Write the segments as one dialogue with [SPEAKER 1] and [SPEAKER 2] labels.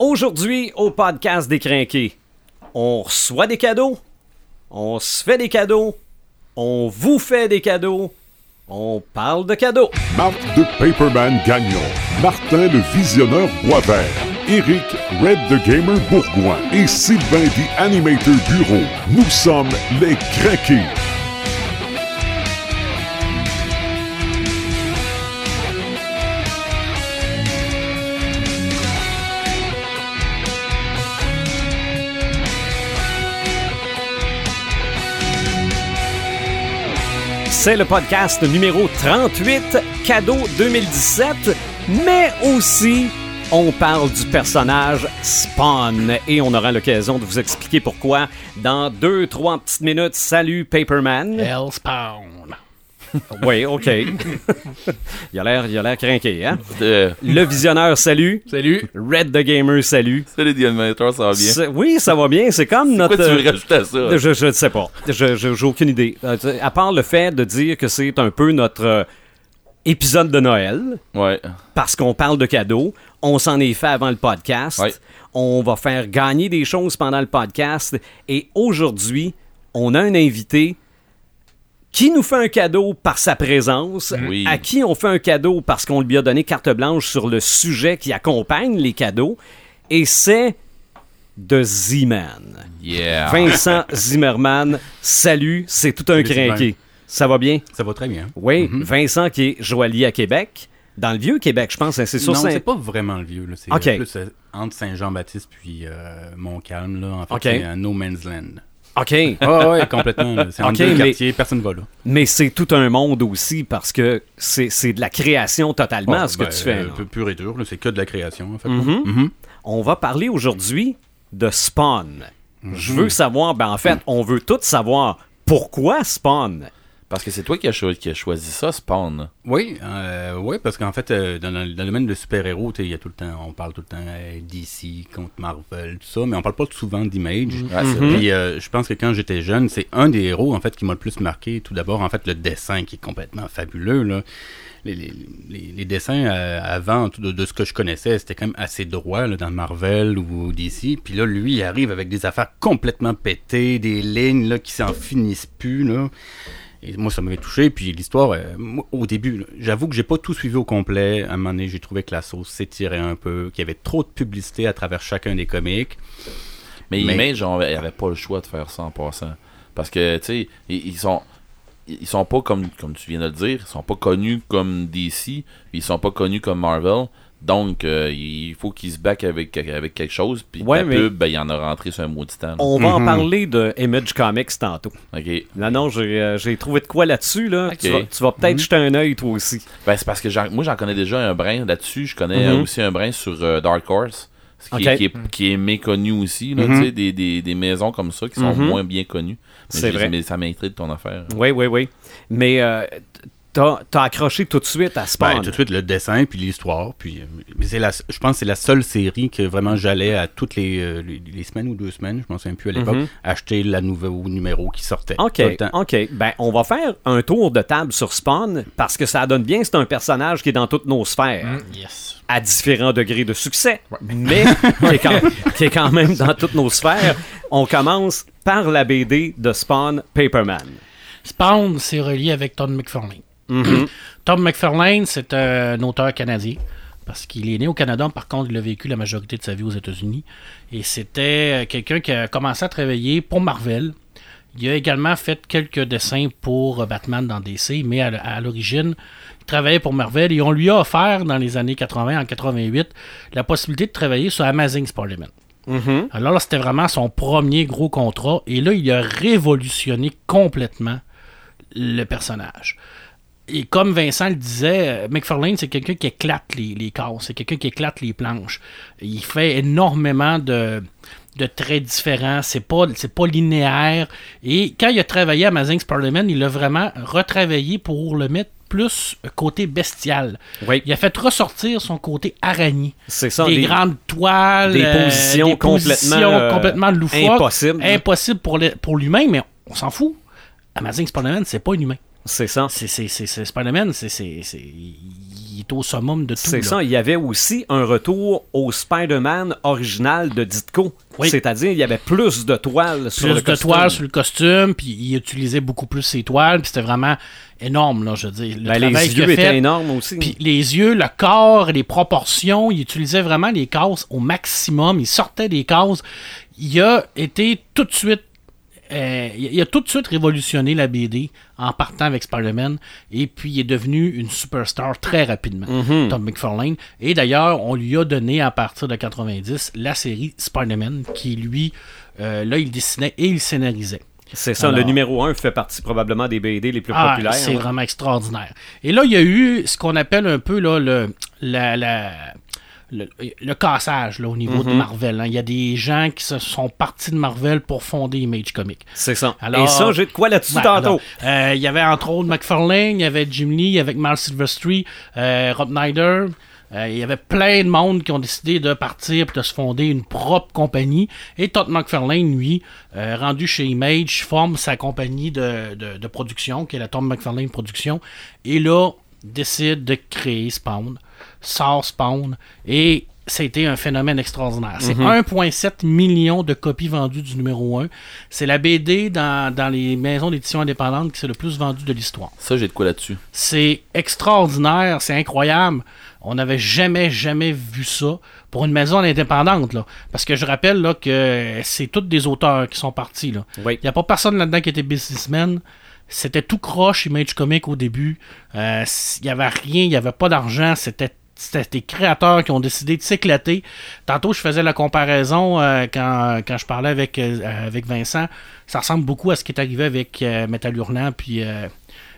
[SPEAKER 1] Aujourd'hui, au podcast des Crinqués, on reçoit des cadeaux, on se fait des cadeaux, on vous fait des cadeaux, on parle de cadeaux.
[SPEAKER 2] Marc de Paperman Gagnon, Martin le Visionneur Boisvert, Eric Red the Gamer Bourgoin et Sylvain the Animator Bureau. Nous sommes les Craqués.
[SPEAKER 1] C'est le podcast numéro 38, cadeau 2017, mais aussi on parle du personnage Spawn et on aura l'occasion de vous expliquer pourquoi dans deux, trois petites minutes. Salut Paperman.
[SPEAKER 3] Hellspawn.
[SPEAKER 1] Oui, ok. il a l'air, il a l'air craqué, hein?
[SPEAKER 4] Euh,
[SPEAKER 1] Le visionneur, salut.
[SPEAKER 3] Salut.
[SPEAKER 1] Red the Gamer, salut.
[SPEAKER 4] salut ça va bien?
[SPEAKER 1] C'est- Oui, ça va bien. C'est comme notre.
[SPEAKER 4] Pourquoi tu veux rajouter à ça?
[SPEAKER 1] Je, je ne sais pas. Je je- j'ai aucune idée. Euh, à part le fait de dire que c'est un peu notre euh, épisode de Noël,
[SPEAKER 4] Ouais.
[SPEAKER 1] parce qu'on parle de cadeaux, on s'en est fait avant le podcast.
[SPEAKER 4] Ouais.
[SPEAKER 1] On va faire gagner des choses pendant le podcast. Et aujourd'hui, on a un invité qui nous fait un cadeau par sa présence,
[SPEAKER 4] Oui.
[SPEAKER 1] à qui on fait un cadeau parce qu'on lui a donné carte blanche sur le sujet qui accompagne les cadeaux? Et c'est de Z-Man.
[SPEAKER 4] Yeah.
[SPEAKER 1] Vincent Zimmerman, salut, c'est tout un crinqué. Ça va bien?
[SPEAKER 3] Ça va très bien.
[SPEAKER 1] Oui, Vincent qui est joaillier à Québec, dans le vieux Québec, je pense, hein, c'est sur
[SPEAKER 3] non,
[SPEAKER 1] Saint-
[SPEAKER 3] c'est pas vraiment le vieux. C'est
[SPEAKER 1] Ok.
[SPEAKER 3] euh, plus euh, entre Saint-Jean-Baptiste puis euh, Montcalm. Là. En fait, c'est un no man's land.
[SPEAKER 1] OK.
[SPEAKER 3] Ah ouais, complètement. C'est en
[SPEAKER 1] Ok,
[SPEAKER 3] deux
[SPEAKER 1] mais-
[SPEAKER 3] quartiers, personne va là.
[SPEAKER 1] Mais c'est tout un monde aussi parce que c'est c'est de la création totalement
[SPEAKER 3] Ah,
[SPEAKER 1] ce que
[SPEAKER 3] ben,
[SPEAKER 1] tu fais. là.
[SPEAKER 3] peu pur et dur, là. c'est que de la création, en fait. là.
[SPEAKER 1] Mhm.
[SPEAKER 3] Mhm.
[SPEAKER 1] On va parler aujourd'hui de Spawn. Je veux savoir, ben en fait, on veut tous savoir pourquoi Spawn?
[SPEAKER 4] Parce que c'est toi qui as, cho- qui as choisi ça, Spawn.
[SPEAKER 3] Oui, euh, oui, parce qu'en fait, euh, dans, le, dans le domaine de super-héros, tu sais, il y a tout le temps, on parle tout le temps euh, DC contre Marvel, tout ça, mais on parle pas souvent d'Image.
[SPEAKER 4] C'est vrai.
[SPEAKER 3] Puis euh, je pense que quand j'étais jeune, c'est un des héros en fait qui m'a le plus marqué. Tout d'abord, en fait, le dessin qui est complètement fabuleux. Là. Les, les- les- les dessins euh, avant de, de ce que je connaissais, c'était quand même assez droit là, dans Marvel ou DC. Puis là, lui, il arrive avec des affaires complètement pétées, des lignes là, qui s'en finissent plus. Là. Et moi, ça m'avait touché. Puis l'histoire, euh, au début, j'avoue que j'ai pas tout suivi au complet. À un moment donné, j'ai trouvé que la sauce s'étirait un peu, qu'il y avait trop de publicité à travers chacun des comics.
[SPEAKER 4] Mais,
[SPEAKER 3] Mais-
[SPEAKER 4] Image, il avait pas le choix de faire ça en passant. Parce que, tu sais, ils, ils sont. Ils sont pas comme, comme tu viens de le dire, ils sont pas connus comme DC, ils sont pas connus comme Marvel. Donc, euh, il faut qu'ils se backent avec, avec quelque chose. Puis
[SPEAKER 1] Ouais,
[SPEAKER 4] la
[SPEAKER 1] mais-
[SPEAKER 4] pub, ben, il en a rentré sur un maudit temps. là.
[SPEAKER 1] On va en
[SPEAKER 3] Mhm.
[SPEAKER 1] parler de Image Comics tantôt.
[SPEAKER 4] Ok.
[SPEAKER 1] Non, non, j'ai euh, j'ai trouvé de quoi là-dessus. Là.
[SPEAKER 4] Ok.
[SPEAKER 1] Tu vas, peut-être jeter un œil toi aussi.
[SPEAKER 4] Ben, c'est parce que j'en- moi, j'en connais déjà un brin là-dessus. Je connais
[SPEAKER 1] Mhm.
[SPEAKER 4] aussi un brin sur euh, Dark Horse, ce qui, est, qui est méconnu aussi. Là,
[SPEAKER 3] Mhm.
[SPEAKER 4] tu sais, des, des, des maisons comme ça qui sont
[SPEAKER 1] Mhm.
[SPEAKER 4] moins bien connues. Mais
[SPEAKER 1] C'est vrai.
[SPEAKER 4] Mais ça m'intrigue ton affaire.
[SPEAKER 1] Oui, oui, oui. Mais euh, t'as as accroché tout de suite à Spawn.
[SPEAKER 3] Ben, tout de suite, le dessin, puis l'histoire. Puis, euh, mais c'est la, je pense que c'est la seule série que vraiment j'allais à toutes les, euh, les, les semaines ou deux semaines, je m'en souviens plus à l'époque,
[SPEAKER 1] Mhm.
[SPEAKER 3] acheter la nouvelle numéro qui sortait.
[SPEAKER 1] OK,
[SPEAKER 3] Tout le temps.
[SPEAKER 1] OK. Ben, on va faire un tour de table sur Spawn parce que ça donne bien, c'est un personnage qui est dans toutes nos sphères.
[SPEAKER 3] Yes.
[SPEAKER 1] à différents degrés de succès, mais qui est, quand, qui est quand même dans toutes nos sphères. On commence par la BD de Spawn Paperman.
[SPEAKER 5] Spawn, c'est relié avec Tom McFarlane.
[SPEAKER 1] Mhm.
[SPEAKER 5] Tom McFarlane, c'est un auteur canadien. Parce qu'il est né au Canada, par contre, il a vécu la majorité de sa vie aux États-Unis. Et c'était euh, quelqu'un qui a commencé à travailler pour Marvel. Il a également fait quelques dessins pour euh, Batman dans DC, mais à, l'origine, il travaillait pour Marvel et on lui a offert dans les années 80, en 88, la possibilité de travailler sur Amazing Spider-Man.
[SPEAKER 1] Mhm.
[SPEAKER 5] Alors là, c'était vraiment son premier gros contrat. Et là, il a révolutionné complètement le personnage. Et comme Vincent le disait, euh, McFarlane, c'est quelqu'un qui éclate les, les c'est quelqu'un qui éclate les planches. Il fait énormément de, de traits différents, c'est pas, c'est pas linéaire. Et quand il a travaillé à Amazing Spider-Man, il l'a vraiment retravaillé pour le mettre plus côté bestial.
[SPEAKER 1] Oui,
[SPEAKER 5] Il a fait ressortir son côté araignée
[SPEAKER 1] c'est ça.
[SPEAKER 5] des
[SPEAKER 1] les-
[SPEAKER 5] grandes toiles,
[SPEAKER 1] des
[SPEAKER 5] euh,
[SPEAKER 1] positions
[SPEAKER 5] des
[SPEAKER 1] complètement,
[SPEAKER 5] positions
[SPEAKER 1] euh,
[SPEAKER 5] complètement loufoques,
[SPEAKER 1] impossibles.
[SPEAKER 5] impossibles pour le- pour l'humain, mais on s'en fout. Amazing Spider-Man, c'est pas un humain.
[SPEAKER 1] C'est ça.
[SPEAKER 5] C'est, Spider-Man, il est au summum de tout.
[SPEAKER 1] C'est ça, il y avait aussi un retour au Spider-Man original de Ditko.
[SPEAKER 5] Oui.
[SPEAKER 1] C'est-à-dire, il y avait plus de toiles sur
[SPEAKER 5] plus
[SPEAKER 1] le
[SPEAKER 5] de
[SPEAKER 1] costume.
[SPEAKER 5] toiles sur le costume, puis il utilisait beaucoup plus ses toiles, puis c'était vraiment énorme, là, je veux dire. Le
[SPEAKER 1] Ben,
[SPEAKER 5] travail
[SPEAKER 1] les yeux étaient énormes aussi.
[SPEAKER 5] Puis les yeux, le corps, les proportions, il utilisait vraiment les cases au maximum. Il sortait des cases. Il a été tout de suite. Euh, il a tout de suite révolutionné la BD en partant avec Spider-Man et puis il est devenu une superstar très rapidement,
[SPEAKER 1] Mhm.
[SPEAKER 5] Tom McFarlane. Et d'ailleurs, on lui a donné à partir de 90 la série Spider-Man qui lui, euh, là, il dessinait et il scénarisait.
[SPEAKER 1] C'est ça,
[SPEAKER 5] Alors-
[SPEAKER 1] le numéro 1 fait partie probablement des BD les plus
[SPEAKER 5] Ah,
[SPEAKER 1] populaires.
[SPEAKER 5] c'est vraiment extraordinaire. Et là, il y a eu ce qu'on appelle un peu là, le, la- la- le, le cassage là, au niveau
[SPEAKER 1] Mhm.
[SPEAKER 5] de Marvel. hein. Il y a des gens qui se sont partis de Marvel pour fonder Image Comics.
[SPEAKER 1] C'est ça.
[SPEAKER 5] Alors-
[SPEAKER 1] Et ça, j'ai de quoi là-dessus
[SPEAKER 5] Ouais,
[SPEAKER 1] tantôt.
[SPEAKER 5] euh, il y avait entre autres McFarlane, il y avait Jim Lee, avec Miles Silvestri, euh, Rob Snyder. Euh, il y avait plein de monde qui ont décidé de partir et de se fonder une propre compagnie. Et Todd McFarlane, lui, euh, rendu chez Image, forme sa compagnie de, de- de production, qui est la Tom McFarlane Production. Et là, décide de créer Spawn, sort Spawn, et c'était un phénomène extraordinaire. C'est 1,7 million de copies vendues du numéro 1. C'est la BD dans, dans les maisons d'édition indépendantes qui s'est le plus vendue de l'histoire.
[SPEAKER 4] Ça, j'ai de quoi là-dessus.
[SPEAKER 5] C'est extraordinaire, c'est incroyable. On n'avait jamais, jamais vu ça pour une maison indépendante. Là. Parce que je rappelle là, que c'est tous des auteurs qui sont partis. Là.
[SPEAKER 1] Oui.
[SPEAKER 5] Il n'y a pas personne là-dedans qui était businessman. C'était tout croche Image Comic au début. Euh, Il n'y avait rien, il n'y avait pas d'argent. C'était c'était des créateurs qui ont décidé de s'éclater. Tantôt, je faisais la comparaison euh, quand, quand je parlais avec, euh, avec Vincent. Ça ressemble beaucoup à ce qui est arrivé avec euh, Metal Hurlant puis euh,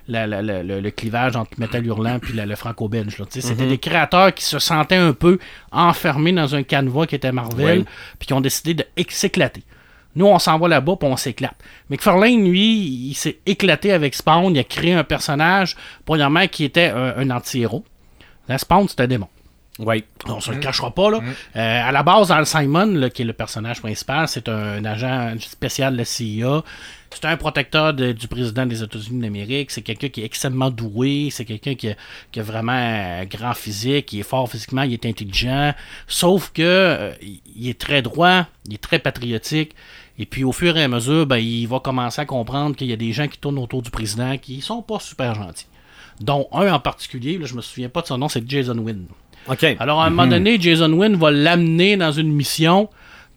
[SPEAKER 5] la- la- la- le, le clivage entre Metal Hurlant puis le franco-belge. C'était des créateurs qui se sentaient un peu enfermés dans un canevas qui était Marvel
[SPEAKER 1] Oui.
[SPEAKER 5] puis qui ont décidé de s'éclater. Nous, on s'en va là-bas, puis on s'éclate. McFarlane, lui, il s'est éclaté avec Spawn. Il a créé un personnage, premièrement, qui était un, un anti-héros. Là, Spawn, c'est un démon.
[SPEAKER 1] Oui.
[SPEAKER 5] On se le cachera pas, là. Euh, à la base, Al Simon, là, qui est le personnage principal, c'est un agent spécial de la CIA. C'est un protecteur de- du président des États-Unis d'Amérique. C'est quelqu'un qui est extrêmement doué. C'est quelqu'un qui, qui a vraiment un grand physique. Il est fort physiquement. Il est intelligent. Sauf que euh, il est très droit. Il est très patriotique. Et puis, au fur et à mesure, ben, il va commencer à comprendre qu'il y a des gens qui tournent autour du président qui sont pas super gentils. Dont un en particulier, là, je me souviens pas de son nom, c'est Jason Wynn. Alors, à un moment donné, Jason Wynn va l'amener dans une mission,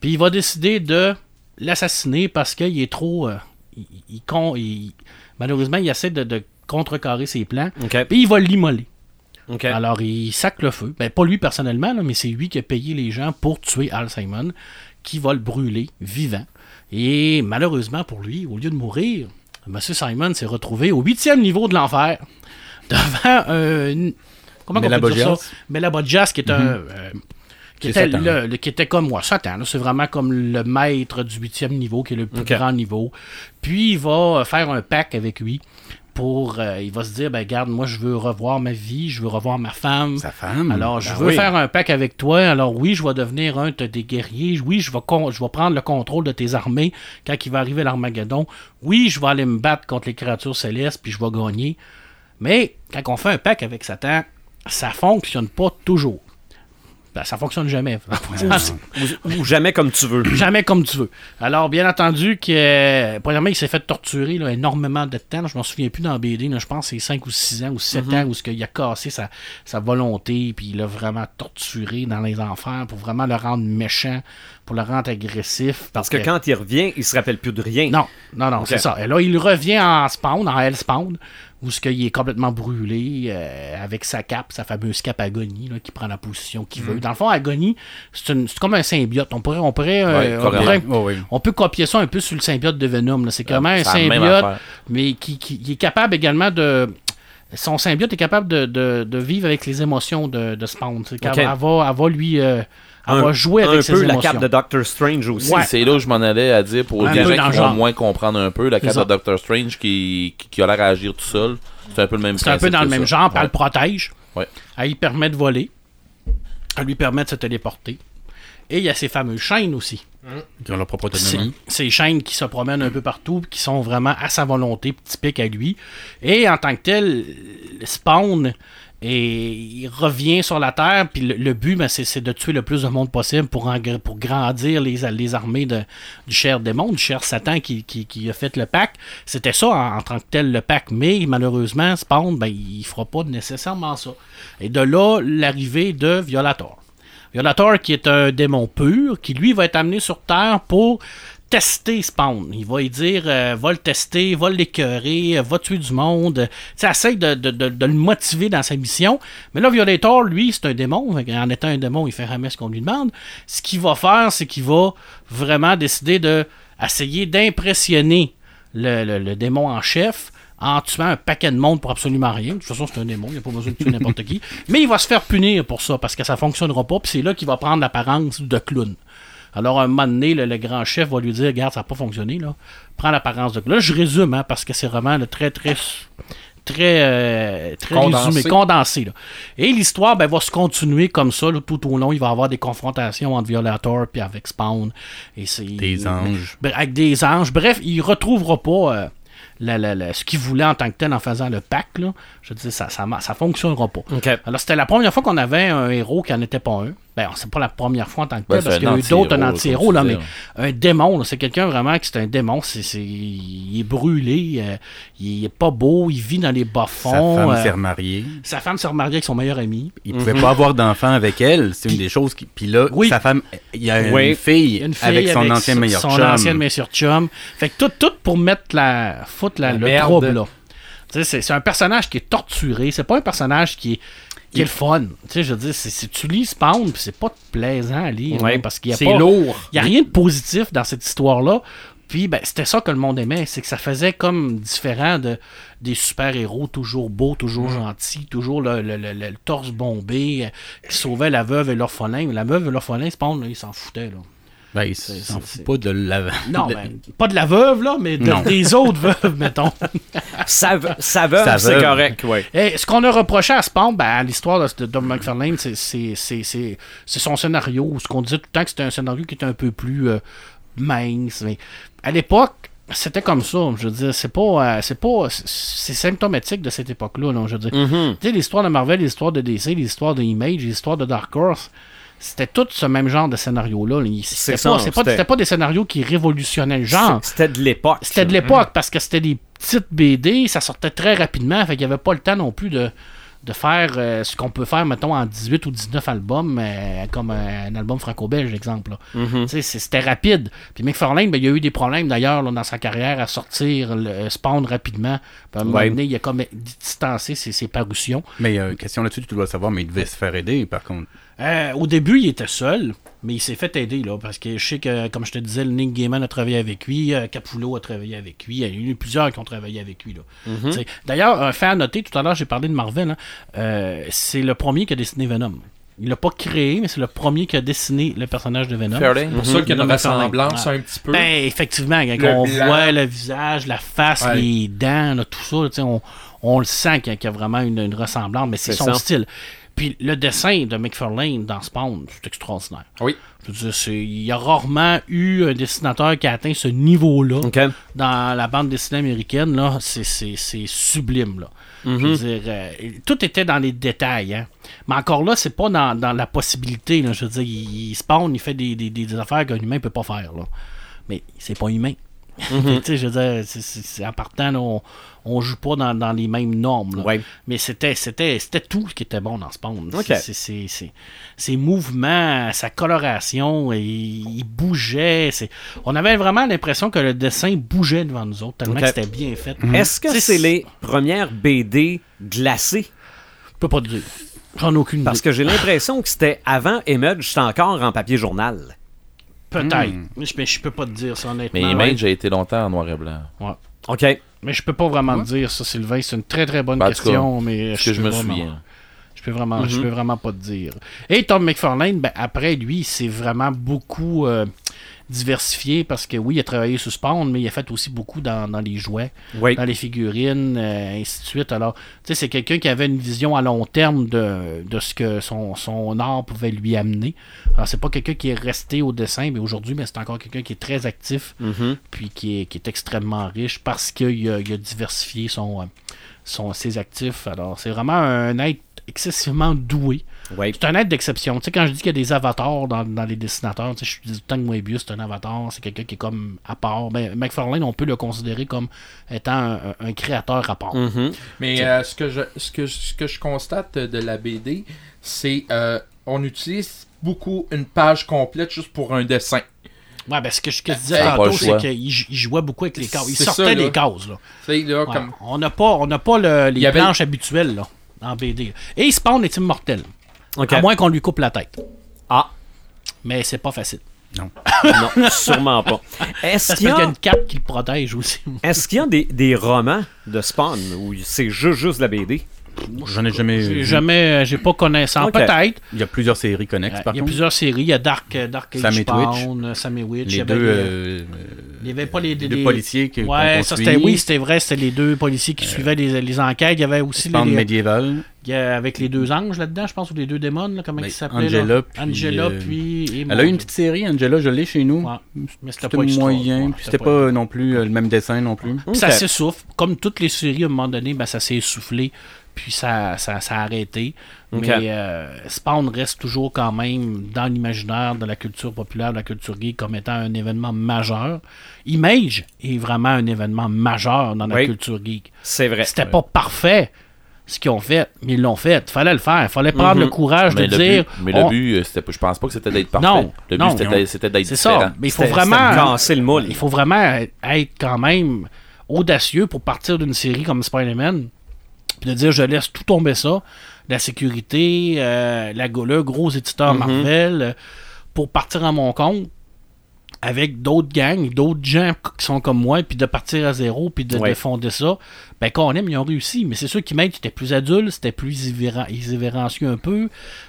[SPEAKER 5] puis il va décider de l'assassiner parce qu'il est trop. euh, il, il con- il- malheureusement, il essaie de, de contrecarrer ses plans, puis il va l'immoler. Alors, il sac le feu. Ben, pas lui personnellement, là, mais c'est lui qui a payé les gens pour tuer Al Simon, qui va le brûler vivant. Et malheureusement pour lui, au lieu de mourir, M. Simon s'est retrouvé au huitième niveau de l'enfer, devant un. Comment on peut dire ça?
[SPEAKER 3] Melabodjas.
[SPEAKER 5] Melabodjas, qui est un. euh, qui, était le- le- qui était comme moi, Satan. C'est vraiment comme le maître du huitième niveau, qui est le plus grand niveau. Puis il va euh, faire un pacte avec lui pour. euh, il va se dire, ben garde, moi je veux revoir ma vie, je veux revoir ma femme.
[SPEAKER 3] Sa femme?
[SPEAKER 5] Alors, je
[SPEAKER 1] Ben
[SPEAKER 5] veux
[SPEAKER 1] oui.
[SPEAKER 5] faire un pacte avec toi. Alors, oui, je vais devenir un de tes guerriers. Oui, je vais, je vais prendre le contrôle de tes armées quand il va arriver l'Armageddon. Oui, je vais aller me battre contre les créatures célestes, puis je vais gagner. Mais quand on fait un pacte avec Satan, ça fonctionne pas toujours. Ben, ça fonctionne jamais.
[SPEAKER 1] Ou, ou jamais comme tu veux.
[SPEAKER 5] jamais comme tu veux. Alors, bien entendu, que, premièrement, il s'est fait torturer là, énormément de temps. Je m'en souviens plus dans BD. là, je pense que c'est 5 ou 6 ans ou 7
[SPEAKER 1] Mhm.
[SPEAKER 5] ans où ce qu'il a cassé sa, sa volonté. Puis il l'a vraiment torturé dans les enfers pour vraiment le rendre méchant, pour le rendre agressif.
[SPEAKER 1] Parce que quand il revient, il se rappelle plus de rien.
[SPEAKER 5] Non, non, non, c'est ça. Et là, il revient en spawn, en Hell Spawn, où ce qu'il est complètement brûlé euh, avec sa cape, sa fameuse cape Agonie, là, qui prend la position qu'il veut. Dans le fond, Agonie, c'est comme un symbiote. On pourrait, on pourrait, euh,
[SPEAKER 4] Ouais,
[SPEAKER 5] on,
[SPEAKER 4] carrément.
[SPEAKER 5] pourrait-
[SPEAKER 3] Oh, oui.
[SPEAKER 5] on peut copier ça un peu sur le symbiote de Venom. C'est comme un
[SPEAKER 4] c'est la même
[SPEAKER 5] symbiote, mais qui, qui- qui est capable également de. Son symbiote est capable de, de- de vivre avec les émotions de, de Spawn. Elle va, elle va lui. euh,
[SPEAKER 1] Un,
[SPEAKER 5] va jouer avec
[SPEAKER 1] un
[SPEAKER 5] ses
[SPEAKER 1] peu la cape de Doctor Strange aussi.
[SPEAKER 5] Ouais.
[SPEAKER 4] C'est là où je m'en allais à dire pour
[SPEAKER 5] Un
[SPEAKER 4] les gens qui vont
[SPEAKER 5] genre.
[SPEAKER 4] moins comprendre un peu, la
[SPEAKER 5] ça.
[SPEAKER 4] de Doctor Strange qui, qui, qui a l'air à agir tout seul. C'est un peu le même
[SPEAKER 5] C'est un peu dans le même
[SPEAKER 4] ça.
[SPEAKER 5] genre, puis elle
[SPEAKER 4] Ouais.
[SPEAKER 5] le protège.
[SPEAKER 4] Ouais.
[SPEAKER 5] Elle lui permet de voler. Elle lui permet de se téléporter. Et il y a ces fameuses chaînes aussi.
[SPEAKER 3] Qui ont leur propre
[SPEAKER 5] Ces,
[SPEAKER 3] autonomie.
[SPEAKER 5] ces chaînes qui se promènent un peu partout, qui sont vraiment à sa volonté, typiques à lui. Et en tant que tel, Spawn Et il revient sur la Terre, puis le, but, ben, c'est de tuer le plus de monde possible pour, pour grandir les, les armées du cher démon, du cher Satan qui, qui, a fait le pacte. C'était ça en, en tant que tel le pacte, mais malheureusement, Spawn, ben, il fera pas nécessairement ça. Et de là, l'arrivée de Violator. Violator qui est un démon pur, qui lui va être amené sur Terre pour tester Spawn. Il va lui dire, euh, va le tester, va l'écœurer, euh, va tuer du monde. Tu sais, essaye de, de, le motiver dans sa mission. Mais là, Violator, lui, c'est un démon. En étant un démon, il fait jamais ce qu'on lui demande. Ce qu'il va faire, c'est qu'il va vraiment décider de essayer d'impressionner le, le- démon en chef en tuant un paquet de monde pour absolument rien. De toute façon, c'est un démon, il n'y a pas besoin de tuer n'importe qui. Mais il va se faire punir pour ça, parce que ça fonctionnera pas, puis c'est là qu'il va prendre l'apparence de clown. Alors, un moment donné, le, le grand chef va lui dire Regarde, ça n'a pas fonctionné, là. Prends l'apparence de. Là, je résume, hein, parce que c'est vraiment le très, très. Très, euh, très
[SPEAKER 6] Condensé.
[SPEAKER 5] résumé, condensé. Là. Et l'histoire ben, va se continuer comme ça là, tout au long. Il va y avoir des confrontations entre Violator et avec Spawn. Et c'est,
[SPEAKER 3] Des anges.
[SPEAKER 5] Bre- avec des anges. Bref, il retrouvera pas euh, la- la- la- ce qu'il voulait en tant que tel en faisant le pacte. Là. Je veux dire, ça, ça, ça fonctionnera pas. Alors, c'était la première fois qu'on avait un héros qui n'en était pas un. Ben, c'est pas la première fois en tant que
[SPEAKER 4] Ben,
[SPEAKER 5] tel,
[SPEAKER 4] c'est
[SPEAKER 5] parce
[SPEAKER 4] un
[SPEAKER 5] qu'il y a eu d'autres, un
[SPEAKER 4] anti-héros,
[SPEAKER 5] là, mais un démon, là, c'est quelqu'un vraiment qui c'est un démon. C'est, c'est- il est brûlé, euh, il est pas beau, il vit dans les
[SPEAKER 3] Sa
[SPEAKER 5] bas-fonds.
[SPEAKER 3] femme
[SPEAKER 5] euh,
[SPEAKER 3] s'est remariée.
[SPEAKER 5] sa femme s'est remariée avec son meilleur ami.
[SPEAKER 3] Il pouvait pas avoir d'enfant avec elle. C'est une des choses qui. Puis là,
[SPEAKER 5] Oui.
[SPEAKER 3] sa femme, il y a
[SPEAKER 1] Oui.
[SPEAKER 3] une, fille
[SPEAKER 5] Une fille
[SPEAKER 3] avec son ancien
[SPEAKER 5] son-
[SPEAKER 3] meilleur
[SPEAKER 5] son
[SPEAKER 3] chum.
[SPEAKER 5] ancienne meilleure chum. Fait que tout, tout pour mettre la. foutre la,
[SPEAKER 6] La
[SPEAKER 5] le
[SPEAKER 6] merde.
[SPEAKER 5] trouble, là. C'est un personnage qui est torturé. C'est pas un personnage qui est, qui est le fun. Tu sais, je veux dire, c'est, tu lis Spawn, puis c'est pas plaisant à lire.
[SPEAKER 1] Ouais.
[SPEAKER 5] parce qu'il y a
[SPEAKER 6] C'est lourd.
[SPEAKER 5] Il n'y a rien de positif dans cette histoire-là. Puis, ben, c'était ça que le monde aimait. C'est que ça faisait comme différent de, des super-héros, toujours beaux, toujours gentils, toujours le, le- le- le torse bombé, euh, qui sauvaient la veuve et l'orphelin. La veuve et l'orphelin, Spawn, là, il s'en foutait. Là.
[SPEAKER 3] Ben, il
[SPEAKER 5] C'est-
[SPEAKER 3] s'en
[SPEAKER 5] c'est-
[SPEAKER 3] fout pas de la.
[SPEAKER 5] Non,
[SPEAKER 3] de-
[SPEAKER 5] ben, pas de la veuve, là, mais de- des autres veuves, mettons.
[SPEAKER 1] Sa, sa veuve, c'est correct, oui.
[SPEAKER 5] Et ce qu'on a reproché à Spawn, ben, à l'histoire de, de Dom McFarlane, c'est- c'est c'est- c'est- c'est son scénario. Ce qu'on disait tout le temps que c'était un scénario qui était un peu plus euh, mince. Mais à l'époque, c'était comme ça. Je veux dire, c'est pas, euh, c'est pas, c'est symptomatique de cette époque-là. là, je veux dire,
[SPEAKER 1] Mm-hmm.
[SPEAKER 5] tu sais, l'histoire de Marvel, l'histoire de DC, l'histoire de Image, l'histoire de Dark Horse. C'était tout ce même genre de scénario-là. C'était
[SPEAKER 1] ça,
[SPEAKER 5] pas, pas, pas des scénarios qui révolutionnaient le genre.
[SPEAKER 1] C'était de l'époque.
[SPEAKER 5] C'était de l'époque parce que c'était des petites BD, ça sortait très rapidement, fait qu'il n'y avait pas le temps non plus de, de faire euh, ce qu'on peut faire, mettons, en 18 ou 19 albums, euh, comme euh, un album franco-belge, exemple.
[SPEAKER 1] Mm-hmm.
[SPEAKER 5] Tu sais, c'est- C'était rapide. Puis McFarlane, ben, il y a eu des problèmes d'ailleurs là, dans sa carrière à sortir le euh, Spawn rapidement. Puis à un moment
[SPEAKER 1] Ouais.
[SPEAKER 5] donné, il a comme distancé ses, ses parutions.
[SPEAKER 3] Mais question là-dessus, tu dois savoir, mais il devait se faire aider, par contre.
[SPEAKER 5] Euh, au début, il était seul, mais il s'est fait aider, là, parce que je sais que, comme je te disais, le Nick Gaiman a travaillé avec lui, euh, Capullo a travaillé avec lui, il y a eu plusieurs qui ont travaillé avec lui. là. Sais, D'ailleurs, un fait à noter, tout à l'heure, j'ai parlé de Marvel, hein, euh, c'est le premier qui a dessiné Venom. Il l'a pas créé, mais c'est le premier qui a dessiné le personnage de Venom.
[SPEAKER 6] C'est pour ça qu'il y a une
[SPEAKER 5] Mhm.
[SPEAKER 6] ressemblance un petit peu.
[SPEAKER 5] Ben, effectivement, quand
[SPEAKER 6] Le
[SPEAKER 5] on
[SPEAKER 6] blanc.
[SPEAKER 5] voit le visage, la face,
[SPEAKER 6] Ouais.
[SPEAKER 5] les dents, là, tout ça, on, on le sent qu'il y a, qu'il y a vraiment une, une ressemblance, mais c'est
[SPEAKER 1] C'est
[SPEAKER 5] son
[SPEAKER 1] ça.
[SPEAKER 5] style. Puis le dessin de McFarlane dans Spawn, c'est extraordinaire.
[SPEAKER 6] Oui.
[SPEAKER 5] Je veux dire, il y a rarement eu un dessinateur qui a atteint ce niveau-là dans la bande dessinée américaine. Là, c'est, sublime. Là. Je veux dire, euh, tout était dans les détails. Hein. Mais encore là, c'est pas dans, dans la possibilité. Là. Je veux dire, il, il spawn, il fait des, des- des affaires qu'un humain peut pas faire. Là. Mais c'est pas humain. Tu sais, je veux dire, c'est, c'est- c'est- en partant, là, on, on joue pas dans, dans les mêmes normes. là.
[SPEAKER 1] Ouais.
[SPEAKER 5] Mais c'était, c'était, c'était tout ce qui était bon dans Spawn.
[SPEAKER 1] Ok.
[SPEAKER 5] C'est, c'est- c'est- c'est- ses mouvements, sa coloration, il, il bougeait. C'est... On avait vraiment l'impression que le dessin bougeait devant nous autres, tellement que c'était bien fait.
[SPEAKER 1] Est-ce que
[SPEAKER 5] C'est-
[SPEAKER 1] c'est les premières BD glacées?
[SPEAKER 5] Je peux pas te dire. J'en ai aucune
[SPEAKER 1] Parce
[SPEAKER 5] idée.
[SPEAKER 1] que j'ai l'impression que c'était avant Image, c'était encore en papier journal.
[SPEAKER 5] Peut-être. Mais je, mais je peux pas te dire ça, honnêtement.
[SPEAKER 4] Mais
[SPEAKER 5] Ouais.
[SPEAKER 4] Image a été longtemps en noir et blanc.
[SPEAKER 5] Ouais.
[SPEAKER 1] OK.
[SPEAKER 5] Mais je peux pas vraiment te dire ça, Sylvain. C'est une très très bonne
[SPEAKER 4] Ben, cas,
[SPEAKER 5] question, mais
[SPEAKER 4] Parce que je me
[SPEAKER 5] vraiment-
[SPEAKER 4] souviens.
[SPEAKER 5] Je peux vraiment, je peux vraiment pas te dire. Et Tom McFarlane, ben, après lui, c'est vraiment beaucoup euh, diversifié parce que oui, il a travaillé sur Spawn, mais il a fait aussi beaucoup dans, dans les jouets,
[SPEAKER 1] Oui.
[SPEAKER 5] dans les figurines, euh, ainsi de suite. Alors, tu sais, c'est quelqu'un qui avait une vision à long terme de, de ce que son, son art pouvait lui amener. Alors, c'est pas quelqu'un qui est resté au dessin, mais aujourd'hui, mais c'est encore quelqu'un qui est très actif,
[SPEAKER 1] Mhm.
[SPEAKER 5] puis qui est, qui est extrêmement riche parce qu'il a, il a diversifié son, euh, son, ses actifs. Alors, c'est vraiment un être excessivement doué. C'est un être d'exception. Tu sais, quand je dis qu'il y a des avatars dans, dans les dessinateurs, tu sais, je dis tout le temps que Moebius, c'est un avatar, c'est quelqu'un qui est comme à part. Ben, McFarlane, on peut le considérer comme étant un, un créateur à part.
[SPEAKER 1] Mhm.
[SPEAKER 6] Mais euh, ce, que je, ce, que, ce que je constate de la BD, c'est euh, on utilise beaucoup une page complète juste pour un dessin.
[SPEAKER 5] Ouais, ben, ce que je, ce que je disais
[SPEAKER 4] T'as pas
[SPEAKER 5] tantôt, c'est qu'il jou- il jouait beaucoup avec les cases. Il sortait
[SPEAKER 6] ça, là.
[SPEAKER 5] des cases, là.
[SPEAKER 6] Tu sais, là,
[SPEAKER 5] Ouais.
[SPEAKER 6] comme...
[SPEAKER 5] On n'a pas, on n'a pas le- les
[SPEAKER 6] avait-
[SPEAKER 5] planches habituelles, là, en BD. Et Spawn est immortel. À moins qu'on lui coupe la tête.
[SPEAKER 1] Ah,
[SPEAKER 5] Mais c'est pas facile.
[SPEAKER 1] non, sûrement pas. Est-ce qu'il y
[SPEAKER 5] a, une cape qui le protège aussi.
[SPEAKER 1] est-ce qu'il y a des, des romans de Spawn où c'est juste, juste la BD?
[SPEAKER 3] J'en ai jamais
[SPEAKER 5] J'ai
[SPEAKER 3] vu.
[SPEAKER 5] jamais, euh, j'ai pas connaissance. Peut-être.
[SPEAKER 3] Il y a plusieurs séries connexes, par
[SPEAKER 5] il y a
[SPEAKER 3] contre.
[SPEAKER 5] plusieurs séries. Il y a Dark, euh, Dark Age
[SPEAKER 3] Sam et
[SPEAKER 5] Spawn, Sam et Witch. il y
[SPEAKER 3] Les
[SPEAKER 5] avait
[SPEAKER 3] deux, euh,
[SPEAKER 5] il y avait pas les,
[SPEAKER 3] les
[SPEAKER 5] les-
[SPEAKER 3] deux policiers qui
[SPEAKER 5] Ouais, ça c'était oui, c'était vrai, c'était les deux policiers qui suivaient les, les enquêtes. Il y avait aussi
[SPEAKER 3] Spawn
[SPEAKER 5] les,
[SPEAKER 3] médiéval.
[SPEAKER 5] il y a- avec les deux anges là-dedans, je pense, ou les deux démons, là, comment
[SPEAKER 3] Ben,
[SPEAKER 5] ils s'appelaient
[SPEAKER 3] Angela,
[SPEAKER 5] là?
[SPEAKER 3] puis,
[SPEAKER 5] Angela,
[SPEAKER 3] euh,
[SPEAKER 5] puis. et
[SPEAKER 3] Elle a eu une petite série, Angela, je l'ai chez nous.
[SPEAKER 5] Ouais, mais c'était
[SPEAKER 3] C'était
[SPEAKER 5] pas extra.
[SPEAKER 3] moyen, puis c'était pas non plus le même dessin non plus.
[SPEAKER 5] Ça s'essouffle. Comme toutes les séries, à un moment donné, ben, ça s'est essoufflé. Puis ça, ça, ça a arrêté. Mais euh, Spawn reste toujours quand même dans l'imaginaire de la culture populaire, de la culture geek, comme étant un événement majeur. Image est vraiment un événement majeur dans la
[SPEAKER 1] Oui.
[SPEAKER 5] culture geek.
[SPEAKER 1] C'est vrai.
[SPEAKER 5] C'était pas parfait ce qu'ils ont fait, mais ils l'ont fait. Fallait le faire. Fallait prendre
[SPEAKER 1] Mhm.
[SPEAKER 5] le courage
[SPEAKER 4] Mais
[SPEAKER 5] de
[SPEAKER 4] le
[SPEAKER 5] dire.
[SPEAKER 4] but, mais le but, euh, c'était pas- je pense pas que c'était d'être parfait.
[SPEAKER 5] Non,
[SPEAKER 4] le but, c'était d'être-
[SPEAKER 5] C'est
[SPEAKER 4] différent.
[SPEAKER 5] ça. Mais il faut vraiment.
[SPEAKER 1] le moule.
[SPEAKER 5] Il faut vraiment être quand même audacieux pour partir d'une série comme Spider-Man. Puis de dire je laisse tout tomber ça. La sécurité, euh, la, le gros éditeur
[SPEAKER 1] Mhm.
[SPEAKER 5] Marvel, euh, pour partir à mon compte avec d'autres gangs, d'autres gens qui sont comme moi, puis de partir à zéro, puis de,
[SPEAKER 1] Ouais.
[SPEAKER 5] de fonder ça. Ben, quand on aime, ils ont réussi. Mais c'est sûr qu'ils étaient plus adultes, c'était plus irrévérencieux un peu.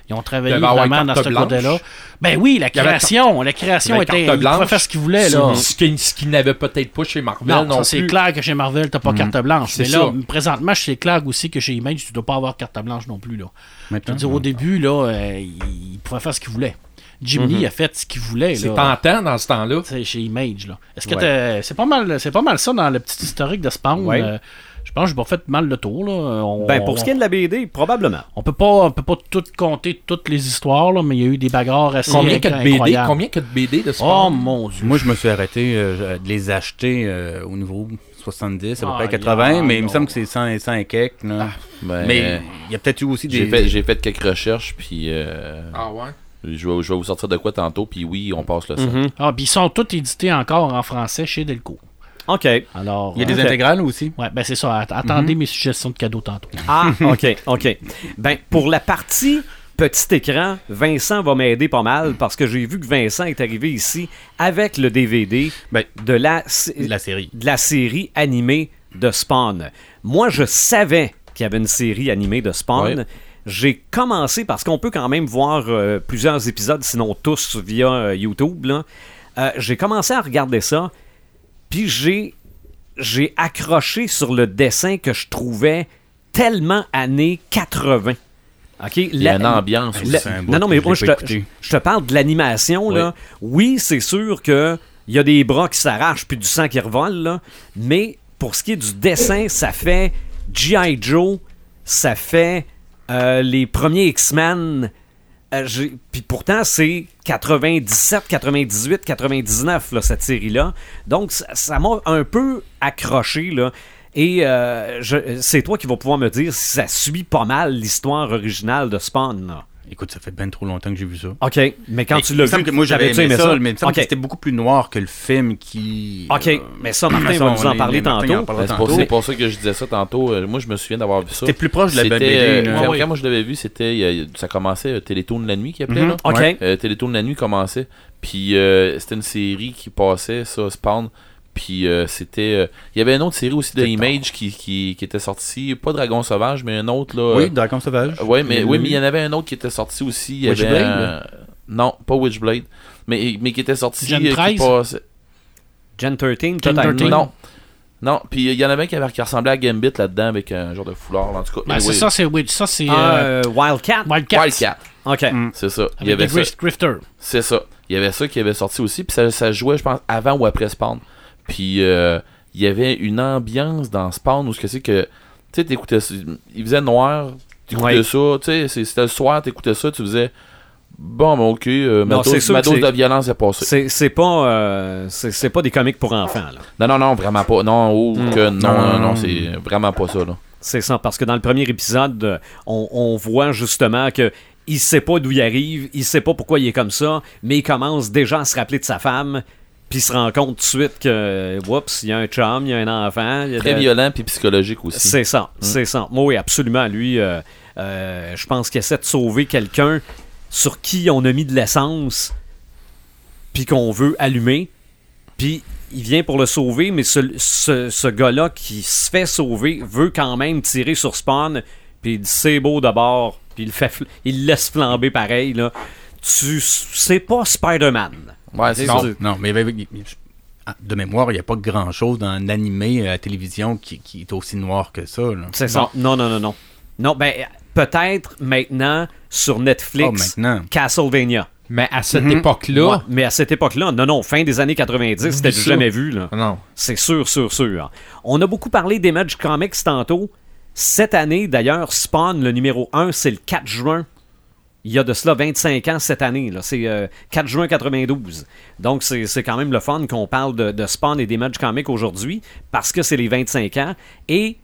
[SPEAKER 5] Ils ont travaillé vraiment dans ce
[SPEAKER 6] blanche.
[SPEAKER 5] côté-là. Ben oui, la création, la création était.
[SPEAKER 6] carte
[SPEAKER 5] Ils pouvaient
[SPEAKER 6] blanche.
[SPEAKER 5] faire ce qu'ils voulaient, là.
[SPEAKER 6] Ce qui- qu'ils n'avaient peut-être pas chez Marvel
[SPEAKER 5] Non,
[SPEAKER 6] non,
[SPEAKER 5] c'est clair que chez Marvel, t'as pas carte blanche. Mais là,
[SPEAKER 6] ça.
[SPEAKER 5] présentement, c'est clair aussi que chez Image, tu dois pas avoir carte blanche non plus. Là. Je veux dire, au début, là, euh, il, il pouvait faire ce qu'il voulait. Jim Lee a fait ce qu'il voulait.
[SPEAKER 6] C'est tentant dans ce temps-là.
[SPEAKER 5] Sais, chez Image. Là. Est-ce que
[SPEAKER 1] Ouais.
[SPEAKER 5] c'est pas mal c'est pas mal ça dans le petit historique de Spawn.
[SPEAKER 1] Ouais.
[SPEAKER 5] euh, je pense que j'ai pas fait mal le tour. Là. On,
[SPEAKER 1] Ben, pour ce qui est de la BD, probablement.
[SPEAKER 5] on peut pas on peut pas tout compter toutes les histoires, là, mais il y a eu des bagarres assez
[SPEAKER 6] Combien que de BD,
[SPEAKER 5] incroyables.
[SPEAKER 6] combien que de BD de
[SPEAKER 5] Oh
[SPEAKER 6] Spawn?
[SPEAKER 5] mon dieu.
[SPEAKER 3] Moi, je me suis arrêté euh, de les acheter euh, au niveau 70, à peu
[SPEAKER 5] Ah,
[SPEAKER 3] près 80,
[SPEAKER 5] yeah,
[SPEAKER 3] mais il me semble que c'est 100 et 100 et quelques. là.
[SPEAKER 4] Ben,
[SPEAKER 3] mais il y a peut-être eu aussi des.
[SPEAKER 4] j'ai fait, j'ai fait quelques recherches, puis euh,
[SPEAKER 6] Ah ouais?
[SPEAKER 4] Je, vais, je vais vous sortir de quoi tantôt, puis oui, on passe le sang.
[SPEAKER 1] Mhm.
[SPEAKER 5] Ah, puis ils sont tous édités encore en français chez Delcourt.
[SPEAKER 1] OK.
[SPEAKER 5] Alors,
[SPEAKER 3] Il y a des
[SPEAKER 1] Ok.
[SPEAKER 3] intégrales aussi?
[SPEAKER 5] Ouais, ben c'est ça. Att- Attendez mes suggestions de cadeaux tantôt.
[SPEAKER 1] Ah, OK, OK. Ben, pour la partie petit écran, Vincent va m'aider pas mal parce que j'ai vu que Vincent est arrivé ici avec le DVD
[SPEAKER 3] Ben,
[SPEAKER 1] de la,
[SPEAKER 3] de la série.
[SPEAKER 1] de la série animée de Spawn. Moi, je savais qu'il y avait une série animée de Spawn.
[SPEAKER 4] Ouais.
[SPEAKER 1] J'ai commencé parce qu'on peut quand même voir euh, plusieurs épisodes, sinon tous via euh, YouTube. Euh, j'ai commencé à regarder ça, puis j'ai j'ai accroché sur le dessin que je trouvais tellement années 80. OK?
[SPEAKER 4] Il y a une ambiance
[SPEAKER 1] la-
[SPEAKER 4] aussi.
[SPEAKER 3] C'est un bout
[SPEAKER 1] non, non, mais moi, je te, je te parle de l'animation, là. Oui, c'est sûr que il y a des bras qui s'arrachent puis du sang qui revole, là. Mais pour ce qui est du dessin, ça fait G.I. Joe, ça fait euh, les premiers X-Men. Euh, Puis pourtant, c'est 97, 98, 99, là, cette série-là. Donc, ça m'a un peu accroché. Et euh, c'est toi qui vas pouvoir me dire si ça suit pas mal l'histoire originale de Spawn.
[SPEAKER 3] Écoute, ça fait bien trop longtemps que j'ai vu ça.
[SPEAKER 1] OK, mais quand
[SPEAKER 3] Mais
[SPEAKER 1] tu l'as vu,
[SPEAKER 3] que moi j'avais aimé, ça,
[SPEAKER 1] ça?
[SPEAKER 3] mais il me semble
[SPEAKER 1] OK,
[SPEAKER 3] que c'était beaucoup plus noir que le film qui.
[SPEAKER 1] OK,
[SPEAKER 3] euh,
[SPEAKER 1] mais ça, Martin va nous en
[SPEAKER 3] on-
[SPEAKER 1] parler tantôt.
[SPEAKER 4] Ben, c'est pour,
[SPEAKER 3] tantôt.
[SPEAKER 4] c'est pour ça que je disais ça tantôt. Euh, moi, je me souviens d'avoir vu ça.
[SPEAKER 3] C'était plus proche de la BD.
[SPEAKER 4] euh,
[SPEAKER 5] oui.
[SPEAKER 4] quand moi je l'avais vu, c'était ça commençait euh, Télétoon de la nuit qui appelait
[SPEAKER 3] Mhm.
[SPEAKER 4] là.
[SPEAKER 1] OK.
[SPEAKER 4] Euh, Télétoon de la nuit commençait. Puis euh, c'était une série qui passait, ça, Spawn. Puis euh, c'était. euh, Il y avait une autre série aussi de Image qui, qui, qui était sortie. Pas Dragon Sauvage, mais un autre là.
[SPEAKER 3] Oui,
[SPEAKER 4] euh,
[SPEAKER 3] Dragon Sauvage.
[SPEAKER 4] ouais, mais, oui, mais il y en avait un autre qui était sorti aussi. Il y
[SPEAKER 3] Witchblade,
[SPEAKER 4] avait Non, pas Witchblade. Mais, mais qui était sorti.
[SPEAKER 5] Gen
[SPEAKER 4] euh, qui
[SPEAKER 5] 13?
[SPEAKER 4] passait-
[SPEAKER 1] Gen 13,
[SPEAKER 5] Gen
[SPEAKER 1] peut-être.
[SPEAKER 5] 13.
[SPEAKER 4] Non. Non, puis il y en avait un qui, avait, qui ressemblait à Gambit là-dedans avec un genre de foulard. En tout cas,
[SPEAKER 5] Ben,
[SPEAKER 4] anyway,
[SPEAKER 5] c'est ça, c'est oui, ça, c'est
[SPEAKER 1] Ah,
[SPEAKER 5] euh,
[SPEAKER 1] euh, Wildcat.
[SPEAKER 5] Wildcat.
[SPEAKER 4] Wildcat.
[SPEAKER 1] OK.
[SPEAKER 3] Mm.
[SPEAKER 4] C'est ça. Il y
[SPEAKER 5] Avec
[SPEAKER 4] avait ça.
[SPEAKER 5] Grift- Grifter.
[SPEAKER 4] C'est ça. Il y avait ça qui avait sorti aussi. Puis ça, ça jouait, je pense, avant ou après Spawn. Puis euh, il y avait une ambiance dans Spawn où ce que c'est que. Tu sais, t'écoutais ça, il faisait noir. T'écoutais
[SPEAKER 1] Ouais.
[SPEAKER 4] ça, tu sais, c'était le soir, t'écoutais ça, tu faisais. Bon, ben ok, euh, ma
[SPEAKER 1] Non,
[SPEAKER 4] dose, ma de violence est passée.
[SPEAKER 1] C'est pas, euh, c'est pas des comics pour enfants. là.
[SPEAKER 4] Non, non, non, vraiment pas. Non, oh,
[SPEAKER 1] Mm.
[SPEAKER 4] que non,
[SPEAKER 3] Non,
[SPEAKER 4] non, non,
[SPEAKER 3] non.
[SPEAKER 4] c'est vraiment pas ça, là.
[SPEAKER 1] C'est ça, parce que dans le premier épisode, euh, on, on voit justement que il sait pas d'où il arrive, il sait pas pourquoi il est comme ça, mais il commence déjà à se rappeler de sa femme, puis il se rend compte tout de suite que, oups, il y a un chum, il y a un enfant. il y a
[SPEAKER 4] Très
[SPEAKER 1] de-
[SPEAKER 4] violent puis psychologique aussi.
[SPEAKER 1] C'est ça, c'est ça. Moi, oui, absolument. Lui, euh, euh, je pense qu'il essaie de sauver quelqu'un sur qui on a mis de l'essence, puis qu'on veut allumer, puis il vient pour le sauver, mais ce, ce, ce gars-là qui se fait sauver veut quand même tirer sur Spawn, puis il dit c'est beau d'abord, puis il, fait, il laisse flamber pareil. Là. Tu c'est pas Spider-Man.
[SPEAKER 4] Ouais, c'est
[SPEAKER 1] Non.
[SPEAKER 4] ça.
[SPEAKER 3] Non, mais ah, de mémoire, il n'y a pas grand chose dans un animé à la télévision qui, qui est aussi noir que ça. là.
[SPEAKER 1] C'est ça. Non, non, non, non. Non, ben peut-être maintenant sur Netflix,
[SPEAKER 3] Oh, maintenant.
[SPEAKER 1] Castlevania.
[SPEAKER 6] Mais à cette
[SPEAKER 3] Mhm.
[SPEAKER 6] époque-là,
[SPEAKER 1] Ouais, mais à cette époque-là, non, non, fin des années 90, c'était jamais vu, là.
[SPEAKER 6] non.
[SPEAKER 1] C'est sûr, sûr, sûr. On a beaucoup parlé d'Image Comics tantôt. Cette année, d'ailleurs, Spawn, le numéro 1, c'est le 4 juin. Il y a de cela 25 ans cette année. C'est euh, 4 juin 92. Donc, c'est c'est quand même le fun qu'on parle de, de Spawn et d'Image Comics aujourd'hui parce que c'est les 25 ans. Et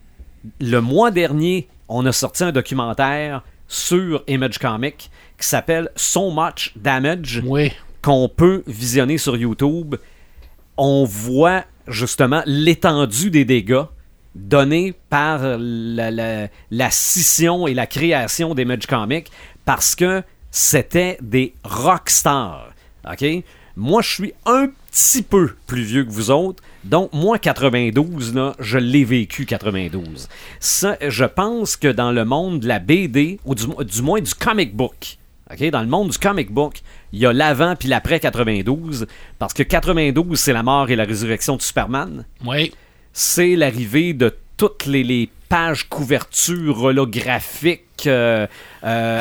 [SPEAKER 1] le mois dernier, on a sorti un documentaire sur Image Comics qui s'appelle So Much Damage
[SPEAKER 5] Oui.
[SPEAKER 1] qu'on peut visionner sur YouTube, on voit justement l'étendue des dégâts donnés par la, la- la scission et la création d'Image Comics parce que c'était des rockstars. OK? Moi, je suis un petit peu plus vieux que vous autres. Donc, moi, 92, là, je l'ai vécu, 92. Ça, je pense que dans le monde de la BD, ou du, du moins du comic book, OK? Dans le monde du comic book, il y a l'avant puis l'après 92. Parce que 92, c'est la mort et la résurrection de Superman.
[SPEAKER 5] Oui.
[SPEAKER 1] C'est l'arrivée de toutes les, les pages couvertures holographiques. Euh, euh,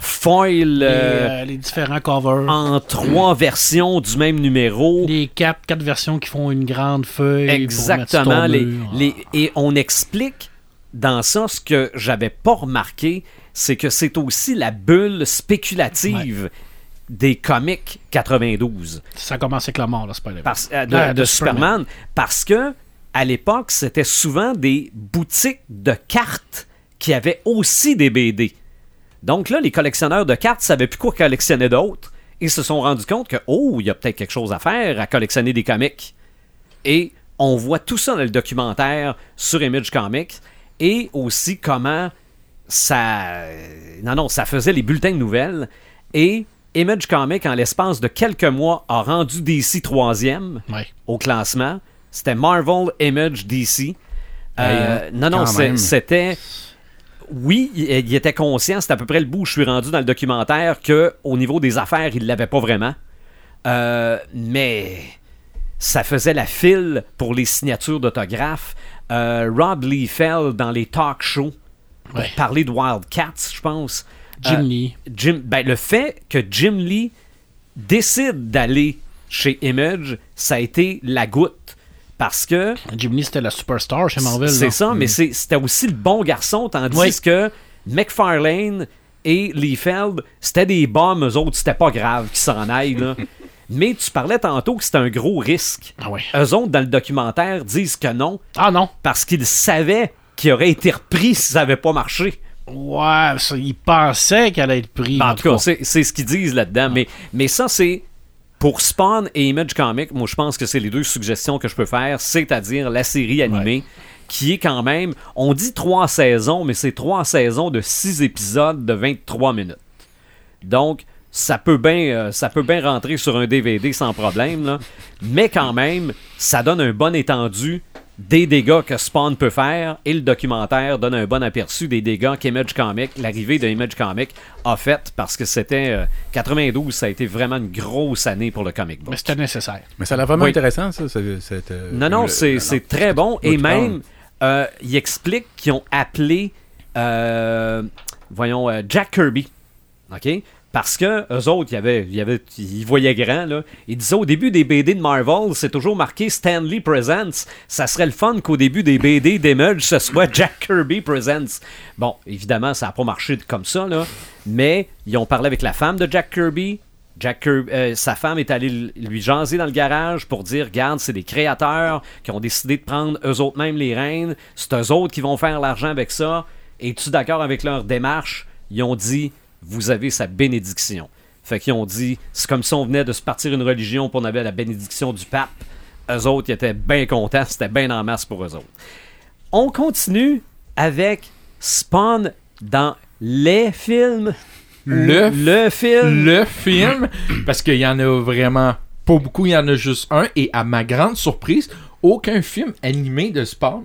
[SPEAKER 5] Foil.
[SPEAKER 1] euh,
[SPEAKER 5] les différents covers.
[SPEAKER 1] en trois versions du même numéro.
[SPEAKER 5] Les quatre, quatre versions qui font une grande feuille.
[SPEAKER 1] Exactement. Les- et on explique dans ça ce que j'avais pas remarqué, c'est que c'est aussi la bulle spéculative des comics 92
[SPEAKER 5] Ça commence avec la mort, là,
[SPEAKER 1] parce- euh,
[SPEAKER 5] Ah,
[SPEAKER 1] de Superman. parce que à l'époque c'était souvent des boutiques de cartes qui avaient aussi des BD. Donc là, les collectionneurs de cartes savaient plus quoi collectionner d'autres et se sont rendus compte que oh, il y a peut-être quelque chose à faire à collectionner des comics. Et on voit tout ça dans le documentaire sur Image Comics et aussi comment ça non non, ça faisait les bulletins de nouvelles et Image Comics en l'espace de quelques mois a rendu DC troisième
[SPEAKER 5] Ouais.
[SPEAKER 1] au classement. C'était Marvel, Image, DC. Euh, non, non, c'était. Oui, il, il était conscient, c'est à peu près le bout où je suis rendu dans le documentaire, que au niveau des affaires, il l'avait pas vraiment. Euh, mais ça faisait la file pour les signatures d'autographes. Euh, Rob Liefeld dans les talk shows pour
[SPEAKER 5] Ouais.
[SPEAKER 1] parler de Wildcats, je pense.
[SPEAKER 5] Jim
[SPEAKER 1] Euh,
[SPEAKER 5] Lee.
[SPEAKER 1] Jim, ben, le fait que Jim Lee décide d'aller chez Image, ça a été la goutte. Parce que
[SPEAKER 5] Jim Lee, c'était la superstar chez Marvel.
[SPEAKER 1] c'est ça, mais c'est- c'était aussi le bon garçon, tandis
[SPEAKER 5] Oui.
[SPEAKER 1] que McFarlane et Liefeld, c'était des bombes, eux autres, c'était pas grave qu'ils s'en aillent. Là. mais tu parlais tantôt que c'était un gros risque.
[SPEAKER 5] Ah ouais.
[SPEAKER 1] Eux autres, dans le documentaire, disent que non,
[SPEAKER 5] Ah non.
[SPEAKER 1] parce qu'ils savaient qu'il aurait été repris si ça n'avait pas marché.
[SPEAKER 5] Ouais, ça, il pensait qu'elle allait être prise.
[SPEAKER 1] Ben, en tout cas, c'est ce qu'ils disent là-dedans. Mais, mais ça, c'est pour Spawn et Image Comics. Moi, je pense que c'est les deux suggestions que je peux faire, c'est-à-dire la série animée, qui est quand même, on dit trois saisons, mais c'est trois saisons de six épisodes de 23 minutes. Donc, ça peut bien euh, ça peut bien rentrer sur un DVD sans problème, là. mais quand même, ça donne un bon étendu des dégâts que Spawn peut faire et le documentaire donne un bon aperçu des dégâts qu'Image Comics, l'arrivée de Image Comics a fait parce que c'était euh, 92, ça a été vraiment une grosse année pour le comic book.
[SPEAKER 5] Mais c'était nécessaire.
[SPEAKER 3] Mais ça l'a vraiment
[SPEAKER 1] Oui.
[SPEAKER 3] intéressant, ça. ce- cette, euh,
[SPEAKER 1] Non, non,
[SPEAKER 3] le-
[SPEAKER 1] c'est très bon. Et même, euh, il explique qu'ils ont appelé, euh, voyons, euh, Jack Kirby. OK? Parce que eux autres, ils, voyaient grand. Là. Ils disaient au début des BD de Marvel, c'est toujours marqué Stanley Presents. Ça serait le fun qu'au début des BD d'Image, ce soit Jack Kirby Presents. Bon, évidemment, ça n'a pas marché comme ça, là. mais ils ont parlé avec la femme de Jack Kirby. Jack Kirby, euh, sa femme est allée lui jaser dans le garage pour dire Regarde, c'est des créateurs qui ont décidé de prendre eux autres mêmes les rênes. C'est eux autres qui vont faire l'argent avec ça. Es-tu d'accord avec leur démarche? Ils ont dit Vous avez sa bénédiction. Fait qu'ils ont dit C'est comme si on venait de se partir une religion pour on avait la bénédiction du pape. Eux autres, ils étaient bien contents. C'était bien en masse pour eux autres. On continue avec Spawn dans les films.
[SPEAKER 6] Le
[SPEAKER 1] le film.
[SPEAKER 6] le film, parce qu'il y en a vraiment pas beaucoup, il y en a juste un, et à ma grande surprise, aucun film animé de Spawn.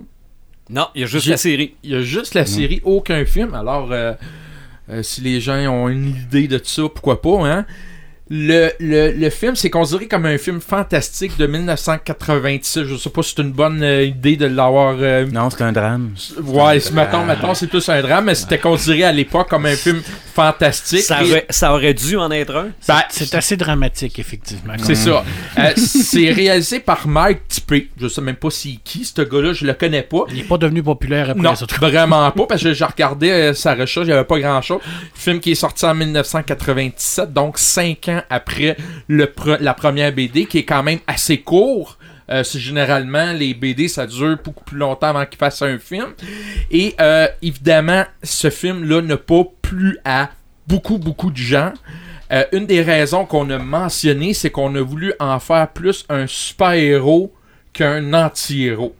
[SPEAKER 1] Non, il y a juste la série.
[SPEAKER 6] Il y a juste la série, aucun film. Alors, euh, si les gens ont une idée de ça, pourquoi pas, hein? Le, le, le film, c'est considéré comme un film fantastique de 1986. Je sais pas si c'est une bonne euh, idée de l'avoir. euh,
[SPEAKER 3] Non, c'est un drame.
[SPEAKER 6] Ouais, si, mettons, mettons, c'est plus un drame, mais c'était considéré à l'époque comme un film fantastique.
[SPEAKER 1] Ça
[SPEAKER 6] Et-
[SPEAKER 1] aurait, ça aurait dû en être un.
[SPEAKER 6] Ben,
[SPEAKER 5] C'est assez dramatique, effectivement.
[SPEAKER 6] C'est ça. Euh, c'est réalisé par Mike Tippé. Je sais même pas c'est qui, ce gars-là, je le connais pas.
[SPEAKER 5] Il n'est pas devenu populaire après
[SPEAKER 6] Non,
[SPEAKER 5] ça.
[SPEAKER 6] vraiment pas, parce que j'ai regardé euh, sa recherche, il n'y avait pas grand-chose. Film qui est sorti en 1997, donc 5 ans après la première BD, qui est quand même assez court. Euh, généralement, les BD, ça dure beaucoup plus longtemps avant qu'ils fassent un film. Et euh, évidemment, ce film-là n'a pas plu à beaucoup, beaucoup de gens. Euh, une des raisons qu'on a mentionné, c'est qu'on a voulu en faire plus un super-héros qu'un anti-héros.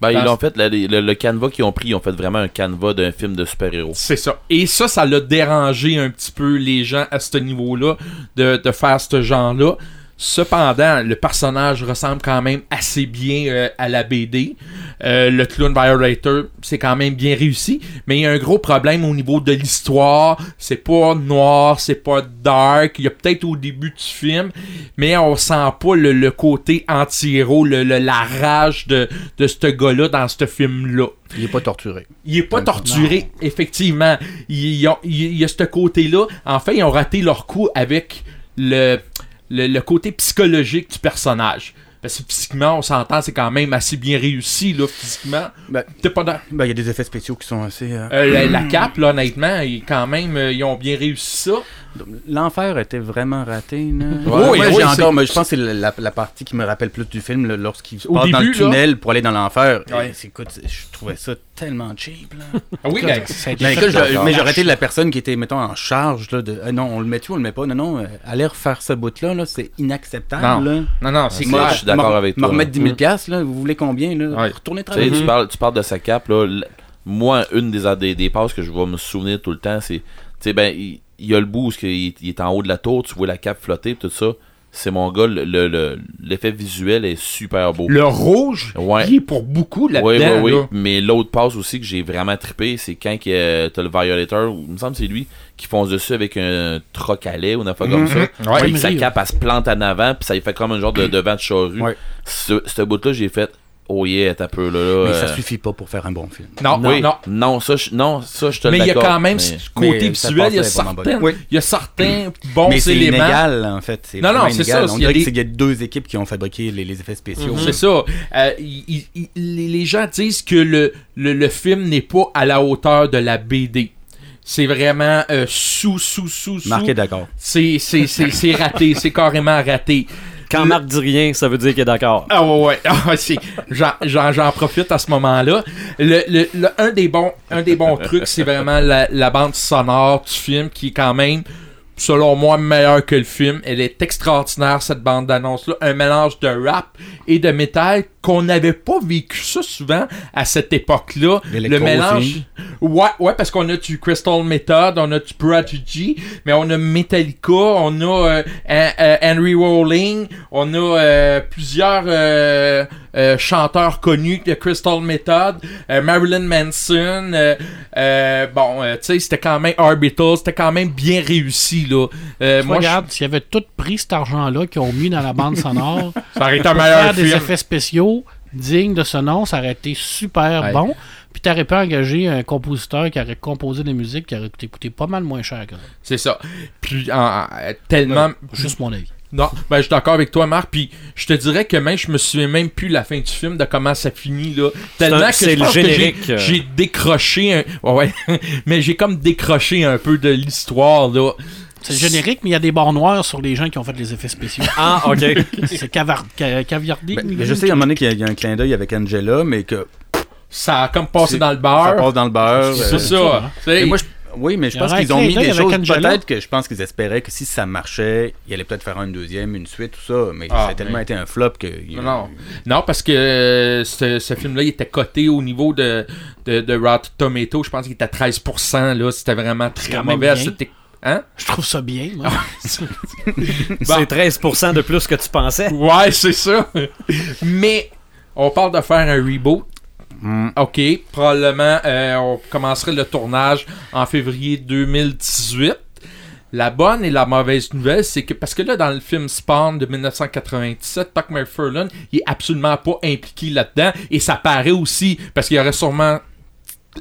[SPEAKER 4] Ben, ils l'ont fait, le, le- le canevas qu'ils ont pris, ils ont fait vraiment un canevas d'un film de super-héros.
[SPEAKER 6] C'est ça. Et ça, ça l'a dérangé un petit peu les gens à ce niveau-là de, de faire ce genre-là. Cependant, le personnage ressemble quand même assez bien euh, à la BD. Euh, le clown Violator, c'est quand même bien réussi. Mais il y a un gros problème au niveau de l'histoire. C'est pas noir, c'est pas dark. Il y a peut-être au début du film, mais on sent pas le, le côté anti-héros, le, le- la rage de, de ce gars-là dans ce film-là.
[SPEAKER 3] Il est pas torturé.
[SPEAKER 6] Il est pas torturé, effectivement. Il, y a ce côté-là. En fait, ils ont raté leur coup avec le, le, le côté psychologique du personnage. Parce que physiquement, on s'entend, c'est quand même assez bien réussi, là, physiquement.
[SPEAKER 3] Ben, ben, il y a des effets spéciaux qui sont assez. euh,
[SPEAKER 6] Euh, la, la cape, là, honnêtement, ils, quand même, euh, ils ont bien réussi ça.
[SPEAKER 3] L'enfer était vraiment raté. Là.
[SPEAKER 6] Oui,
[SPEAKER 3] Moi,
[SPEAKER 6] oui,
[SPEAKER 3] encore, mais je pense que c'est la, la partie qui me rappelle plus du film lorsqu'il passe dans le
[SPEAKER 6] là.
[SPEAKER 3] tunnel pour aller dans l'enfer.
[SPEAKER 6] Ouais.
[SPEAKER 3] Écoute, je trouvais ça tellement cheap. Là.
[SPEAKER 6] Ah oui, ben,
[SPEAKER 3] Ben,
[SPEAKER 5] par-
[SPEAKER 3] mais j'aurais été la personne qui était, mettons, en charge là, de. euh, non, on le met-tu, on le met pas? Non, non, euh, aller refaire ce bout-là, là, c'est inacceptable.
[SPEAKER 6] Non.
[SPEAKER 3] Là.
[SPEAKER 6] non, non, c'est
[SPEAKER 4] Moi,
[SPEAKER 6] clair.
[SPEAKER 4] je suis d'accord avec
[SPEAKER 3] Me
[SPEAKER 4] toi.
[SPEAKER 3] remettre 10 000 piastres, là, vous voulez combien là?
[SPEAKER 6] Ouais.
[SPEAKER 3] Retournez
[SPEAKER 4] Tu sais,
[SPEAKER 3] travailler.
[SPEAKER 4] tu, parles, tu parles de sa cape, là. Moi, une des, des, des passes que je vais me souvenir tout le temps, c'est. Tu sais, ben, il, il y a le bout où il, il est en haut de la tour, tu vois la cape flotter, tout ça. C'est mon gars, le- le- le- l'effet visuel est super beau.
[SPEAKER 6] Le rouge,
[SPEAKER 4] Ouais.
[SPEAKER 6] il est pour beaucoup là-dedans.
[SPEAKER 4] Oui, oui, oui.
[SPEAKER 6] là.
[SPEAKER 4] Mais l'autre passe aussi que j'ai vraiment trippé, c'est quand euh, t'as le Violator, il me semble que c'est lui, qui fonce dessus avec un troc à lait ou une affaire comme ça.
[SPEAKER 6] Ouais.
[SPEAKER 4] Puis sa
[SPEAKER 5] Emery,
[SPEAKER 4] cape, elle se plante en avant, puis ça lui fait comme un genre de devant de charrue.
[SPEAKER 3] Ouais.
[SPEAKER 4] Ce, ce bout-là, j'ai fait, oh yeah, t'as peu là. là
[SPEAKER 3] Mais
[SPEAKER 4] euh,
[SPEAKER 3] ça suffit pas pour faire un bon film.
[SPEAKER 6] Non,
[SPEAKER 4] oui,
[SPEAKER 6] non.
[SPEAKER 4] non, ça, je, non, ça, je te
[SPEAKER 6] Mais il y a quand même
[SPEAKER 4] mais-
[SPEAKER 6] côté visuel, il y a
[SPEAKER 3] bon. Oui.
[SPEAKER 6] il y a certains bons
[SPEAKER 3] mais c'est
[SPEAKER 6] éléments.
[SPEAKER 3] inégal, en fait.
[SPEAKER 6] Non, non, c'est ça,
[SPEAKER 3] On dirait
[SPEAKER 6] des-
[SPEAKER 3] qu'il y a deux équipes qui ont fabriqué les, les effets spéciaux.
[SPEAKER 6] C'est ça. Euh, les gens disent que le, le, le film n'est pas à la hauteur de la BD. C'est vraiment euh, sous, sous, sous, sous.
[SPEAKER 3] Marqué d'accord.
[SPEAKER 6] C'est c'est- c'est- c'est raté. c'est carrément raté.
[SPEAKER 1] Quand Marc dit rien, ça veut dire qu'il est d'accord.
[SPEAKER 6] Ah ouais, ouais. Ah, J'en, profite à ce moment-là. Le, le- le- un, des bons, un des bons trucs, c'est vraiment la, la bande sonore du film qui est quand même, selon moi, meilleure que le film. Elle est extraordinaire, cette bande d'annonce-là. Un mélange de rap et de métal qu'on n'avait pas vécu ça souvent à cette époque-là. Le mélange. Ouais, ouais, parce qu'on a du Crystal Method, on a du Prodigy, mais on a Metallica, on a euh, euh, Henry Rowling, on a euh, plusieurs euh, chanteurs connus de Crystal Method, Marilyn Manson, bon, tu sais, c'était quand même Orbital, c'était quand même bien réussi, là. Euh, moi,
[SPEAKER 5] Regarde, s'ils avaient tout pris cet argent-là qu'ils ont mis dans la bande sonore,
[SPEAKER 6] ça aurait été un meilleur
[SPEAKER 5] faire des
[SPEAKER 6] film.
[SPEAKER 5] effets spéciaux, digne de ce nom, ça aurait été super
[SPEAKER 6] Ouais.
[SPEAKER 5] bon. Puis t'aurais pu engager un compositeur qui aurait composé des musiques qui aurait coûté, pas mal moins cher que ça.
[SPEAKER 6] C'est ça. Puis, en- en- tellement.
[SPEAKER 5] Juste mon avis.
[SPEAKER 6] Non, ben, je suis d'accord avec toi, Marc. Puis, je te dirais que même, je me souviens même plus la fin du film de comment ça finit, là. Tellement
[SPEAKER 1] un-
[SPEAKER 6] que
[SPEAKER 1] c'est le générique, euh.
[SPEAKER 6] j'ai décroché un. Ouais, ouais. mais j'ai comme décroché un peu de l'histoire, là.
[SPEAKER 5] C'est générique, mais il y a des barres noires sur les gens qui ont fait les effets spéciaux.
[SPEAKER 1] Ah, OK.
[SPEAKER 5] C'est cavar- ca- caviardé.
[SPEAKER 3] Ben, mais je sais, à un moment donné, qu'il y a- il y, a un clin d'œil avec Angela, mais que
[SPEAKER 6] Ça a comme passé
[SPEAKER 3] C'est-
[SPEAKER 6] dans le
[SPEAKER 3] ça
[SPEAKER 6] beurre.
[SPEAKER 3] passe dans le beurre.
[SPEAKER 6] C'est
[SPEAKER 3] euh,
[SPEAKER 6] ça.
[SPEAKER 3] Et moi, je- oui, mais je
[SPEAKER 5] Il y
[SPEAKER 3] pense qu'ils
[SPEAKER 5] un
[SPEAKER 3] ont
[SPEAKER 5] clin
[SPEAKER 3] mis
[SPEAKER 5] d'œil
[SPEAKER 3] des
[SPEAKER 5] avec
[SPEAKER 3] choses.
[SPEAKER 5] Angela.
[SPEAKER 3] Peut-être que je pense qu'ils espéraient que si ça marchait, ils allaient peut-être faire une deuxième, une suite, tout ça. Mais
[SPEAKER 6] Ah,
[SPEAKER 3] ça a tellement
[SPEAKER 6] mais-
[SPEAKER 3] été un flop que. il-
[SPEAKER 6] Non, non. Non, parce que euh, ce, ce film-là, il était coté au niveau de, de, de Rotten Tomato. Je pense qu'il était à 13%. Là, c'était vraiment très
[SPEAKER 5] quand même
[SPEAKER 6] mauvais.
[SPEAKER 5] bien.
[SPEAKER 6] Hein?
[SPEAKER 5] Je trouve ça bien. moi.
[SPEAKER 1] C'est 13% de plus que tu pensais.
[SPEAKER 6] Ouais, c'est ça. Mais on parle de faire un reboot.
[SPEAKER 3] Hmm.
[SPEAKER 6] OK, probablement euh, on commencerait le tournage en février 2018. La bonne et la mauvaise nouvelle, c'est que parce que là, dans le film Spawn de 1997, Tuck McFarlane, il est absolument pas impliqué là-dedans et ça paraît aussi parce qu'il aurait sûrement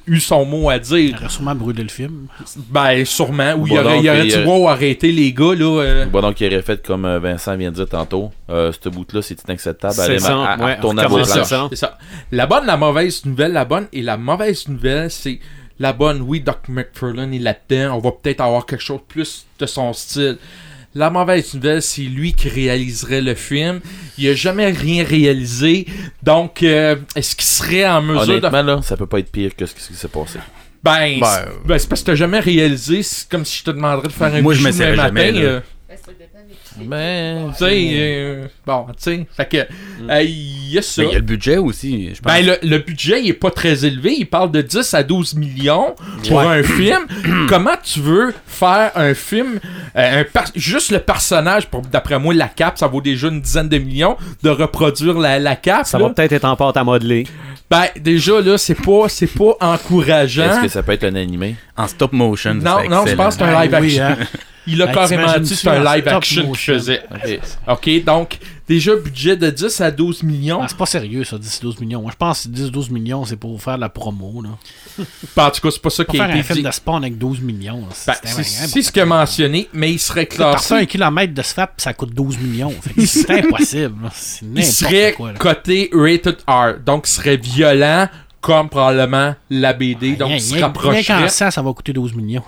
[SPEAKER 6] eu son mot à
[SPEAKER 5] Il
[SPEAKER 6] dire.
[SPEAKER 5] aurait sûrement brûlé le film.
[SPEAKER 6] Ben, sûrement. Ou il aurait,
[SPEAKER 4] donc,
[SPEAKER 6] il aurait
[SPEAKER 4] il
[SPEAKER 6] dit,
[SPEAKER 4] aurait-
[SPEAKER 6] wow, arrêtez les gars, là. euh.
[SPEAKER 4] Bon, donc, il aurait fait comme euh, Vincent vient de dire tantôt. Euh, ce bout-là, c'est inacceptable.
[SPEAKER 1] C'est
[SPEAKER 4] Allez, à-
[SPEAKER 1] ouais,
[SPEAKER 4] à vos.
[SPEAKER 6] C'est ça. La bonne, la mauvaise nouvelle, la bonne et la mauvaise nouvelle, c'est la bonne, oui, Doc McFarlane est là-dedans. On va peut-être avoir quelque chose de plus de son style. La mauvaise nouvelle, c'est lui qui réaliserait le film. Il a jamais rien réalisé. Donc, euh, est-ce qu'il serait en mesure de
[SPEAKER 4] Honnêtement, là, ça peut pas être pire que ce qui s'est passé.
[SPEAKER 6] Ben,
[SPEAKER 3] Ben,
[SPEAKER 6] c'est ben, c'est parce que t'as jamais réalisé. C'est comme si je te demanderais de faire un
[SPEAKER 3] Moi, je jamais,
[SPEAKER 6] matin.
[SPEAKER 3] là.
[SPEAKER 6] euh,
[SPEAKER 4] Ben,
[SPEAKER 6] tu sais, euh, bon, tu sais. Fait que, euh, il y a ça.
[SPEAKER 3] Mais il y a le budget aussi, je pense.
[SPEAKER 6] Ben, le, le budget, il est pas très élevé. Il parle de 10 à 12 millions pour un film. Comment tu veux faire un film, euh, un juste le personnage, pour d'après moi, la cape, ça vaut déjà une dizaine de millions, de reproduire la, la cape.
[SPEAKER 1] Ça
[SPEAKER 6] là?
[SPEAKER 1] va peut-être être en pâte à modeler.
[SPEAKER 6] Ben, déjà, là, c'est pas, c'est pas encourageant.
[SPEAKER 4] est-ce que ça peut être un animé?
[SPEAKER 3] En stop motion.
[SPEAKER 6] Non, non, je pense que c'est un
[SPEAKER 5] Ben
[SPEAKER 6] live
[SPEAKER 5] oui,
[SPEAKER 6] action.
[SPEAKER 5] hein.
[SPEAKER 6] Il a carrément dit que c'est un live action qu'il faisait.
[SPEAKER 4] Ok.
[SPEAKER 6] OK, donc, déjà, budget de 10 à 12 millions.
[SPEAKER 5] Ah, c'est pas sérieux, ça, 10-12 millions. Moi, je pense que 10-12 millions, c'est pour faire de la promo. Là.
[SPEAKER 6] Ben, en tout cas, c'est pas ça qui a
[SPEAKER 5] faire un
[SPEAKER 6] été
[SPEAKER 5] film de spawn avec 12 millions. là,
[SPEAKER 6] Ben,
[SPEAKER 5] c'est
[SPEAKER 6] c'est c'est ce qu'il a mentionné, mais il serait
[SPEAKER 5] T'as
[SPEAKER 6] classé
[SPEAKER 5] un kilomètre de puis ça coûte 12 millions. Que c'est impossible. C'est
[SPEAKER 6] il serait
[SPEAKER 5] quoi. là.
[SPEAKER 6] coté rated R. Donc, il serait violent comme probablement la BD. Donc,
[SPEAKER 5] Rien-
[SPEAKER 6] il se rapprocherait.
[SPEAKER 5] rien sang, ça va coûter 12 millions.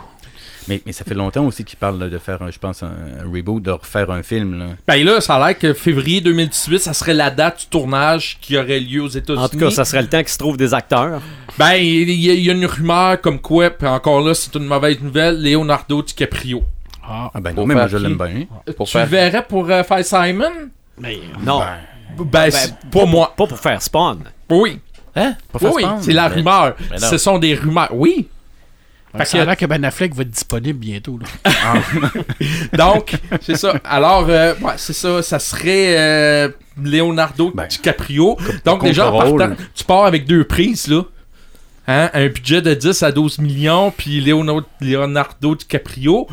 [SPEAKER 3] Mais, mais ça fait longtemps aussi qu'ils parlent de faire, un- je pense, un, un reboot, de refaire un film. Là.
[SPEAKER 6] Ben là, ça a l'air que février 2018, ça serait la date du tournage qui aurait lieu aux États-Unis.
[SPEAKER 1] En tout cas, ça serait le temps qu'il se trouve des acteurs.
[SPEAKER 6] Ben, il y, a- il y a une rumeur comme quoi, puis encore là, c'est une mauvaise nouvelle, Leonardo DiCaprio.
[SPEAKER 5] Ah,
[SPEAKER 3] Ah ben
[SPEAKER 4] Pour
[SPEAKER 3] non, mais moi je l'aime bien.
[SPEAKER 4] Pour
[SPEAKER 6] tu
[SPEAKER 4] faire-
[SPEAKER 6] verrais pour euh, faire Simon?
[SPEAKER 5] mais,
[SPEAKER 1] Non,
[SPEAKER 6] Ben, c'est pas moi.
[SPEAKER 1] pas pour faire Spawn.
[SPEAKER 6] Oui.
[SPEAKER 3] Hein? Pas faire
[SPEAKER 6] Oui,
[SPEAKER 3] Spawn?
[SPEAKER 6] c'est la rumeur. Ce sont des rumeurs. Oui.
[SPEAKER 5] Fait ça a l'air que Ben Affleck va être disponible bientôt. Là.
[SPEAKER 6] Donc, c'est ça. Alors, euh, ouais, c'est ça. Ça serait euh, Leonardo
[SPEAKER 3] Ben,
[SPEAKER 6] DiCaprio. Donc, déjà, en partant, tu pars avec deux prises, là. Hein? Un budget de 10 à 12 millions, puis Leonardo, Leonardo DiCaprio.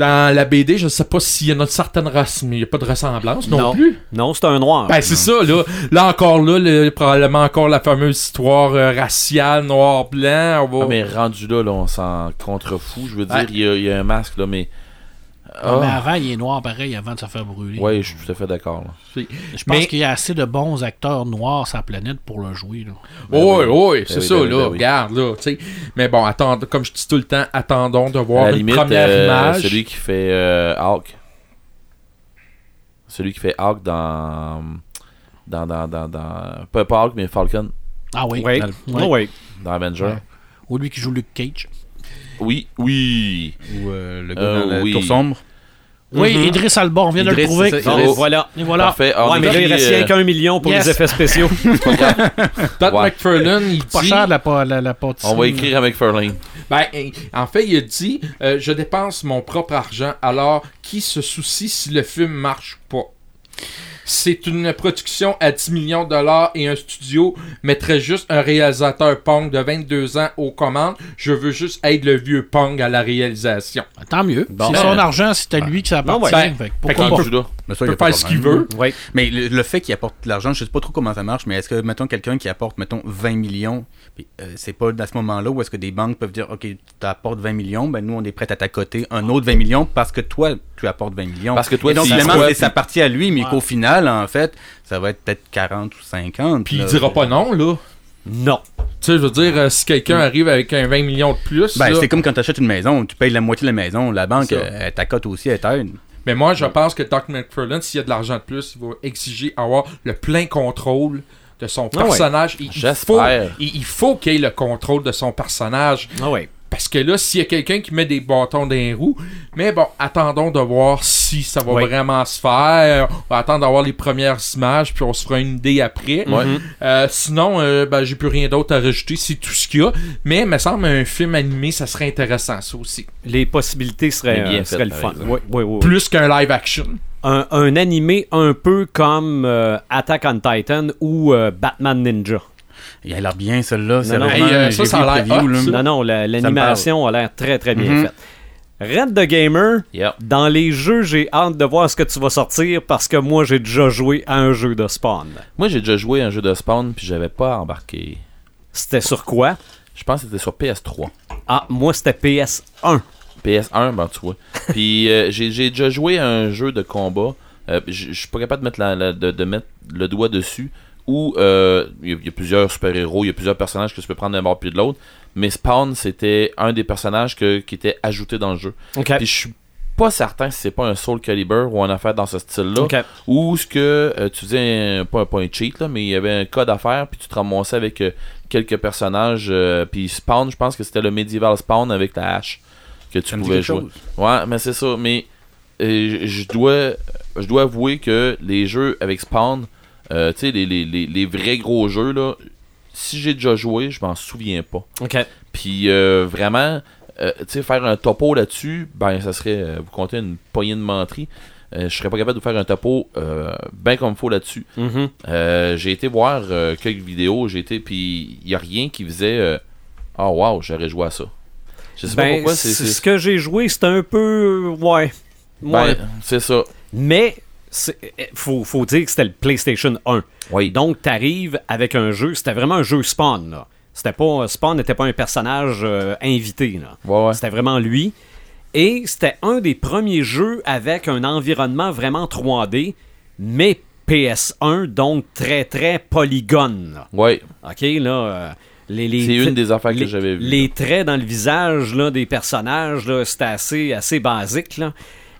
[SPEAKER 6] Dans la BD, je sais pas s'il y a une certaine race, mais il n'y a pas de ressemblance non,
[SPEAKER 1] Non.
[SPEAKER 6] plus.
[SPEAKER 1] Non, c'est un noir.
[SPEAKER 6] Ben, c'est ça, là. Là, encore là, le- probablement encore la fameuse histoire euh, raciale, noir-blanc. Va...
[SPEAKER 4] Ah, mais rendu là, là on s'en contrefou. Je veux dire,
[SPEAKER 6] Ouais.
[SPEAKER 4] il y, a- il y a un masque, là, mais. Ah.
[SPEAKER 5] Mais avant, il est noir pareil avant de se faire brûler.
[SPEAKER 4] Ouais, je suis tout à fait d'accord.
[SPEAKER 5] Je pense
[SPEAKER 6] Mais-
[SPEAKER 5] qu'il y a assez de bons acteurs noirs sur la planète pour le jouer. Là.
[SPEAKER 4] Ben
[SPEAKER 6] oui,
[SPEAKER 4] oui.
[SPEAKER 6] oui, c'est
[SPEAKER 4] Ben oui,
[SPEAKER 6] ça,
[SPEAKER 4] ben oui,
[SPEAKER 6] là.
[SPEAKER 4] ben oui.
[SPEAKER 6] Regarde, là. Mais bon, attends, comme je dis tout le temps, attendons de voir
[SPEAKER 4] la
[SPEAKER 6] une
[SPEAKER 4] limite,
[SPEAKER 6] première
[SPEAKER 4] euh,
[SPEAKER 6] image.
[SPEAKER 4] celui qui fait euh, Hulk. Celui qui fait Hulk dans. Dans. Dans. Dans. dans- pas, Hulk, mais Falcon.
[SPEAKER 5] Ah oui.
[SPEAKER 1] Oui,
[SPEAKER 5] Dans le-
[SPEAKER 1] oui,
[SPEAKER 5] ouais.
[SPEAKER 1] oui.
[SPEAKER 4] Dans Avenger.
[SPEAKER 5] Ou lui qui joue Luke Cage.
[SPEAKER 4] Oui, oui.
[SPEAKER 3] Ou euh, le gars
[SPEAKER 4] Euh,
[SPEAKER 3] dans la
[SPEAKER 4] oui.
[SPEAKER 3] tour sombre.
[SPEAKER 5] Oui,
[SPEAKER 1] Mhm.
[SPEAKER 5] Idriss Alba, on vient de le trouver.
[SPEAKER 3] Idriss.
[SPEAKER 1] voilà.
[SPEAKER 5] Et voilà.
[SPEAKER 4] Parfait.
[SPEAKER 1] Ouais,
[SPEAKER 4] est
[SPEAKER 1] mais là, il reste
[SPEAKER 4] euh,
[SPEAKER 1] rien qu'un million pour
[SPEAKER 5] yes.
[SPEAKER 1] les effets spéciaux.
[SPEAKER 6] Todd
[SPEAKER 4] Ouais.
[SPEAKER 6] McFarlane, il
[SPEAKER 5] Pas
[SPEAKER 6] dit...
[SPEAKER 5] cher la, la, la pâtisserie.
[SPEAKER 4] On va écrire avec Furling.
[SPEAKER 6] Ben, en fait, il a dit euh, Je dépense mon propre argent, alors qui se soucie si le film marche ou pas? C'est une production à 10 millions de dollars et un studio mettrait juste un réalisateur Pong de 22 ans aux commandes. Je veux juste être le vieux Pong à la réalisation.
[SPEAKER 5] Tant mieux.
[SPEAKER 1] Bon.
[SPEAKER 5] c'est son argent, c'est à lui que ça appartient.
[SPEAKER 6] Ben,
[SPEAKER 5] fait pourquoi.
[SPEAKER 3] Mais ça,
[SPEAKER 6] Il peut faire ce qu'il veut.
[SPEAKER 1] Oui.
[SPEAKER 3] Mais le, le fait qu'il apporte de l'argent, je sais pas trop comment ça marche, mais est-ce que, mettons, quelqu'un qui apporte, mettons, 20 millions, puis, euh, c'est pas à ce moment-là où est-ce que des banques peuvent dire, OK, tu apportes 20 millions, ben nous, on est prêts à t'accoter un autre 20 millions parce que toi, tu apportes 20 millions.
[SPEAKER 4] Parce que toi,
[SPEAKER 3] Et donc, finalement, c'est sa partie à lui, mais
[SPEAKER 5] Ouais.
[SPEAKER 3] qu'au final, en fait, ça va être peut-être 40 ou 50.
[SPEAKER 6] Puis il dira pas non, là.
[SPEAKER 1] Non.
[SPEAKER 6] Tu sais, je veux dire, euh, si quelqu'un arrive avec un 20 millions de plus,
[SPEAKER 3] Ben, c'est comme quand tu achètes une maison, tu payes la moitié de la maison, la banque, elle t'accote aussi, elle t'aide.
[SPEAKER 6] Mais moi, je pense que Doc McFarlane, s'il y a de l'argent de plus, il va exiger avoir le plein contrôle de son
[SPEAKER 1] Ah
[SPEAKER 6] personnage. Il- il, faut, il, il faut qu'il ait le contrôle de son personnage.
[SPEAKER 1] Ah.
[SPEAKER 6] Parce que là, s'il y a quelqu'un qui met des bâtons dans les roues, mais bon, attendons de voir si ça va
[SPEAKER 1] Oui.
[SPEAKER 6] vraiment se faire. On va attendre d'avoir les premières images, puis on se fera une idée après.
[SPEAKER 4] Ouais.
[SPEAKER 6] Euh, sinon, euh, ben, j'ai plus rien d'autre à rajouter, c'est tout ce qu'il y a. Mais, il me semble, un film animé, ça serait intéressant, ça aussi.
[SPEAKER 1] Les possibilités seraient,
[SPEAKER 4] bien
[SPEAKER 1] euh,
[SPEAKER 4] fait,
[SPEAKER 1] seraient le
[SPEAKER 4] par
[SPEAKER 1] fun.
[SPEAKER 4] exemple.
[SPEAKER 1] Oui, oui, oui.
[SPEAKER 6] Plus qu'un live action.
[SPEAKER 1] Un, un animé un peu comme euh, Attack on Titan ou euh, Batman Ninja.
[SPEAKER 3] Il a l'air bien, celui-là.
[SPEAKER 1] Non, non.
[SPEAKER 6] Hey, euh, ça, ça a
[SPEAKER 3] le
[SPEAKER 6] l'air.
[SPEAKER 1] Non, non, la- l'animation a l'air très, très bien
[SPEAKER 3] Mhm.
[SPEAKER 1] faite. Red the Gamer,
[SPEAKER 4] Yep.
[SPEAKER 1] dans les jeux, j'ai hâte de voir ce que tu vas sortir parce que moi, j'ai déjà joué à un jeu de Spawn.
[SPEAKER 4] Moi, j'ai déjà joué à un jeu de Spawn, puis j'avais pas embarqué.
[SPEAKER 1] C'était sur quoi?
[SPEAKER 4] Je pense que c'était sur PS3.
[SPEAKER 1] Ah, moi, c'était PS1.
[SPEAKER 4] PS1, ben tu vois. Puis euh, j'ai déjà joué à un jeu de combat. Euh, Je suis pas capable de mettre, la- la- de, de mettre le doigt dessus. Où euh, il y, y a plusieurs super-héros, il y a plusieurs personnages que tu peux prendre d'un bord puis de l'autre. Mais Spawn, c'était un des personnages que- qui était ajouté dans le jeu. Puis je suis pas certain si c'est pas un Soul Calibur ou une affaire dans ce style-là. Ou ce que euh, tu faisais un, pas, pas un cheat là, mais il y avait un code à faire puis tu te ramassais avec euh, quelques personnages euh, puis Spawn, je pense que c'était le Medieval Spawn avec la hache que tu
[SPEAKER 3] me
[SPEAKER 4] pouvais jouer.
[SPEAKER 3] chose.
[SPEAKER 4] Ouais, mais c'est ça, mais euh, je je dois je dois avouer que les jeux avec Spawn, euh, tu sais les, les, les, les vrais gros jeux là, si j'ai déjà joué, je m'en souviens pas.
[SPEAKER 1] OK.
[SPEAKER 4] Puis euh, vraiment, euh, tu sais, faire un topo là-dessus, ben ça serait, euh, vous comptez une poignée de menterie. Je serais pas capable de faire un topo bien comme faut là-dessus.
[SPEAKER 1] Mhm.
[SPEAKER 4] Euh, j'ai été voir quelques vidéos, j'ai été, puis il y a rien qui faisait, euh, oh wow, j'aurais joué à ça. Je sais pas
[SPEAKER 1] Ben,
[SPEAKER 4] pourquoi, c'est,
[SPEAKER 1] ce que j'ai joué, c'était un peu... Ouais.
[SPEAKER 4] ben,
[SPEAKER 1] Ouais.
[SPEAKER 4] c'est ça.
[SPEAKER 1] Mais, faut, faut dire que c'était le PlayStation 1.
[SPEAKER 4] Oui.
[SPEAKER 1] Donc, t'arrives avec un jeu, c'était vraiment un jeu Spawn, là. C'était pas, Spawn n'était pas un personnage euh, invité, là.
[SPEAKER 4] Ouais, ouais.
[SPEAKER 1] C'était vraiment lui. Et c'était un des premiers jeux avec un environnement vraiment 3D, mais PS1, donc très, très polygone.
[SPEAKER 4] Ouais.
[SPEAKER 1] OK, là... euh, les, les
[SPEAKER 4] C'est une des affaires que j'avais vues.
[SPEAKER 1] Les traits dans le visage là, des personnages, là, c'était assez, assez basique. Là.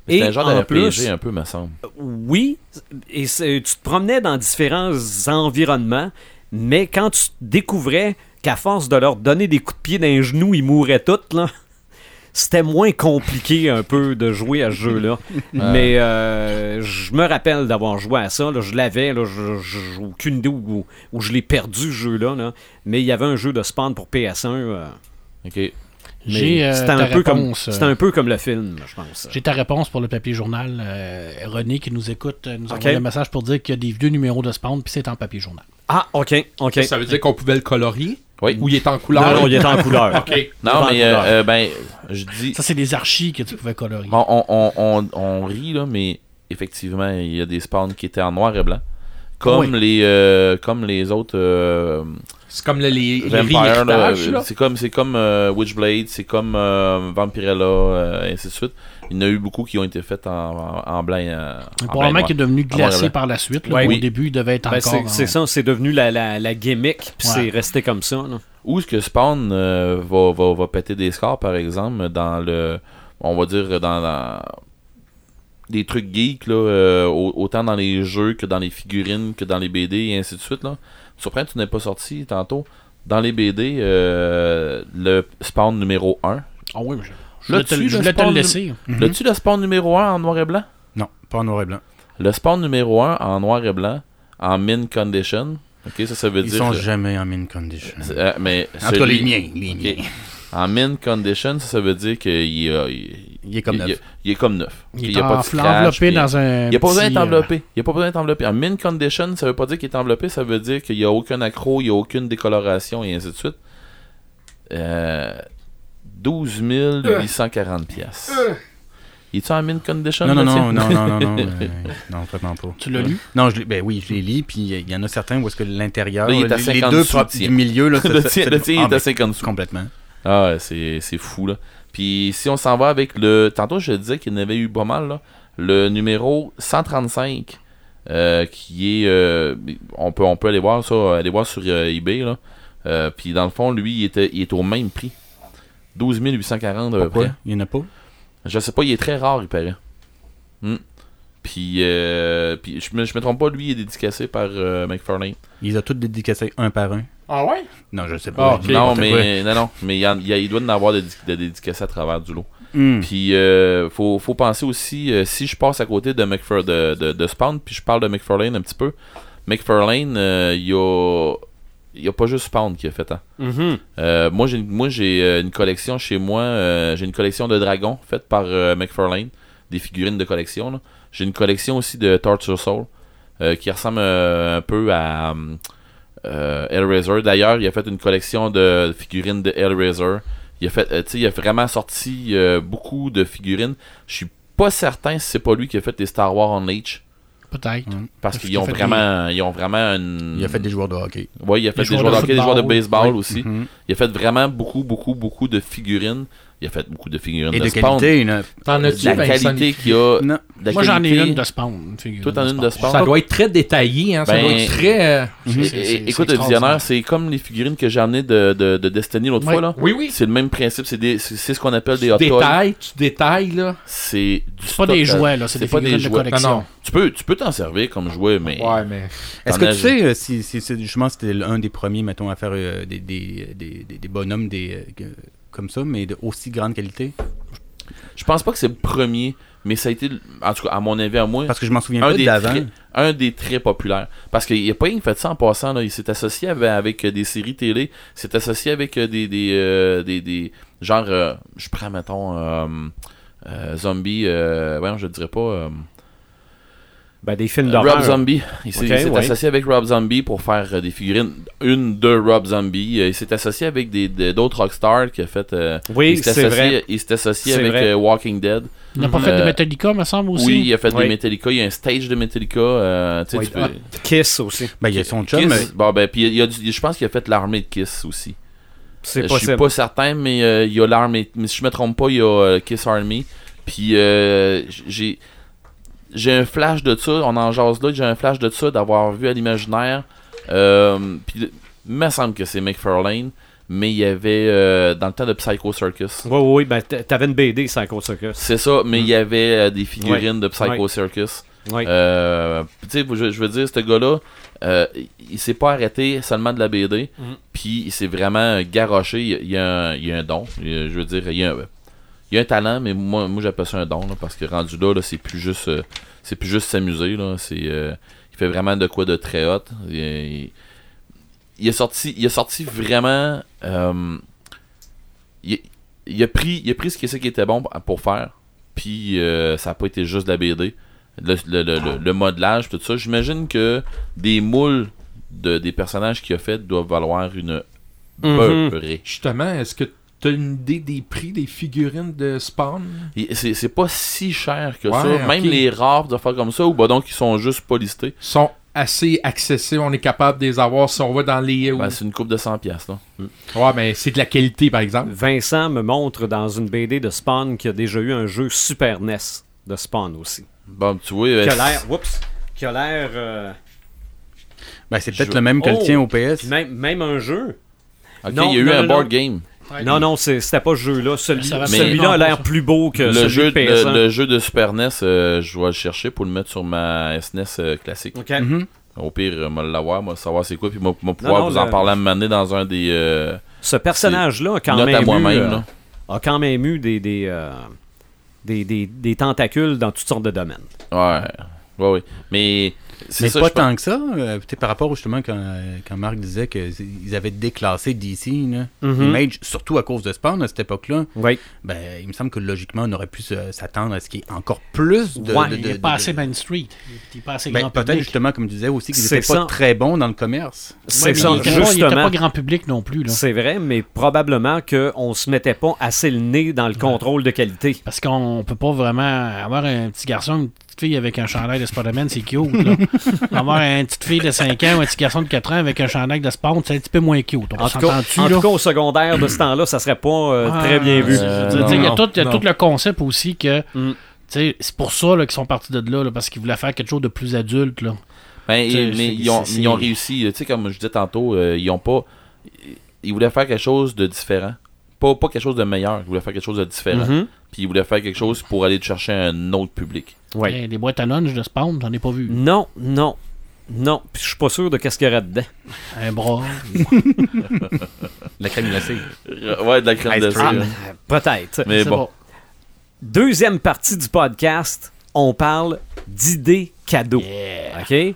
[SPEAKER 4] Un genre de
[SPEAKER 1] en
[SPEAKER 4] RPG
[SPEAKER 1] plus,
[SPEAKER 4] un peu, me semble.
[SPEAKER 1] oui, et tu te promenais dans différents environnements, mais quand tu découvrais qu'à force de leur donner des coups de pied dans les genoux, ils mouraient tous, là, c'était moins compliqué un peu de jouer à ce jeu-là. Mais euh, je me rappelle d'avoir joué à ça. là, je l'avais, là, je- aucune idée où, où je l'ai perdu, ce jeu-là. là. Mais il y avait un jeu de Spawn pour PS1. euh,
[SPEAKER 4] Ok.
[SPEAKER 1] Mais
[SPEAKER 5] J'ai euh, ta
[SPEAKER 1] un, peu comme,
[SPEAKER 5] réponse, euh,
[SPEAKER 1] c'était un peu comme le film, je pense.
[SPEAKER 5] J'ai ta réponse pour le papier journal. Euh, René qui nous écoute euh, nous a
[SPEAKER 1] Ok.
[SPEAKER 5] envoyé un message pour dire qu'il y a des vieux numéros de Spawn puis c'est en papier journal.
[SPEAKER 1] Ah, ok, ok.
[SPEAKER 6] Ça veut dire qu'on pouvait le colorier?
[SPEAKER 4] Oui.
[SPEAKER 6] ou il est en couleur?
[SPEAKER 1] Non, non, il est en couleur.
[SPEAKER 6] Ok.
[SPEAKER 4] Non, mais euh,
[SPEAKER 1] couleur.
[SPEAKER 4] euh, ben, je dis.
[SPEAKER 5] Ça, c'est des archis que tu pouvais colorier.
[SPEAKER 4] Bon, on, on, on, on rit, là, mais effectivement, il y a des spawns qui étaient en noir et blanc. Comme, les, euh, comme les autres euh,
[SPEAKER 6] C'est comme le- les, les
[SPEAKER 4] Vampire. là,
[SPEAKER 6] réhéritages, là.
[SPEAKER 4] C'est comme, c'est comme euh, Witchblade, c'est comme euh, Vampirella, euh, ainsi de suite. Il y en a eu beaucoup qui ont été faits en, en, en blanc. et en- en blanc et
[SPEAKER 5] Probablement qu'il est devenu glacé par la suite. là.
[SPEAKER 1] Ouais,
[SPEAKER 5] Au début, il devait être
[SPEAKER 1] Ben,
[SPEAKER 5] encore.
[SPEAKER 1] c'est ça, c'est devenu la, la, la gimmick, puis
[SPEAKER 5] Ouais.
[SPEAKER 1] c'est resté comme ça. là.
[SPEAKER 4] Où est-ce que Spawn euh, va, va, va péter des scores, par exemple, dans le. On va dire dans la. Des trucs geeks, là, euh, au- autant dans les jeux que dans les figurines, que dans les BD, et ainsi de suite. Là? Surprenant que tu n'es pas sorti tantôt. Dans les BD, euh, le Spawn numéro 1.
[SPEAKER 5] Ah oui, mais je, je voulais te,
[SPEAKER 4] L'as-tu,
[SPEAKER 5] je
[SPEAKER 4] le
[SPEAKER 5] voulais te le
[SPEAKER 4] Spawn
[SPEAKER 5] laisser.
[SPEAKER 3] Mhm.
[SPEAKER 4] L'as-tu le Spawn numéro 1 en noir et blanc?
[SPEAKER 3] Non, pas en noir et blanc.
[SPEAKER 4] Le Spawn numéro 1 en noir et blanc, en min condition. Ok, ça, ça veut
[SPEAKER 3] Ils
[SPEAKER 4] dire.
[SPEAKER 3] sont
[SPEAKER 4] que-
[SPEAKER 3] jamais en min condition.
[SPEAKER 4] euh, mais
[SPEAKER 3] En tout cas, les miens. Les
[SPEAKER 4] Ok.
[SPEAKER 3] miens.
[SPEAKER 4] En min condition, ça, ça veut dire qu'il est, il,
[SPEAKER 3] est comme neuf.
[SPEAKER 4] il est comme neuf.
[SPEAKER 5] Il est
[SPEAKER 4] a pas de scratch,
[SPEAKER 5] enveloppé dans un.
[SPEAKER 4] Il n'y a pas besoin d'être
[SPEAKER 5] euh,
[SPEAKER 4] enveloppé. Il n'y a pas besoin d'être enveloppé. En min condition, ça veut pas dire qu'il est enveloppé, ça veut dire qu'il n'y a aucun accro, il n'y a aucune décoloration et ainsi de suite. Euh, 12 840 pièces. Il est-tu en mint condition?
[SPEAKER 3] Non, non, non, non, non, non, non, euh, non, vraiment pas.
[SPEAKER 5] Tu l'as lu?
[SPEAKER 3] Non, je, l'ai- ben oui, je les lis, puis il y en a certains où est-ce que l'intérieur,
[SPEAKER 4] Là, il est à
[SPEAKER 3] les,
[SPEAKER 4] 50
[SPEAKER 3] les deux du milieu, là,
[SPEAKER 4] le tien, le
[SPEAKER 3] ah,
[SPEAKER 4] est à 50 sous.
[SPEAKER 3] Complètement.
[SPEAKER 4] Ah ouais, c'est c'est fou, là. Puis si on s'en va avec le... Tantôt, je disais qu'il y en avait eu pas mal, là. Le numéro 135, euh, qui est... euh, on, peut, on peut aller voir ça, aller voir sur euh, eBay, là. Euh, puis dans le fond, lui, il, était, il est au même prix. 12 840 à peu près.
[SPEAKER 3] Il n'y en a pas?
[SPEAKER 4] Je sais pas, il est très rare, il paraît. Hmm. Puis, euh, puis je, me, je me trompe pas, lui, il est dédicacé par euh, McFarlane.
[SPEAKER 3] Ils ont tous dédicacés un par un.
[SPEAKER 6] Ah ouais?
[SPEAKER 3] Non, je sais
[SPEAKER 6] Ah,
[SPEAKER 3] pas. dis
[SPEAKER 4] non, mais, non, non, mais il, y il a- il doit en avoir de, de dédicacés à travers du lot.
[SPEAKER 3] Hmm.
[SPEAKER 4] Puis, euh, faut, faut penser aussi, euh, si je passe à côté de, McFar de, de, de Spawn, puis je parle de McFarlane un petit peu, McFarlane, euh, il y a. Il y a pas juste Spawn qui a fait hein.
[SPEAKER 1] Mhm.
[SPEAKER 4] Euh, moi, j'ai moi j'ai euh, une collection chez moi. euh, j'ai une collection de dragons faite par euh, McFarlane, des figurines de collection. J'ai une collection aussi de Torture Soul euh, qui ressemble euh, un peu à euh, Hellraiser. D'ailleurs, il a fait une collection de figurines de Hellraiser. Il a fait, euh, tu sais, il a vraiment sorti euh, beaucoup de figurines. Je suis pas certain si c'est pas lui qui a fait les Star Wars Unleashed.
[SPEAKER 5] Peut-être.
[SPEAKER 4] Parce
[SPEAKER 5] Parce
[SPEAKER 4] qu'ils ont vraiment, ils ont vraiment une...
[SPEAKER 3] Il a fait des joueurs de hockey.
[SPEAKER 4] Ouais, il a fait
[SPEAKER 5] Des
[SPEAKER 4] des
[SPEAKER 5] joueurs
[SPEAKER 4] joueurs de
[SPEAKER 5] de
[SPEAKER 4] hockey, des joueurs de baseball
[SPEAKER 5] Oui.
[SPEAKER 4] aussi.
[SPEAKER 3] Mhm.
[SPEAKER 4] Il a fait vraiment beaucoup, beaucoup, beaucoup de figurines. Il a fait beaucoup de figurines
[SPEAKER 3] Et de
[SPEAKER 4] Spawn.
[SPEAKER 3] qualité, une...
[SPEAKER 6] T'en as-tu,
[SPEAKER 4] La
[SPEAKER 6] Vincent?
[SPEAKER 4] qualité qu'il y a.
[SPEAKER 3] Non.
[SPEAKER 4] la
[SPEAKER 5] Moi, j'en ai
[SPEAKER 4] qualité-
[SPEAKER 5] une de Spawn. une
[SPEAKER 4] Toi, t'en as une de Spawn?
[SPEAKER 6] Ça doit être très détaillé, hein. Ça
[SPEAKER 4] Ben,
[SPEAKER 6] doit être très. euh,
[SPEAKER 5] C'est- c'est
[SPEAKER 4] écoute, le visionnaire, c'est comme les figurines que j'ai amenées de, de, de Destiny l'autre
[SPEAKER 5] Ouais.
[SPEAKER 4] fois. là.
[SPEAKER 6] Oui, oui.
[SPEAKER 4] C'est le même principe. C'est des- c'est c'est ce qu'on appelle des hot
[SPEAKER 6] Tu
[SPEAKER 4] toys.
[SPEAKER 6] détailles, tu détailles, là.
[SPEAKER 4] C'est du
[SPEAKER 5] C'est pas des jouets, là. C'est des
[SPEAKER 4] pas des
[SPEAKER 5] figurines de
[SPEAKER 4] jouets.
[SPEAKER 5] collection.
[SPEAKER 6] Non, non.
[SPEAKER 4] Tu peux tu peux t'en servir comme jouet, mais.
[SPEAKER 6] Ouais, mais.
[SPEAKER 3] Est-ce que tu sais euh, si, si, si- justement c'était un des premiers, mettons, à faire euh, des, des, des, des- des bonhommes des, euh, que- comme ça, mais de aussi grande qualité?
[SPEAKER 4] Je pense pas que c'est le premier, mais ça a été, en tout cas, à mon avis, à moi,
[SPEAKER 3] Parce que je m'en souviens
[SPEAKER 4] un
[SPEAKER 3] pas
[SPEAKER 4] des,
[SPEAKER 3] d'avant.
[SPEAKER 4] très, un des très populaires. Parce qu'il n'a pas rien fait ça en passant. Là. Il s'est associé avec, avec, euh, des séries télé. S'est associé avec euh, des, des, euh, des, des- Genre, euh, je prends, mettons, euh, Zombie. Voyons, je dirais pas.
[SPEAKER 1] Ben, des films
[SPEAKER 4] Rob
[SPEAKER 1] d'horreur.
[SPEAKER 4] Zombie. Il s'est
[SPEAKER 1] ouais.
[SPEAKER 4] associé avec Rob Zombie pour faire euh, des figurines. Une de Rob Zombie. Euh, Il s'est associé avec d'autres rockstars qui a fait. euh,
[SPEAKER 1] Oui, c'est vrai.
[SPEAKER 4] Il s'est associé avec
[SPEAKER 1] vrai.
[SPEAKER 4] euh, Walking Dead.
[SPEAKER 5] Il n'a pas fait de Metallica, me semble, aussi?
[SPEAKER 4] Oui, il a fait
[SPEAKER 1] Oui.
[SPEAKER 4] des Metallica. Il y a un stage de Metallica. euh, tu sais,
[SPEAKER 1] Oui,
[SPEAKER 4] tu peux-
[SPEAKER 1] ah, Kiss aussi.
[SPEAKER 3] Ben, il y a son chum.
[SPEAKER 4] Kiss,
[SPEAKER 3] mais-
[SPEAKER 4] bon, ben, puis il y a du- je pense qu'il a fait l'armée de Kiss aussi.
[SPEAKER 1] C'est
[SPEAKER 4] Euh, Je suis
[SPEAKER 1] possible.
[SPEAKER 4] pas certain, mais euh, il y a l'armée. Mais si je me trompe pas, il y a euh, Kiss Army. Puis euh, j'ai j'ai un flash de ça. On en jase là. J'ai un flash de ça d'avoir vu à l'imaginaire. Euh, puis il me semble que c'est McFarlane. Mais il y avait euh, dans le temps de Psycho Circus.
[SPEAKER 1] Oui, oui, ben, t'avais une BD, Psycho Circus.
[SPEAKER 4] C'est ça, mais il y avait euh, des figurines de Psycho. Circus.
[SPEAKER 1] Oui.
[SPEAKER 4] Euh, tu sais, je, je veux dire, ce gars-là, euh, il s'est pas arrêté seulement de la BD,
[SPEAKER 1] Mhm.
[SPEAKER 4] puis il s'est vraiment garoché. Il, il y a un, il a un don. Il- je veux dire, il y a un, il y a un talent, mais moi, moi j'appelle ça un don, là, parce que rendu là, là, c'est plus juste euh, c'est plus juste s'amuser. là. C'est, euh, il fait vraiment de quoi de très hot. Il, il- il a sorti, il sorti vraiment. euh, il, il a pris, il a pris ce qui ce qui était bon pour faire, puis euh, ça n'a pas été juste de la BD. Le, le, le, le- le modelage, tout ça. J'imagine que des moules de, des personnages qu'il a fait doivent valoir une beurrée.
[SPEAKER 6] Justement, est-ce que tu as une idée des prix des figurines de Spawn?
[SPEAKER 4] C'est c'est pas si cher que
[SPEAKER 6] Ouais,
[SPEAKER 4] ça. Même les rares de faire comme ça, ou bah donc ils sont juste pas listés.
[SPEAKER 6] sont assez accessibles, on est capable de les avoir si on va dans les.
[SPEAKER 4] Ben, c'est une coupe de 100 pièces là.
[SPEAKER 6] ouais, mais c'est de la qualité, par exemple.
[SPEAKER 1] Vincent me montre dans une BD de Spawn qu'il y a déjà eu un jeu Super NES de Spawn aussi.
[SPEAKER 4] Bon, tu vois, euh,
[SPEAKER 1] Qui a l'air. Oups! Qui a l'air. euh,
[SPEAKER 3] Ben, c'est peut-être
[SPEAKER 4] Je-
[SPEAKER 3] le même que
[SPEAKER 1] Oh!
[SPEAKER 3] le tien au PS.
[SPEAKER 1] même, même un jeu.
[SPEAKER 4] ok,
[SPEAKER 1] non,
[SPEAKER 4] il y a eu
[SPEAKER 1] non,
[SPEAKER 4] un
[SPEAKER 1] non,
[SPEAKER 4] board
[SPEAKER 1] non. Non, non, c'était pas ce jeu-là. Celui, celui-là a l'air plus beau que
[SPEAKER 4] Le
[SPEAKER 1] celui
[SPEAKER 4] jeu,
[SPEAKER 1] de PS1.
[SPEAKER 4] le, le jeu de Super NES, euh, je dois le chercher pour le mettre sur ma SNES euh, classique.
[SPEAKER 3] Mhm.
[SPEAKER 4] Au pire, euh, moi l'avoir, moi savoir c'est quoi, puis moi, moi pouvoir
[SPEAKER 1] non,
[SPEAKER 4] vous en
[SPEAKER 1] le-
[SPEAKER 4] parler à moment donné dans un des euh,
[SPEAKER 1] Ce personnage-là a quand même
[SPEAKER 4] à
[SPEAKER 1] eu, euh, a quand même eu des, des, euh, des, des- des tentacules dans toutes sortes de domaines.
[SPEAKER 4] Ouais, ouais, ouais. Mais
[SPEAKER 3] Mais
[SPEAKER 4] ça,
[SPEAKER 3] pas
[SPEAKER 4] pense.
[SPEAKER 3] tant que ça. euh, par rapport justement quand, quand Marc disait qu'ils avaient déclassé DC, là,
[SPEAKER 1] Mhm.
[SPEAKER 3] Image, surtout à cause de Spawn à cette époque-là,
[SPEAKER 1] Oui.
[SPEAKER 3] ben, il me semble que logiquement on aurait pu s'attendre à ce qu'il y ait encore plus de.
[SPEAKER 1] Ouais,
[SPEAKER 3] de-
[SPEAKER 5] Il
[SPEAKER 3] de-
[SPEAKER 5] est
[SPEAKER 3] de-
[SPEAKER 5] pas
[SPEAKER 3] de-
[SPEAKER 5] assez Main Street. Il est pas assez
[SPEAKER 3] Ben,
[SPEAKER 5] grand
[SPEAKER 3] peut-être justement, comme tu disais aussi, qu'ils n'étaient pas très bons dans le commerce.
[SPEAKER 1] C'est
[SPEAKER 5] Ouais,
[SPEAKER 1] ça,
[SPEAKER 5] il il était
[SPEAKER 1] justement.
[SPEAKER 5] pas grand public non plus.
[SPEAKER 1] C'est vrai, mais probablement qu'on se mettait pas assez le nez dans le contrôle de qualité.
[SPEAKER 5] Parce qu'on peut pas vraiment avoir un petit garçon, une petite fille avec un chandail de Spider-Man, c'est cute. Là. avoir une petite fille de 5 ans ou un petit garçon de 4 ans avec un chandail de Spawn, c'est un petit peu moins cute. On
[SPEAKER 1] En tout, cas, en tout cas, au secondaire de ce temps-là, ça serait pas euh,
[SPEAKER 5] Ah,
[SPEAKER 1] très bien vu.
[SPEAKER 4] euh,
[SPEAKER 5] Il y a, tout, il y a
[SPEAKER 3] non.
[SPEAKER 5] tout le concept aussi que.
[SPEAKER 1] Mm.
[SPEAKER 5] tu sais, C'est pour ça là, qu'ils sont partis de là, là, parce qu'ils voulaient faire quelque chose de plus adulte. Là.
[SPEAKER 4] Ben, mais ils ont, ils ont réussi. Tu sais, comme je disais tantôt, euh, ils ont pas. Ils voulaient faire quelque chose de différent. Pas, pas quelque chose de meilleur. Ils voulaient faire quelque chose de différent.
[SPEAKER 1] Mhm.
[SPEAKER 4] Puis ils voulaient faire quelque chose pour aller chercher un autre public.
[SPEAKER 1] Oui.
[SPEAKER 5] Eh, Les boîtes à lunch de Spawn, j'en ai pas vu.
[SPEAKER 1] Non, non, non. Puis je suis pas sûr de qu'est-ce qu'il y aurait dedans.
[SPEAKER 5] Un bras.
[SPEAKER 3] La crème glacée.
[SPEAKER 4] Euh, Ouais, de la crème
[SPEAKER 3] cream.
[SPEAKER 4] cire.
[SPEAKER 1] Peut-être.
[SPEAKER 4] Mais bon.
[SPEAKER 1] Deuxième partie du podcast, on parle d'idées cadeaux.
[SPEAKER 5] Yeah.
[SPEAKER 1] OK?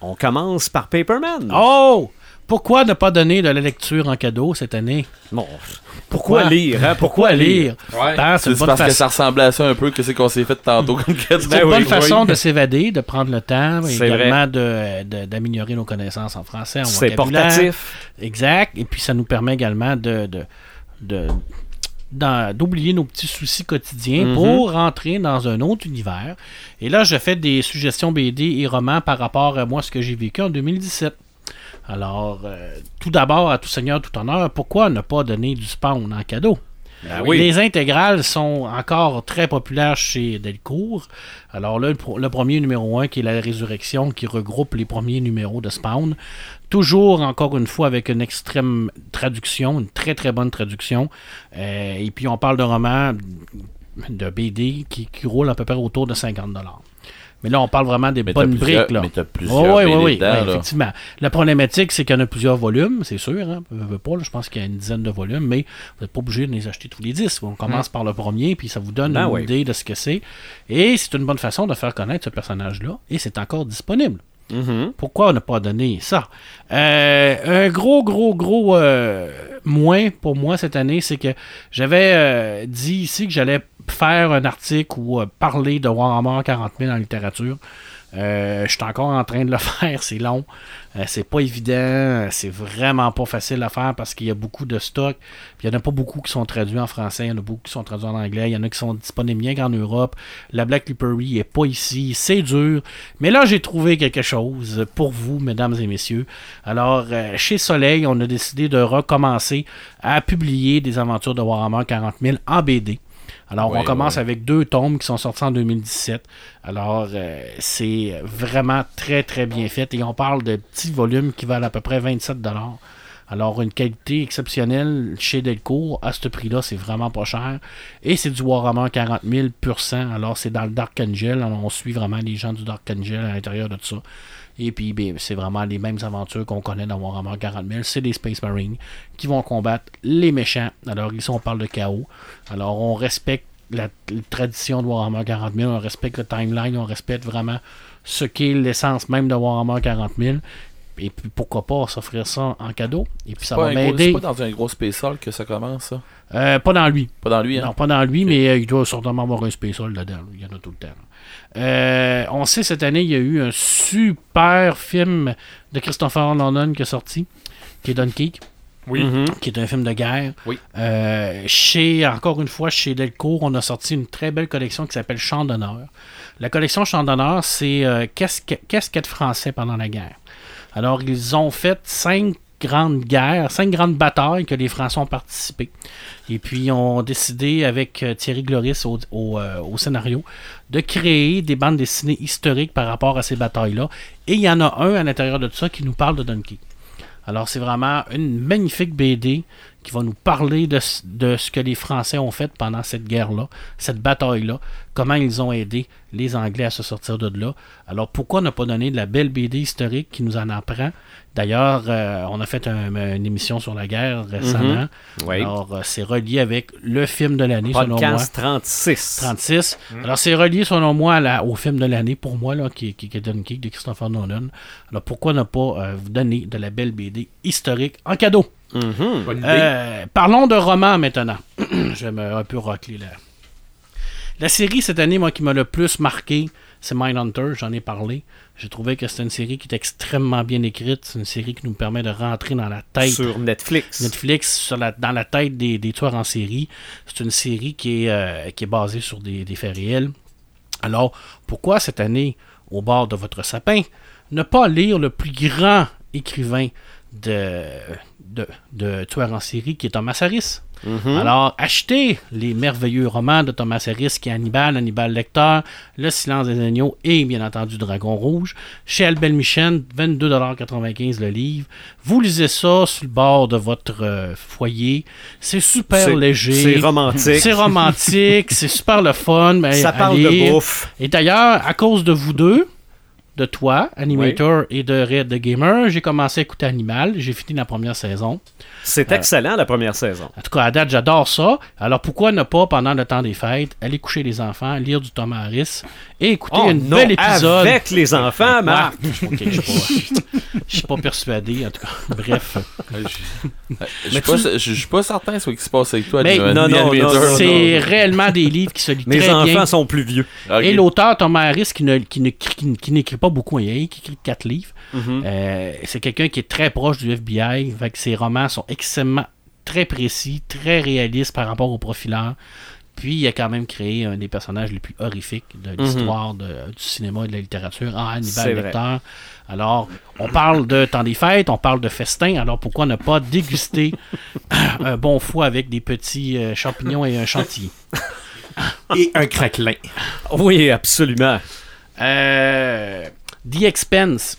[SPEAKER 1] On commence par Paperman.
[SPEAKER 5] Oh! Pourquoi ne pas donner de la lecture en cadeau cette année?
[SPEAKER 1] Bon, pourquoi,
[SPEAKER 5] Pourquoi?
[SPEAKER 1] lire? hein? Pourquoi lire?
[SPEAKER 6] Ouais.
[SPEAKER 5] Ben, c'est
[SPEAKER 4] C'est
[SPEAKER 5] une bonne
[SPEAKER 4] parce que
[SPEAKER 5] façon.
[SPEAKER 4] ça ressemblait à ça un peu que c'est qu'on s'est fait tantôt comme.
[SPEAKER 5] C'est
[SPEAKER 1] Ben
[SPEAKER 5] une
[SPEAKER 1] oui,
[SPEAKER 5] bonne
[SPEAKER 1] oui.
[SPEAKER 5] façon de s'évader, de prendre le temps, et
[SPEAKER 1] C'est
[SPEAKER 5] également de- de- d'améliorer nos connaissances en français, en
[SPEAKER 1] C'est portatif.
[SPEAKER 5] Exact. Et puis ça nous permet également de, de, de- d'en- d'oublier nos petits soucis quotidiens
[SPEAKER 1] Mhm.
[SPEAKER 5] pour rentrer dans un autre univers. Et là, je fais des suggestions BD et romans par rapport à moi, ce que j'ai vécu en 2017. Alors, euh, tout d'abord, à tout seigneur, tout honneur, pourquoi ne pas donner du spawn en cadeau?
[SPEAKER 1] Ben oui.
[SPEAKER 5] Les intégrales sont encore très populaires chez Delcourt. Alors là, le, premier numéro 1 qui est la résurrection, qui regroupe les premiers numéros de Spawn. Toujours, encore une fois, avec une extrême traduction, une très très bonne traduction. Euh, et puis on parle de romans de BD qui, qui roulent à peu près autour de 50$. Mais là, on parle vraiment des
[SPEAKER 4] Mais
[SPEAKER 5] bonnes briques. Là.
[SPEAKER 4] mais plusieurs
[SPEAKER 5] Oh, oui, oui, oui,
[SPEAKER 4] dedans,
[SPEAKER 5] oui,
[SPEAKER 4] là.
[SPEAKER 5] effectivement. La problématique, c'est qu'il y en a plusieurs volumes, c'est sûr. Hein, pas, là, je pense qu'il y a une dizaine de volumes, mais vous n'êtes pas obligé de les acheter tous les 10. On commence par le premier, puis ça vous donne
[SPEAKER 1] Ben
[SPEAKER 5] une
[SPEAKER 1] oui.
[SPEAKER 5] idée de ce que c'est. Et c'est une bonne façon de faire connaître ce personnage-là, et c'est encore disponible.
[SPEAKER 1] Mhm.
[SPEAKER 5] Pourquoi ne pas donner ça? Euh, un gros, gros, gros euh, moins pour moi cette année, c'est que j'avais euh, dit ici que j'allais faire un article ou euh, parler de Warhammer 40 000 en littérature. Euh, je suis encore en train de le faire, c'est long. Euh, c'est pas évident, c'est vraiment pas facile à faire parce qu'il y a beaucoup de stocks. Il y en a pas beaucoup qui sont traduits en français, il y en a beaucoup qui sont traduits en anglais, il y en a qui sont disponibles bien qu'en Europe. La Black Library est pas ici, c'est dur. Mais là, j'ai trouvé quelque chose pour vous, mesdames et messieurs. Alors, chez Soleil, on a décidé de recommencer à publier des aventures de Warhammer 40 000 en BD. Alors, on commence
[SPEAKER 4] ouais.
[SPEAKER 5] avec deux tomes qui sont sortis en 2017. Alors, euh, c'est vraiment très, très bien fait. Et on parle de petits volumes qui valent à peu près 27 Alors, une qualité exceptionnelle chez Delcourt. À ce prix-là, c'est vraiment pas cher. Et c'est du Warhammer 40 000 pur sang. Alors, c'est dans le Dark Angel. Alors, on suit vraiment les gens du Dark Angel à l'intérieur de tout ça. Et puis, ben, c'est vraiment les mêmes aventures qu'on connaît dans Warhammer 40 000. C'est des Space Marines qui vont combattre les méchants. Alors, ici, on parle de chaos. Alors, on respecte la, la tradition de Warhammer 40 000, on respecte le timeline, on respecte vraiment ce qu'est l'essence même de Warhammer 40 000. Et puis, pourquoi pas s'offrir ça en cadeau? Et puis, ça va m'aider.
[SPEAKER 4] C'est pas dans un gros spécial que ça commence, ça?
[SPEAKER 5] Euh, pas dans lui.
[SPEAKER 4] Pas dans lui, hein?
[SPEAKER 5] Non, pas dans lui, mais euh, il doit sûrement avoir un spécial dedans. là. Il y en a tout le temps. Euh, on sait cette année, il y a eu un super film de Christopher Nolan qui est sorti, qui est Dunkirk,
[SPEAKER 6] Oui.
[SPEAKER 1] Mhm.
[SPEAKER 5] qui est un film de guerre.
[SPEAKER 6] Oui.
[SPEAKER 5] Euh, chez, encore une fois, chez Delcourt, on a sorti une très belle collection qui s'appelle Champ d'honneur. La collection Champ d'honneur, c'est euh, qu'est-ce qu'être français pendant la guerre? Alors, ils ont fait cinq grandes guerres, cinq grandes batailles que les Français ont participé. Et puis, ont décidé, avec euh, Thierry Gloris euh, au scénario, de créer des bandes dessinées historiques par rapport à ces batailles-là. Et il y en a un à l'intérieur de tout ça qui nous parle de Dunkirk. Alors, c'est vraiment une magnifique BD qui va nous parler de, ce- de ce que les Français ont fait pendant cette guerre-là, cette bataille-là, comment ils ont aidé les Anglais à se sortir de là. Alors pourquoi ne pas donner de la belle BD historique qui nous en apprend? D'ailleurs, euh, on a fait un- une émission sur la guerre récemment.
[SPEAKER 1] Oui.
[SPEAKER 5] Alors, euh, c'est relié avec le film de l'année, selon moi.
[SPEAKER 1] Podcast 36.
[SPEAKER 5] 36. Alors, c'est relié, selon moi, au film de l'année, pour moi, là, qui, qui, qui est Dunkirk de Christopher Nolan. Alors, pourquoi ne pas euh, vous donner de la belle BD historique en cadeau?
[SPEAKER 1] Mhm.
[SPEAKER 5] Euh, parlons de romans maintenant. Je vais me un peu racler là. La série cette année, moi, qui m'a le plus marqué, c'est Mindhunter. J'en ai parlé. J'ai trouvé que c'est une série qui est extrêmement bien écrite. C'est une série qui nous permet de rentrer dans la tête
[SPEAKER 1] Sur Netflix.
[SPEAKER 5] Netflix sur la- dans la tête des, des tueurs en série. C'est une série qui est, euh, qui est basée sur des, des faits réels. Alors, pourquoi cette année, au bord de votre sapin, ne pas lire le plus grand écrivain de, de, de en série qui est Thomas Harris?
[SPEAKER 1] Mhm.
[SPEAKER 5] Alors, achetez les merveilleux romans de Thomas Harris qui est Hannibal, Hannibal Lecter, Le silence des agneaux et bien entendu Dragon Rouge. Chez Albert Michel, 22,95$ le livre. Vous lisez ça sur le bord de votre euh, foyer. C'est super léger.
[SPEAKER 1] C'est romantique.
[SPEAKER 5] C'est romantique, c'est super le fun. mais
[SPEAKER 1] Ça parle de bouffe.
[SPEAKER 5] Et d'ailleurs, à cause de vous deux, de toi, Animator, et de Red the Gamer, j'ai commencé à écouter Animal. J'ai fini la première saison.
[SPEAKER 1] C'est excellent, la première saison.
[SPEAKER 5] En tout cas, à date, j'adore ça. Alors pourquoi ne pas, pendant le temps des fêtes, aller coucher les enfants, lire du Thomas Harris et écouter
[SPEAKER 1] Oh
[SPEAKER 5] un bel épisode.
[SPEAKER 1] avec les enfants, Marc.
[SPEAKER 5] Ouais. Ok, je suis pas, je suis pas persuadé, en tout cas. Bref.
[SPEAKER 4] Je suis pas, suis pas certain ce qui se passe avec toi,
[SPEAKER 5] Mais-
[SPEAKER 4] Animal-
[SPEAKER 1] non, non, non, non.
[SPEAKER 5] C'est réellement des livres qui se lisent
[SPEAKER 1] Mes
[SPEAKER 5] très
[SPEAKER 1] enfants
[SPEAKER 5] bien.
[SPEAKER 1] sont plus vieux.
[SPEAKER 4] Ok.
[SPEAKER 5] Et l'auteur Thomas Harris, qui ne- qui ne- qui- qui n'écrit pas beaucoup, il un qui écrit quatre livres.
[SPEAKER 1] Mhm.
[SPEAKER 5] Euh, c'est quelqu'un qui est très proche du FBI. Fait que ses romans sont extrêmement très précis, très réalistes par rapport au profileur. Puis il a quand même créé un des personnages les plus horrifiques de l'histoire de- du cinéma et de la littérature en
[SPEAKER 1] Mhm. C'est
[SPEAKER 5] Hannibal. Lecter. Alors, on parle de temps des fêtes, on parle de festin, alors pourquoi ne pas déguster un bon foie avec des petits euh, champignons et un chantilly?
[SPEAKER 6] Et un craquelin.
[SPEAKER 1] Oui, absolument.
[SPEAKER 5] Euh, The Expense.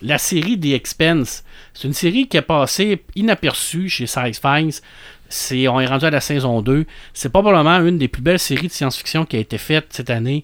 [SPEAKER 5] La série The Expense, c'est une série qui est passée inaperçue chez Files. C'est, on est rendu à la saison 2. C'est probablement une des plus belles séries de science-fiction qui a été faite cette année.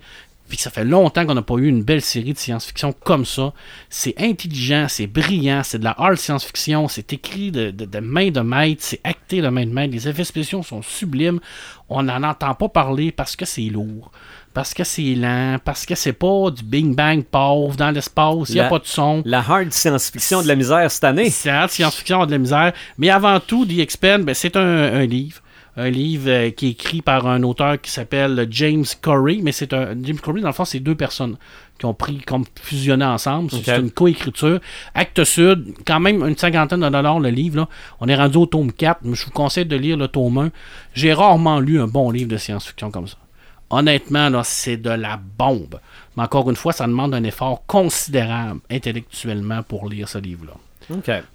[SPEAKER 5] Puis ça fait longtemps qu'on n'a pas eu une belle série de science-fiction comme ça. C'est intelligent, c'est brillant, c'est de la hard science-fiction, c'est écrit de, de- de main de maître, c'est acté de main de maître. Les effets spéciaux sont sublimes. On n'en entend pas parler parce que c'est lourd, parce que c'est lent, parce que c'est pas du Bing Bang pauvre dans l'espace, il n'y a
[SPEAKER 1] La-
[SPEAKER 5] pas de son.
[SPEAKER 1] La hard science-fiction de la misère cette année.
[SPEAKER 5] C'est hard science-fiction, de la misère. Mais avant tout, The Expand, ben, c'est un, un livre. Un livre euh, qui est écrit par un auteur qui s'appelle James Corey. Mais c'est un. James Corey, dans le fond, c'est deux personnes qui ont pris, comme fusionné ensemble. C'est une coécriture. Acte Sud, quand même une cinquantaine de dollars le livre. Là. On est rendu au tome 4, mais je vous conseille de lire le tome 1. J'ai rarement lu un bon livre de science-fiction comme ça. Honnêtement, là, c'est de la bombe. Mais encore une fois, ça demande un effort considérable intellectuellement pour lire ce livre-là.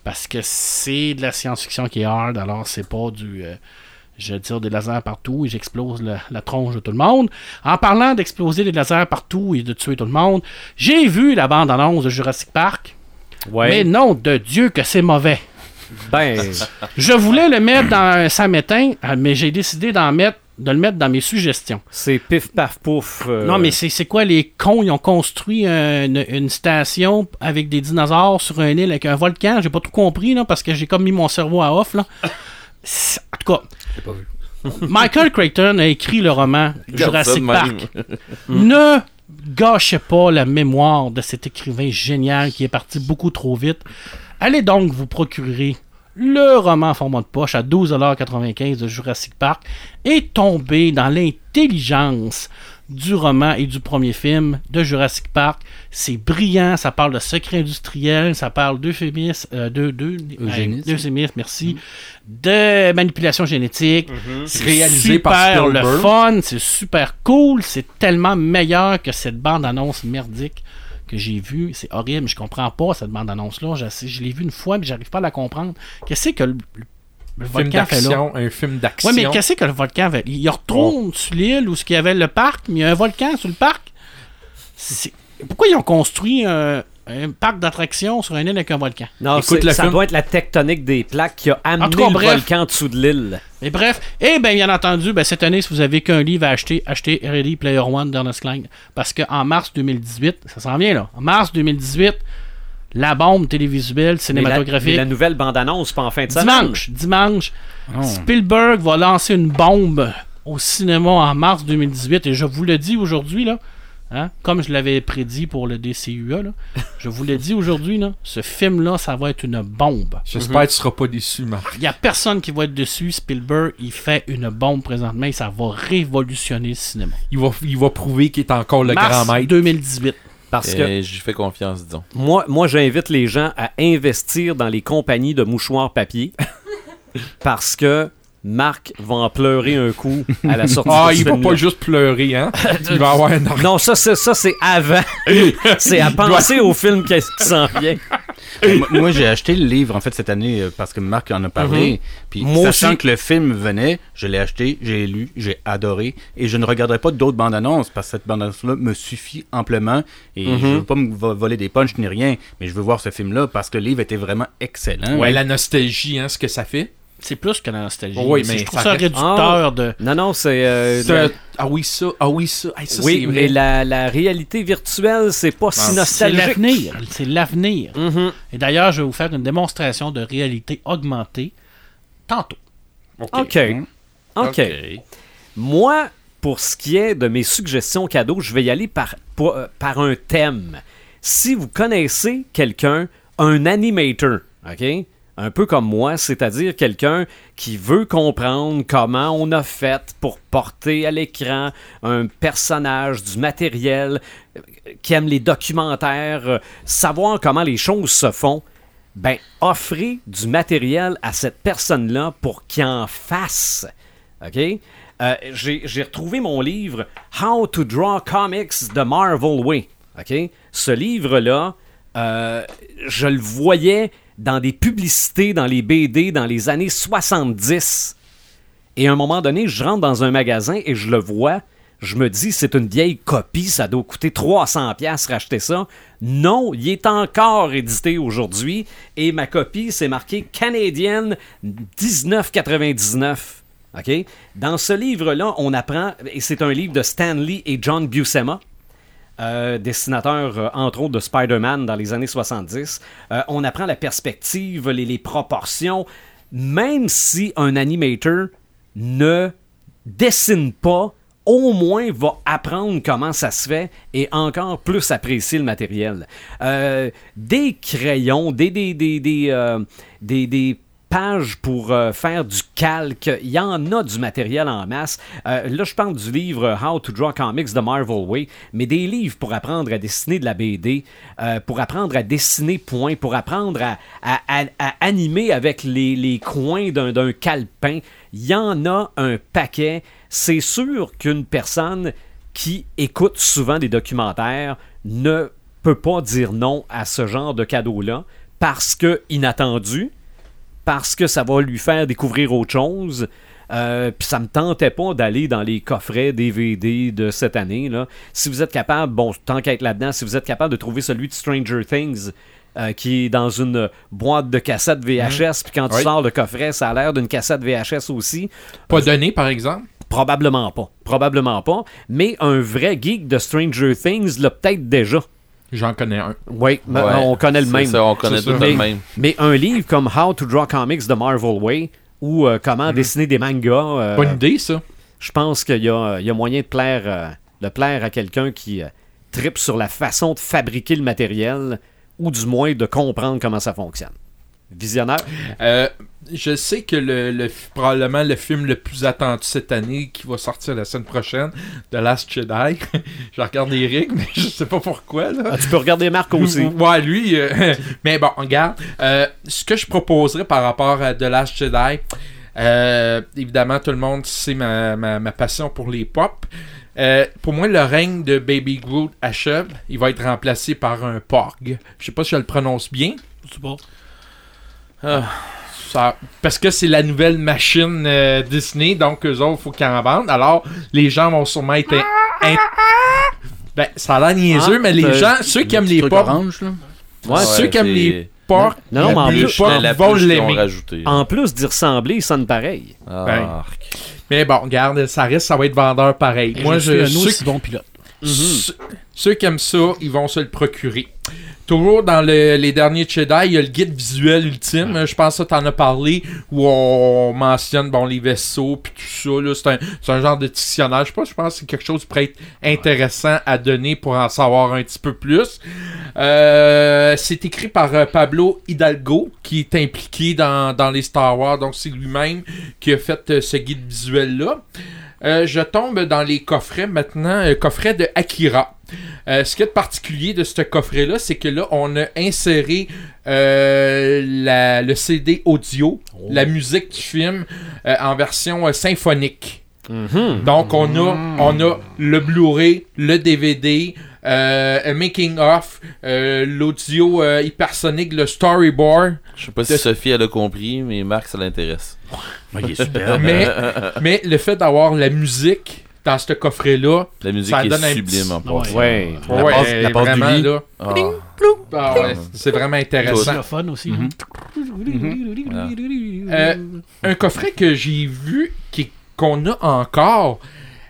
[SPEAKER 5] Parce que c'est de la science-fiction qui est hard, alors c'est pas du. euh, je tire des lasers partout et j'explose la tronche de tout le monde. En parlant d'exploser des lasers partout et de tuer tout le monde, j'ai vu la bande-annonce de Jurassic Park.
[SPEAKER 1] Ouais.
[SPEAKER 5] Mais non, de Dieu que c'est mauvais.
[SPEAKER 1] Ben,
[SPEAKER 5] Je voulais le mettre dans un samétain, euh, mais j'ai décidé d'en mettre, de le mettre dans mes suggestions.
[SPEAKER 1] c'est pif paf pouf. euh,
[SPEAKER 5] Non, mais c'est c'est quoi les cons? Ils ont construit une, une station avec des dinosaures sur un île avec un volcan. J'ai pas tout compris, là, parce que j'ai comme mis mon cerveau à off, là. En tout cas,
[SPEAKER 3] J'ai pas vu.
[SPEAKER 5] Michael Crichton a écrit le roman Jurassic Park. Ne gâchez pas la mémoire de cet écrivain génial qui est parti beaucoup trop vite. Allez donc vous procurer le roman en format de poche à 12,95$ de Jurassic Park et tomber dans l'intelligence du roman et du premier film de Jurassic Park. C'est brillant, ça parle de secret industriel, ça parle d'euphémisme, euh, de, de, euh, merci, de manipulation génétique. C'est
[SPEAKER 6] Réalisé par
[SPEAKER 5] le
[SPEAKER 6] Spielberg.
[SPEAKER 5] fun, c'est super cool, c'est tellement meilleur que cette bande-annonce merdique que j'ai vue. C'est horrible, je comprends pas cette bande-annonce-là. Je, je l'ai vue une fois, mais j'arrive pas à la comprendre. Qu'est-ce que le, le, le
[SPEAKER 6] Film
[SPEAKER 5] volcan fait là?
[SPEAKER 6] d'action, un film d'action.
[SPEAKER 5] Oui, mais qu'est-ce que le volcan fait? Il retourne sur l'île où il y avait le parc, mais il y a un volcan sur le parc? Pourquoi ils ont construit un, un parc d'attractions sur une île avec un volcan.
[SPEAKER 1] Non,
[SPEAKER 6] Écoute le
[SPEAKER 1] ça
[SPEAKER 6] film.
[SPEAKER 1] doit être la tectonique des plaques qui a amené
[SPEAKER 5] cas,
[SPEAKER 1] le
[SPEAKER 5] bref.
[SPEAKER 1] volcan en dessous de l'île.
[SPEAKER 5] Mais bref, et bien bien entendu, ben, cette année, si vous avez qu'un livre à acheter, achetez Ready Player One d'Ernest Klein. Parce qu'en mars 2018, ça s'en vient là, en mars 2018, la bombe télévisuelle
[SPEAKER 1] Mais la,
[SPEAKER 5] cinématographique.
[SPEAKER 1] mais la nouvelle bande-annonce, pas en fin de semaine.
[SPEAKER 5] Dimanche, dimanche,
[SPEAKER 3] Oh.
[SPEAKER 5] Spielberg va lancer une bombe au cinéma en mars 2018 et je vous le dis aujourd'hui là, hein, comme je l'avais prédit pour le DCUA là, je vous le dis aujourd'hui là, ce film là, ça va être une bombe.
[SPEAKER 6] J'espère que tu seras pas déçu, Marc.
[SPEAKER 5] Il y a personne qui va être dessus. Spielberg, il fait une bombe présentement et ça va révolutionner le cinéma.
[SPEAKER 6] Il va, il va prouver qu'il est encore le
[SPEAKER 5] mars
[SPEAKER 6] grand maître.
[SPEAKER 5] 2018.
[SPEAKER 1] Parce que
[SPEAKER 4] Et j'y fais confiance, disons.
[SPEAKER 1] moi, moi j'invite les gens à investir dans les compagnies de mouchoirs papier. parce que Marc va en pleurer un coup à la sortie
[SPEAKER 6] Ah,
[SPEAKER 1] de ce
[SPEAKER 6] il va pas juste pleurer, hein? Il va avoir un
[SPEAKER 1] Non, ça, c'est, ça, c'est avant. c'est à penser au film qui, qui s'en vient.
[SPEAKER 3] Euh, moi- Moi, j'ai acheté le livre, en fait, cette année, euh, parce que Marc en a parlé. Puis,
[SPEAKER 1] Moi
[SPEAKER 3] sachant
[SPEAKER 1] aussi.
[SPEAKER 3] que le film venait, je l'ai acheté, j'ai lu, j'ai adoré. Et je ne regarderai pas d'autres bandes annonces, parce que cette bande annonce-là me suffit amplement. Et je veux pas me vo- voler des punchs ni rien, mais je veux voir ce film-là, parce que le livre était vraiment excellent.
[SPEAKER 6] Ouais, la nostalgie, hein, ce que ça fait.
[SPEAKER 5] C'est plus que la nostalgie.
[SPEAKER 6] Oui,
[SPEAKER 5] C'est-
[SPEAKER 6] mais
[SPEAKER 5] je trouve
[SPEAKER 6] ça
[SPEAKER 5] réducteur de.
[SPEAKER 1] Non, non, c'est. euh,
[SPEAKER 6] C'est Ah oui, ça. Ah oui, ça. Hey, ça,
[SPEAKER 1] oui,
[SPEAKER 6] c'est
[SPEAKER 1] mais la, la réalité virtuelle, c'est pas si
[SPEAKER 5] C'est
[SPEAKER 1] nostalgique.
[SPEAKER 5] l'avenir. C'est l'avenir.
[SPEAKER 1] Mhm.
[SPEAKER 5] Et d'ailleurs, je vais vous faire une démonstration de réalité augmentée tantôt.
[SPEAKER 1] OK. OK. Moi, pour ce qui est de mes suggestions cadeaux, je vais y aller par, pour- euh, par un thème. Si vous connaissez quelqu'un, un animator, OK? Un peu comme moi, c'est-à-dire quelqu'un qui veut comprendre comment on a fait pour porter à l'écran un personnage, du matériel, qui aime les documentaires, euh, savoir comment les choses se font, ben, offrez du matériel à cette personne-là pour qu'il en fasse. OK? Euh, J'ai j'ai retrouvé mon livre How to Draw Comics the Marvel Way. OK? Ce livre-là, euh, je le voyais dans des publicités, dans les BD, dans les années 70. Et à un moment donné, je rentre dans un magasin et je le vois. Je me dis, c'est une vieille copie, ça doit coûter 300 pièces racheter ça. Non, il est encore édité aujourd'hui et ma copie, c'est marqué canadienne 1999. OK? Dans ce livre-là, on apprend, et c'est un livre de Stanley et John Buscema, euh, dessinateur, euh, entre autres, de Spider-Man dans les années 70. Euh, on apprend la perspective, les, les proportions, même si un animator ne dessine pas, au moins va apprendre comment ça se fait et encore plus apprécier le matériel. Des crayons, des- des pages pour euh, faire du calque, il y en a du matériel en masse. Euh, là, je parle du livre How to Draw Comics de Marvel Way, mais des livres pour apprendre à dessiner de la BD, euh, pour apprendre à dessiner point, pour apprendre à, animer avec les, les coins d'un d'un calepin. Il y en a un paquet. C'est sûr qu'une personne qui écoute souvent des documentaires ne peut pas dire non à ce genre de cadeau-là parce que inattendu, parce que ça va lui faire découvrir autre chose. Euh, Puis ça me tentait pas d'aller dans les coffrets DVD de cette année. Là. Si vous êtes capable, bon, tant qu'à être là-dedans, si vous êtes capable de trouver celui de Stranger Things, euh, qui est dans une boîte de cassette VHS, puis quand tu
[SPEAKER 6] Oui.
[SPEAKER 1] sors le coffret, ça a l'air d'une cassette VHS aussi.
[SPEAKER 6] Pas donné, par exemple?
[SPEAKER 1] Probablement pas. Probablement pas. Mais un vrai geek de Stranger Things l'a peut-être déjà.
[SPEAKER 6] J'en connais un.
[SPEAKER 1] Oui,
[SPEAKER 4] Ouais,
[SPEAKER 1] on connaît le
[SPEAKER 4] c'est
[SPEAKER 1] même.
[SPEAKER 4] ça, on connaît tout le
[SPEAKER 1] mais,
[SPEAKER 4] même.
[SPEAKER 1] mais un livre comme How to Draw Comics de Marvel Way ou euh, comment dessiner des mangas, euh,
[SPEAKER 6] Bonne idée, ça.
[SPEAKER 1] je pense qu'il y a, il y a moyen de plaire, euh, de plaire à quelqu'un qui euh, tripe sur la façon de fabriquer le matériel ou du moins de comprendre comment ça fonctionne. Visionnaire?
[SPEAKER 6] Euh, je sais que le, le- probablement le film le plus attendu cette année qui va sortir la semaine prochaine, The Last Jedi. je regarde Eric, mais je sais pas pourquoi. Là.
[SPEAKER 1] Ah, tu peux regarder Marc aussi.
[SPEAKER 6] Ouais, lui. euh, mais bon, regarde. euh, ce que je proposerais par rapport à The Last Jedi, euh, évidemment, tout le monde sait ma, ma, ma passion pour les pop. Euh, pour moi, le règne de Baby Groot achève. Il va être remplacé par un Porg. Je sais pas si je le prononce bien.
[SPEAKER 5] Je sais pas.
[SPEAKER 6] Ça- parce que c'est la nouvelle machine euh, Disney, donc eux autres, faut qu'ils en vendent. Alors, les gens vont sûrement être. in- in- Ben, ça a l'air niaiseux,
[SPEAKER 1] Ah,
[SPEAKER 6] mais les
[SPEAKER 1] euh,
[SPEAKER 6] gens, ceux qui aiment les
[SPEAKER 3] truc
[SPEAKER 6] pop,
[SPEAKER 3] orange, là.
[SPEAKER 1] Ouais,
[SPEAKER 6] Ceux qui aiment
[SPEAKER 4] c'est-
[SPEAKER 6] les porcs,
[SPEAKER 1] Non, non, mais en
[SPEAKER 6] les
[SPEAKER 1] plus-
[SPEAKER 6] porcs
[SPEAKER 4] la,
[SPEAKER 6] vont
[SPEAKER 4] ont
[SPEAKER 6] l'aimer.
[SPEAKER 4] rajouté.
[SPEAKER 1] En plus d'y ressembler, il sonne pareil.
[SPEAKER 4] Ah,
[SPEAKER 6] Ben.
[SPEAKER 4] arc.
[SPEAKER 6] Mais bon, regarde, ça reste, ça va être vendeur pareil.
[SPEAKER 5] Et
[SPEAKER 6] Moi,
[SPEAKER 5] je suis un aussi bon pilote.
[SPEAKER 6] Ceux- ceux qui aiment ça, ils vont se le procurer. Toujours dans le- les derniers Jedi, il y a le guide visuel ultime. Je pense que tu en as parlé, où on mentionne bon, les vaisseaux puis tout ça. là. C'est un, c'est un genre de dictionnaire. Je sais pas, je pense que c'est quelque chose qui pourrait être intéressant à donner pour en savoir un petit peu plus. Euh, c'est écrit par euh, Pablo Hidalgo, qui est impliqué dans, dans les Star Wars. Donc, c'est lui-même qui a fait euh, ce guide visuel-là. Euh, je tombe dans les coffrets maintenant, euh, coffret de Akira. Euh, ce qui est de particulier de ce coffret-là, c'est que là, on a inséré euh, la- le CD audio, la musique du film en version symphonique. Donc, on a, on a le Blu-ray, le DVD, euh, un making-of, euh, l'audio euh, hypersonique, le storyboard.
[SPEAKER 4] Je sais pas si Sophie elle a compris, mais Marc ça l'intéresse.
[SPEAKER 3] Ouais, il est super.
[SPEAKER 6] Mais, mais le fait d'avoir la musique dans ce coffret-là,
[SPEAKER 4] La musique
[SPEAKER 6] Ça
[SPEAKER 4] est
[SPEAKER 6] donne un
[SPEAKER 4] sublime
[SPEAKER 6] petit-
[SPEAKER 4] en passant.
[SPEAKER 1] Ouais.
[SPEAKER 3] La
[SPEAKER 6] ouais,
[SPEAKER 3] passe- la passe du
[SPEAKER 6] vraiment,
[SPEAKER 3] lit.
[SPEAKER 6] là,
[SPEAKER 4] Ah.
[SPEAKER 6] ah ouais, c'est vraiment intéressant.
[SPEAKER 5] C'est le fun aussi.
[SPEAKER 3] Mhm.
[SPEAKER 6] Euh, un coffret que j'ai vu qui- qu'on a encore,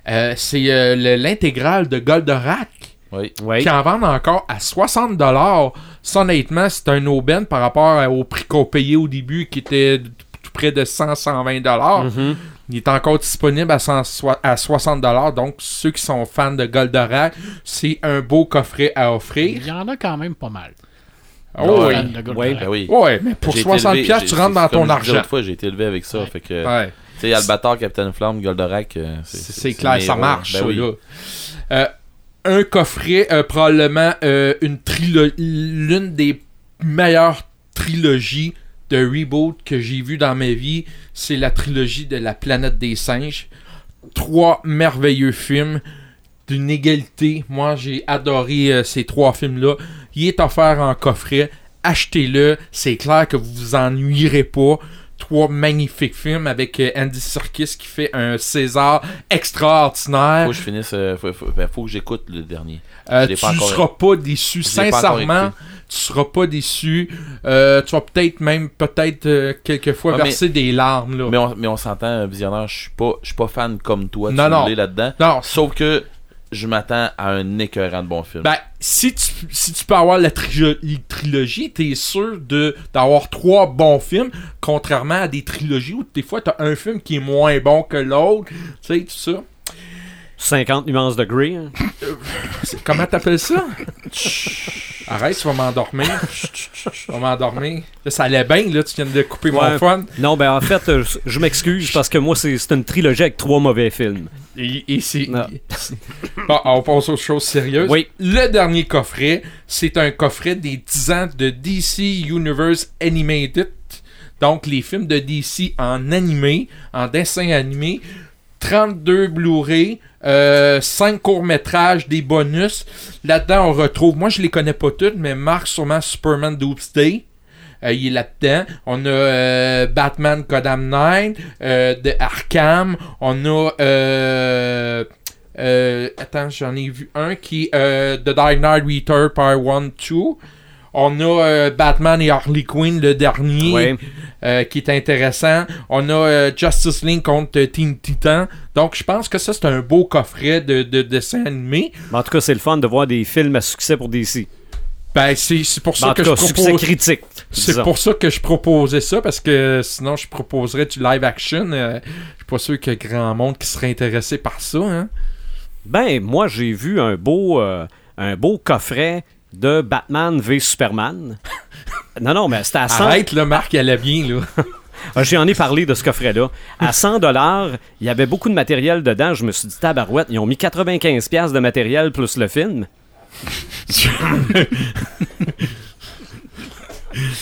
[SPEAKER 6] euh, c'est euh, le- l'intégrale de Goldorak.
[SPEAKER 4] Oui.
[SPEAKER 6] Qui en vendent encore à 60$. Ça, honnêtement, c'est un aubaine par rapport au prix qu'on payait au début, qui était tout près de 100-120$.
[SPEAKER 1] Mhm.
[SPEAKER 6] Il est encore disponible à, 100 soi- à 60$. Donc, ceux qui sont fans de Goldorak, c'est un beau coffret à offrir.
[SPEAKER 5] Il y en a quand même pas mal.
[SPEAKER 6] Oh, oui.
[SPEAKER 4] Ben oui.
[SPEAKER 6] Ouais, mais pour
[SPEAKER 4] J'ai été
[SPEAKER 6] 60$,
[SPEAKER 4] élevé-
[SPEAKER 6] piastres,
[SPEAKER 4] j'ai-
[SPEAKER 6] tu rentres dans ton argent.
[SPEAKER 4] l'autre fois, j'ai été élevé avec ça.
[SPEAKER 5] Ouais.
[SPEAKER 4] Fait que,
[SPEAKER 6] Ouais.
[SPEAKER 4] tu sais, Albator, Captain Flamme, Goldorak, euh,
[SPEAKER 6] C'est clair, ça marche,
[SPEAKER 4] Ben oui.
[SPEAKER 6] Euh, un coffret, euh, probablement euh, une l'une des meilleures trilogies de reboot que j'ai vu dans ma vie, c'est la trilogie de la planète des singes. Trois merveilleux films d'une égalité. Moi, j'ai adoré euh, ces trois films-là. Il est offert en coffret. Achetez-le. C'est clair que vous vous ennuierez pas. Trois magnifiques films avec euh, Andy Serkis qui fait un César extraordinaire.
[SPEAKER 4] Faut que je finisse, euh, faut, faut- ben, faut que j'écoute le dernier.
[SPEAKER 6] Euh, tu
[SPEAKER 4] encore-
[SPEAKER 6] seras pas déçu.
[SPEAKER 4] Pas
[SPEAKER 6] Sincèrement, tu seras pas déçu. Euh, tu vas peut-être même, peut-être, euh, quelquefois
[SPEAKER 4] Ah, mais-
[SPEAKER 6] verser des larmes. Là.
[SPEAKER 4] Mais on, mais on s'entend, visionnaire, je suis pas, je suis pas fan comme toi,
[SPEAKER 6] Non,
[SPEAKER 4] tu
[SPEAKER 6] non.
[SPEAKER 4] là-dedans.
[SPEAKER 6] Non,
[SPEAKER 4] Sauf que je m'attends à un écœurant de bon film.
[SPEAKER 6] Ben, si tu, si tu peux avoir la trilo- trilogie, t'es sûr de, d'avoir trois bons films, contrairement à des trilogies où des fois t'as un film qui est moins bon que l'autre. Tu sais, tout ça.
[SPEAKER 1] 50 nuances de gris. hein.
[SPEAKER 6] Comment t'appelles ça? Arrête, tu vas m'endormir. Tu vas m'endormir. Là, ça allait bien, là, tu viens de couper mon fun.
[SPEAKER 1] Non, ben en fait, euh, je- m'excuse parce que moi, c'est une trilogie avec trois mauvais films.
[SPEAKER 6] Et, et c'est. Bon, on passe aux choses sérieuses.
[SPEAKER 1] Oui.
[SPEAKER 6] Le dernier coffret, c'est un coffret des 10 ans de DC Universe Animated. Donc, les films de DC en animé, en dessin animé. 32 Blu-ray, 5 courts-métrages, des bonus. Là-dedans, on retrouve, moi je les connais pas toutes, mais Marc sûrement Superman Doomsday. Euh, il est là-dedans. On a euh, Batman Gotham Knight, euh, de Arkham. On a. Euh, euh, attends, j'en ai vu un qui est euh, The Dark Knight Return Part 1, 2. On a euh, Batman et Harley Quinn, le dernier,
[SPEAKER 1] Ouais.
[SPEAKER 6] euh, qui est intéressant. On a euh, Justice League contre Teen Titan. Donc, je pense que ça, c'est un beau coffret de, de dessins animés.
[SPEAKER 1] Mais en tout cas, c'est le fun de voir des films à succès pour DC.
[SPEAKER 6] Ben, c'est pour ça que
[SPEAKER 1] cas,
[SPEAKER 6] je propose...
[SPEAKER 1] critique.
[SPEAKER 6] C'est pour ça que je proposais ça, parce que sinon je proposerais du live action. Je suis pas sûr qu'il y a grand monde qui serait intéressé par ça. Hein?
[SPEAKER 1] Ben, moi, j'ai vu un beau, un beau coffret de Batman v Superman. non, non, mais c'était à 100...
[SPEAKER 6] Arrête, là, Marc, elle allait bien, là.
[SPEAKER 1] Ah, J'en ai parlé de ce coffret-là. À 100 dollars, il y avait beaucoup de matériel dedans. Je me suis dit, tabarouette, ils ont mis 95 pièces de matériel plus le film.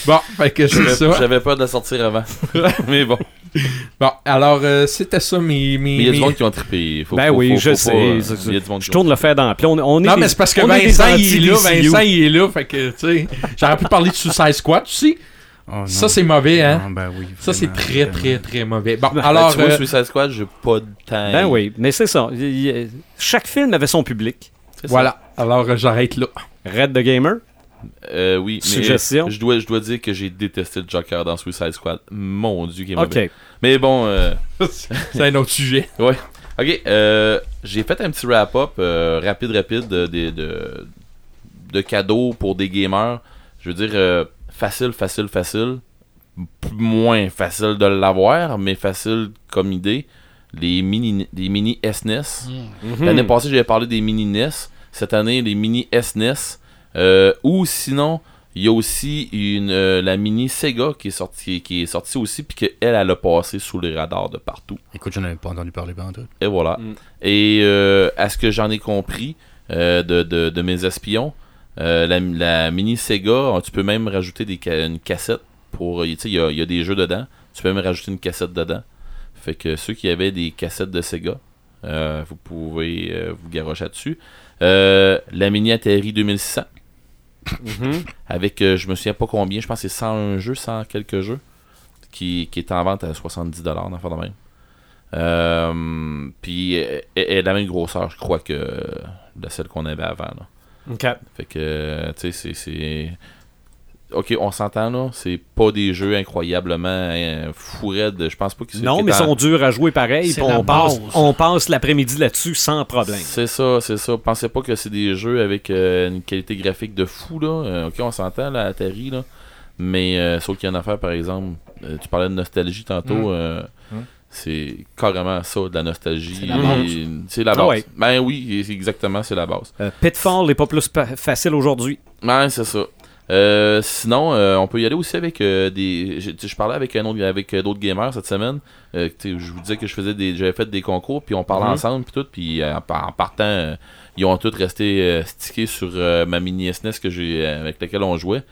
[SPEAKER 6] Bon, fait que c'est ça.
[SPEAKER 4] J'avais peur de la sortir avant. mais bon.
[SPEAKER 6] Bon, alors, euh, c'était ça, mes... mes,
[SPEAKER 4] Mais il y a du monde qui ont trippé. Faut-
[SPEAKER 1] Ben
[SPEAKER 4] faut-
[SPEAKER 1] oui,
[SPEAKER 4] faut-
[SPEAKER 1] je
[SPEAKER 4] faut
[SPEAKER 1] sais.
[SPEAKER 4] pas, euh, Il y a du monde
[SPEAKER 1] Je tourne le fer dans la plaie. On, on est
[SPEAKER 6] Non,
[SPEAKER 1] des-
[SPEAKER 6] mais c'est parce que Vincent, il est là. Vincent, il est là, fait que, tu sais, j'aurais pu parler de Suicide Squad aussi.
[SPEAKER 3] Oh, non.
[SPEAKER 6] Ça, c'est mauvais, hein?
[SPEAKER 3] Non, ben oui,
[SPEAKER 6] Ça, c'est très,
[SPEAKER 3] vraiment.
[SPEAKER 6] très, très mauvais. Bon,
[SPEAKER 4] Ben,
[SPEAKER 6] alors,
[SPEAKER 4] tu vois,
[SPEAKER 6] euh,
[SPEAKER 4] Suicide Squad, j'ai pas de temps.
[SPEAKER 1] Ben oui, mais c'est ça. Il- il- chaque film avait son public.
[SPEAKER 4] Ça.
[SPEAKER 6] voilà. Alors, euh, j'arrête là.
[SPEAKER 1] Red the Gamer?
[SPEAKER 4] Euh, oui, mais
[SPEAKER 1] Suggestion?
[SPEAKER 4] je dois, je dois dire que j'ai détesté le Joker dans Suicide Squad. Mon dieu, qui est mauvais.
[SPEAKER 1] OK.
[SPEAKER 4] Mais bon, euh,
[SPEAKER 6] C'est un autre sujet.
[SPEAKER 4] ok, euh, j'ai fait un petit wrap-up euh, rapide, rapide de, de, de, de cadeaux pour des gamers. Je veux dire, facile, facile, facile. P- moins facile de l'avoir, mais facile comme idée. Les mini, les mini SNES.
[SPEAKER 1] Mhm.
[SPEAKER 4] L'année passée, j'avais parlé des mini NES. Cette année, les mini SNES. Euh, ou sinon, il y a aussi une, euh, la mini Sega qui est sortie, qui est sortie aussi, puis qu'elle, elle a passé sous les radars de partout.
[SPEAKER 3] Écoute, je n'avais pas entendu parler pendant tout.
[SPEAKER 4] Et voilà.
[SPEAKER 1] Mm.
[SPEAKER 4] Et euh, à ce que j'en ai compris euh, de, de, de mes espions, euh, la, la mini Sega, tu peux même rajouter des ca- une cassette pour. Tu sais, il y a, il y a des jeux dedans. Tu peux même rajouter une cassette dedans. Fait que ceux qui avaient des cassettes de Sega, euh, vous pouvez euh, vous garocher là-dessus. Euh, la mini Atari 2600
[SPEAKER 1] Mhm.
[SPEAKER 4] avec, euh, je me souviens pas combien, je pense que c'est 101 jeux, 100 quelques jeux, qui, qui est en vente à 70$ dans le de même. Euh, puis elle, elle a la même grosseur, je crois, que de celle qu'on avait avant. là.
[SPEAKER 1] OK.
[SPEAKER 4] Fait que, tu sais, c'est- c'est. Ok, on s'entend là, c'est pas des jeux incroyablement hein. Je pense pas qu'ils
[SPEAKER 1] Non, mais ils
[SPEAKER 4] en-
[SPEAKER 1] sont durs à jouer pareil.
[SPEAKER 5] C'est
[SPEAKER 1] puis
[SPEAKER 5] la
[SPEAKER 1] on passe,
[SPEAKER 5] base.
[SPEAKER 1] on passe l'après-midi là-dessus sans problème.
[SPEAKER 4] C'est ça, c'est ça. Pensez pas que c'est des jeux avec euh, une qualité graphique de fou, là. Euh, ok, on s'entend, là, Atari, là. Mais, euh, sauf qu'il y a une affaire, par exemple, euh, tu parlais de nostalgie tantôt,
[SPEAKER 6] Mm.
[SPEAKER 4] euh,
[SPEAKER 6] Mm.
[SPEAKER 4] c'est carrément ça, de la nostalgie.
[SPEAKER 5] C'est la base.
[SPEAKER 1] Ah ouais.
[SPEAKER 4] Ben oui, c'est exactement, c'est la base.
[SPEAKER 1] Euh, Pitfall n'est pas plus pa- facile aujourd'hui.
[SPEAKER 4] Ouais, c'est ça. Euh, sinon, euh, on peut y aller aussi avec euh, des. Je, tu sais, je parlais avec un autre, avec euh, d'autres gamers cette semaine. Euh, je vous disais que je faisais des, j'avais fait des concours, puis on parlait
[SPEAKER 1] Mhm.
[SPEAKER 4] ensemble, puis tout, puis euh, en, par- en partant, ils ont tous resté stickés sur ma mini SNES que j'ai, avec laquelle on jouait.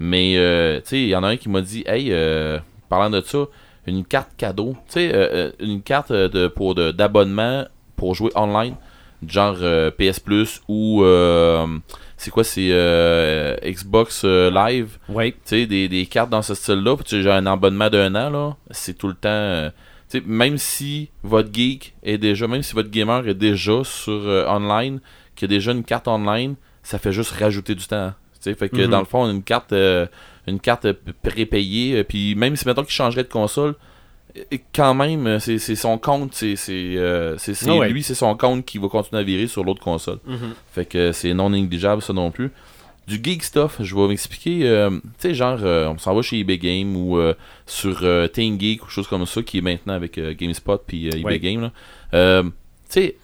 [SPEAKER 4] Mais euh, tu sais, il y en a un qui m'a dit, hey, euh, parlant de ça, une carte cadeau, tu sais, une carte de pour de- d'abonnement pour jouer online, genre euh, PS Plus ou euh, c'est quoi, c'est euh, Xbox euh, Live,
[SPEAKER 1] Oui.
[SPEAKER 4] tu sais, des, des cartes dans ce style-là, puis tu j'ai un abonnement d'un an, là, c'est tout le temps, euh, tu sais, même si votre geek est déjà, même si votre gamer est déjà sur online, qu'il y a déjà une carte online, ça fait juste rajouter du temps, tu sais, fait que
[SPEAKER 1] Mhm.
[SPEAKER 4] dans le fond, une carte, une carte prépayée, puis même si, mettons qu'il changerait de console, quand même, euh, c'est son compte, c'est euh,
[SPEAKER 1] Ah ouais.
[SPEAKER 4] lui, c'est son compte qui va continuer à virer sur l'autre console. Fait que c'est non négligeable ça non plus. Du geek stuff, je vais m'expliquer. euh, tu sais, genre, euh, on s'en va chez eBay Game ou sur euh, TeamGeek ou chose comme ça, qui est maintenant avec GameSpot puis eBay
[SPEAKER 1] Ouais.
[SPEAKER 4] Game. tu sais,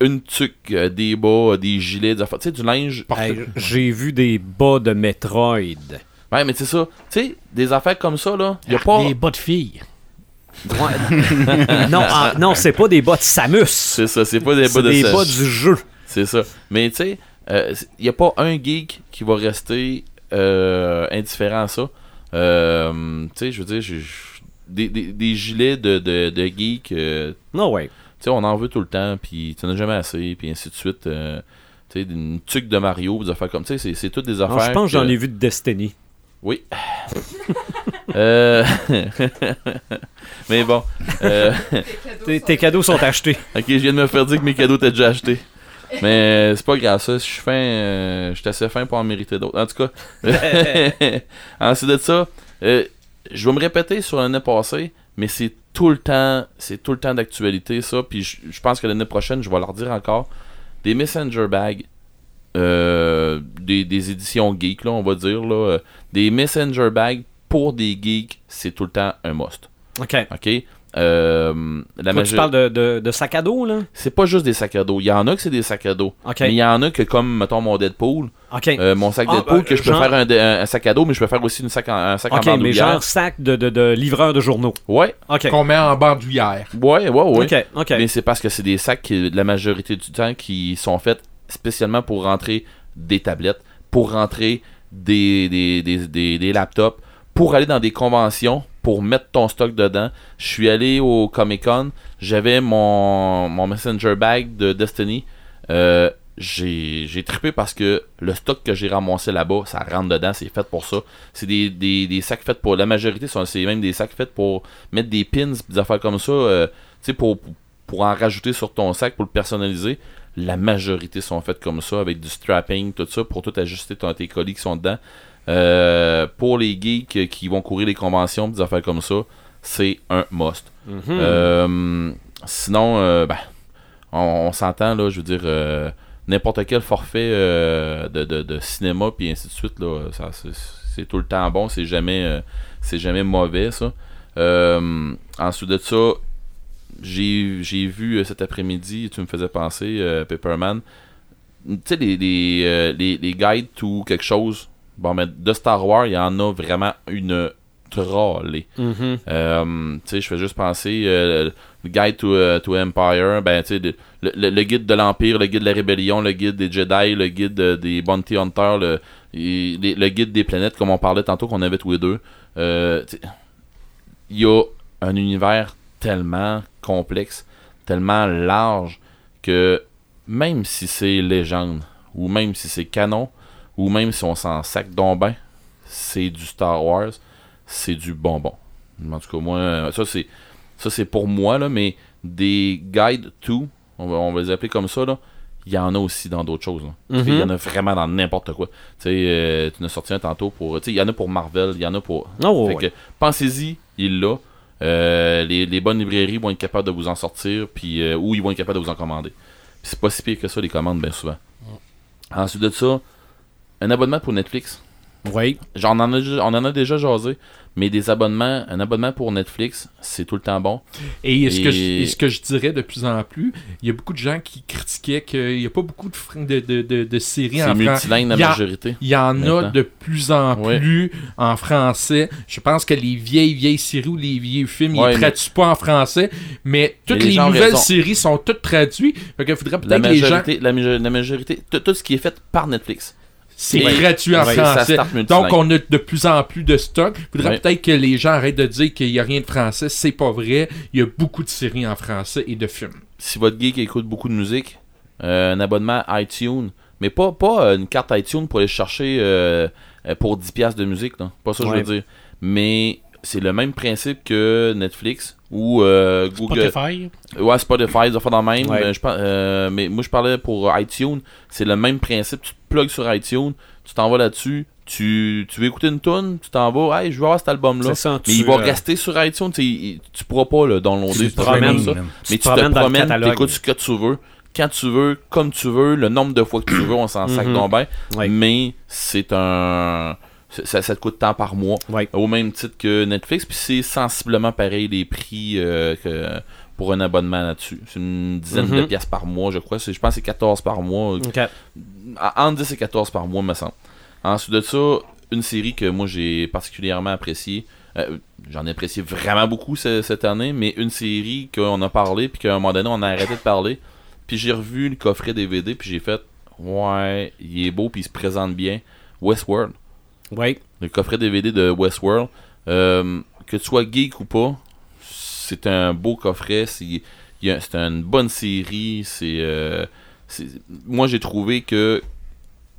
[SPEAKER 4] une tuque, des bas, des gilets, des affaires, tu sais, du linge.
[SPEAKER 1] Hey, J'ai vu des bas de Metroid.
[SPEAKER 4] Ouais, mais c'est ça. Tu sais, des affaires comme ça, là, y a pas.
[SPEAKER 5] Des bas de filles.
[SPEAKER 1] non, ah, non c'est pas des bas de Samus.
[SPEAKER 4] C'est ça, c'est pas des bas
[SPEAKER 1] C'est
[SPEAKER 4] de
[SPEAKER 1] des
[SPEAKER 4] sèche.
[SPEAKER 1] bas du jeu.
[SPEAKER 4] C'est ça. Mais tu sais, il n'y a pas un geek qui va rester euh, indifférent à ça. Euh, tu sais, je veux dire, j'ai- j'ai- des, des, des gilets de, de, de geek, euh,
[SPEAKER 1] Non, ouais.
[SPEAKER 4] tu sais, on en veut tout le temps, puis tu n'en as jamais assez, puis ainsi de suite. euh, tu sais, une tuque de Mario, des affaires comme sais, c'est- c'est toutes des
[SPEAKER 1] Non,
[SPEAKER 4] affaires.
[SPEAKER 1] je pense que j'en ai vu de Destiny.
[SPEAKER 4] Oui. Euh, Mais bon. euh,
[SPEAKER 1] Tes, tes cadeaux sont achetés.
[SPEAKER 4] Ok, je viens de me faire dire que mes cadeaux étaient déjà achetés. Mais euh, c'est pas grave, ça. Je suis fin. euh, je suis assez fin pour en mériter d'autres. En tout cas, ensuite de ça, euh, je vais me répéter sur l'année passée, mais c'est tout le temps, c'est tout le temps d'actualité, ça. Puis je, je pense que l'année prochaine, je vais leur dire encore des Messenger Bags, euh, des, des éditions geek, là, on va dire, là, euh, des Messenger Bags pour des geeks, c'est tout le temps un must.
[SPEAKER 1] OK.
[SPEAKER 4] Ok? Euh, la
[SPEAKER 1] Toi, tu parles de, de, de sac à dos, là?
[SPEAKER 4] c'est pas juste des sacs à dos. Il y en a que c'est des sacs à dos. Mais il y en a que, comme, mettons, mon Deadpool,
[SPEAKER 1] OK.
[SPEAKER 4] euh, mon sac
[SPEAKER 1] Ah,
[SPEAKER 4] Deadpool,
[SPEAKER 1] ben,
[SPEAKER 4] que je peux
[SPEAKER 1] genre-
[SPEAKER 4] faire un, un- un sac à dos, mais je peux faire aussi une sac en, un sac en
[SPEAKER 1] OK, mais
[SPEAKER 4] bandoulière.
[SPEAKER 1] genre sac de, de, de livreur de journaux.
[SPEAKER 4] Ouais,
[SPEAKER 1] OK.
[SPEAKER 6] Qu'on met en bandoulière.
[SPEAKER 4] ouais, ouais, ouais.
[SPEAKER 1] OK, OK.
[SPEAKER 4] Mais c'est parce que c'est des sacs, qui, la majorité du temps, qui sont faits spécialement pour rentrer des tablettes, pour rentrer des, des, des, des, des laptops, pour aller dans des conventions, pour mettre ton stock dedans. Je suis allé au Comic Con, j'avais mon, mon Messenger Bag de Destiny. Euh, j'ai trippé parce que le stock que j'ai ramassé là-bas, ça rentre dedans, c'est fait pour ça. C'est des, des, des sacs faits pour. La majorité, c'est même des sacs faits pour mettre des pins, des affaires comme ça, euh, tu sais, pour, pour en rajouter sur ton sac, pour le personnaliser. La majorité sont faites comme ça, avec du strapping, tout ça, pour tout ajuster ton, tes colis qui sont dedans. Euh, pour les geeks qui vont courir les conventions, des affaires comme ça, c'est un must.
[SPEAKER 1] Mhm.
[SPEAKER 4] Euh, sinon, euh, ben, on, on s'entend, là, je veux dire, n'importe quel forfait de, de- de cinéma, puis ainsi de suite, là, ça, c'est, tout le temps bon, c'est jamais, c'est jamais mauvais, ça. Ensuite de ça, j'ai, vu euh, cet après-midi, tu me faisais penser, euh, Pepperman, tu sais, les, les, euh, les, les guides ou quelque chose, bon, mais de Star Wars, il y en a vraiment une trollée.
[SPEAKER 1] Mhm.
[SPEAKER 4] Euh, tu sais, je fais juste penser le guide to, to Empire, ben tu sais, le, le- le guide de l'Empire, le guide de la Rébellion, le guide des Jedi, le guide des Bounty Hunters, le, les- le guide des planètes, comme on parlait tantôt qu'on avait tous les deux. Il y a un univers tellement complexe, tellement large que même si c'est légende, ou même si c'est canon, ou même si on s'en sac donc ben, c'est du Star Wars, c'est du bonbon. En tout cas, moi, ça c'est ça c'est pour moi, là, mais des guides to, on va, on va les appeler comme ça, là, il y en a aussi dans d'autres choses. Il y en a vraiment dans n'importe quoi. Tu sais, euh, tu en as sorti un tantôt pour. Tu sais, il y en a pour Marvel, il y en a pour.
[SPEAKER 1] Oh, ouais.
[SPEAKER 4] pensez-y, il là. Euh, les, les bonnes librairies vont être capables de vous en sortir, puis euh, ou ils vont être capables de vous en commander. C'est pas si pire que ça, les commandes, bien souvent. Ensuite de ça, un abonnement pour Netflix.
[SPEAKER 1] Oui.
[SPEAKER 4] J'en en a, on en a déjà jasé, mais des abonnements, un abonnement pour Netflix, c'est tout le temps bon.
[SPEAKER 6] Et ce, que je, ce que dirais de plus en plus, il y a beaucoup de gens qui critiquaient qu'il n'y a pas beaucoup de, fr- de, de, de, de séries
[SPEAKER 4] C'est
[SPEAKER 6] en français.
[SPEAKER 4] multilingue la
[SPEAKER 6] Il y a-
[SPEAKER 4] majorité.
[SPEAKER 6] Il y en a de plus en plus en français. Je pense que les vieilles, vieilles séries ou les vieux films, ils
[SPEAKER 4] Ouais,
[SPEAKER 6] ne
[SPEAKER 4] mais-
[SPEAKER 6] traduisent pas en français. Mais toutes
[SPEAKER 4] les
[SPEAKER 6] nouvelles
[SPEAKER 4] raison.
[SPEAKER 6] séries sont toutes traduites. Fait qu'il faudrait
[SPEAKER 4] La
[SPEAKER 6] peut-être que les gens.
[SPEAKER 4] majorité, la, majo- la majorité, tout, tout ce qui est fait par Netflix.
[SPEAKER 6] C'est traduit en français. Donc, on a de plus en plus de stock. Il faudrait peut-être que les gens arrêtent de dire qu'il n'y a rien de français. C'est pas vrai. Il y a beaucoup de séries en français et de films.
[SPEAKER 4] Si votre geek écoute beaucoup de musique, euh, un abonnement iTunes, mais pas, pas euh, une carte iTunes pour aller chercher euh, pour 10$ piastres de musique, non. Pas ça que je veux dire. Mais c'est le même principe que Netflix ou euh, Google.
[SPEAKER 5] Spotify.
[SPEAKER 4] Ouais, Spotify, ça fait dans le même.
[SPEAKER 1] Ouais.
[SPEAKER 4] je euh, mais moi, je parlais pour iTunes. C'est le même principe. Tu te plugues sur iTunes, tu t'en vas là-dessus. Tu, tu veux écouter une tune, tu t'en vas. Hey, je veux avoir cet album-là. Mais
[SPEAKER 1] tu,
[SPEAKER 4] il va
[SPEAKER 1] euh,
[SPEAKER 4] rester sur iTunes. tu Tu pourras pas le downloader.
[SPEAKER 1] Tu te promènes,
[SPEAKER 4] ça. Mais tu te
[SPEAKER 1] promènes catalogue.
[SPEAKER 4] t'écoutes ce que tu veux, quand tu veux, comme tu veux, le nombre de fois que tu veux, on s'en sac
[SPEAKER 1] Mhm.
[SPEAKER 4] donc bien.
[SPEAKER 1] Ouais.
[SPEAKER 4] Mais c'est un. Ça, ça te coûte tant par mois.
[SPEAKER 1] Ouais.
[SPEAKER 4] Au même titre que Netflix. Puis c'est sensiblement pareil les prix euh, que pour un abonnement là-dessus. C'est une dizaine
[SPEAKER 1] Mhm.
[SPEAKER 4] de pièces par mois, je crois. Je pense que c'est 14 par mois.
[SPEAKER 1] OK.
[SPEAKER 4] En- Entre 10 et 14 par mois, me semble. Ensuite de ça, une série que moi j'ai particulièrement appréciée. Euh, J'en ai apprécié vraiment beaucoup ce- cette année, mais une série qu'on a parlé, puis qu'à un moment donné, on a arrêté de parler. Puis j'ai revu le coffret DVD, puis j'ai fait Ouais, il est beau, puis il se présente bien. Westworld.
[SPEAKER 1] Oui.
[SPEAKER 4] Le coffret DVD de Westworld. Euh, que tu sois geek ou pas, c'est un beau coffret. C'est une bonne série. C'est euh, c'est- moi j'ai trouvé que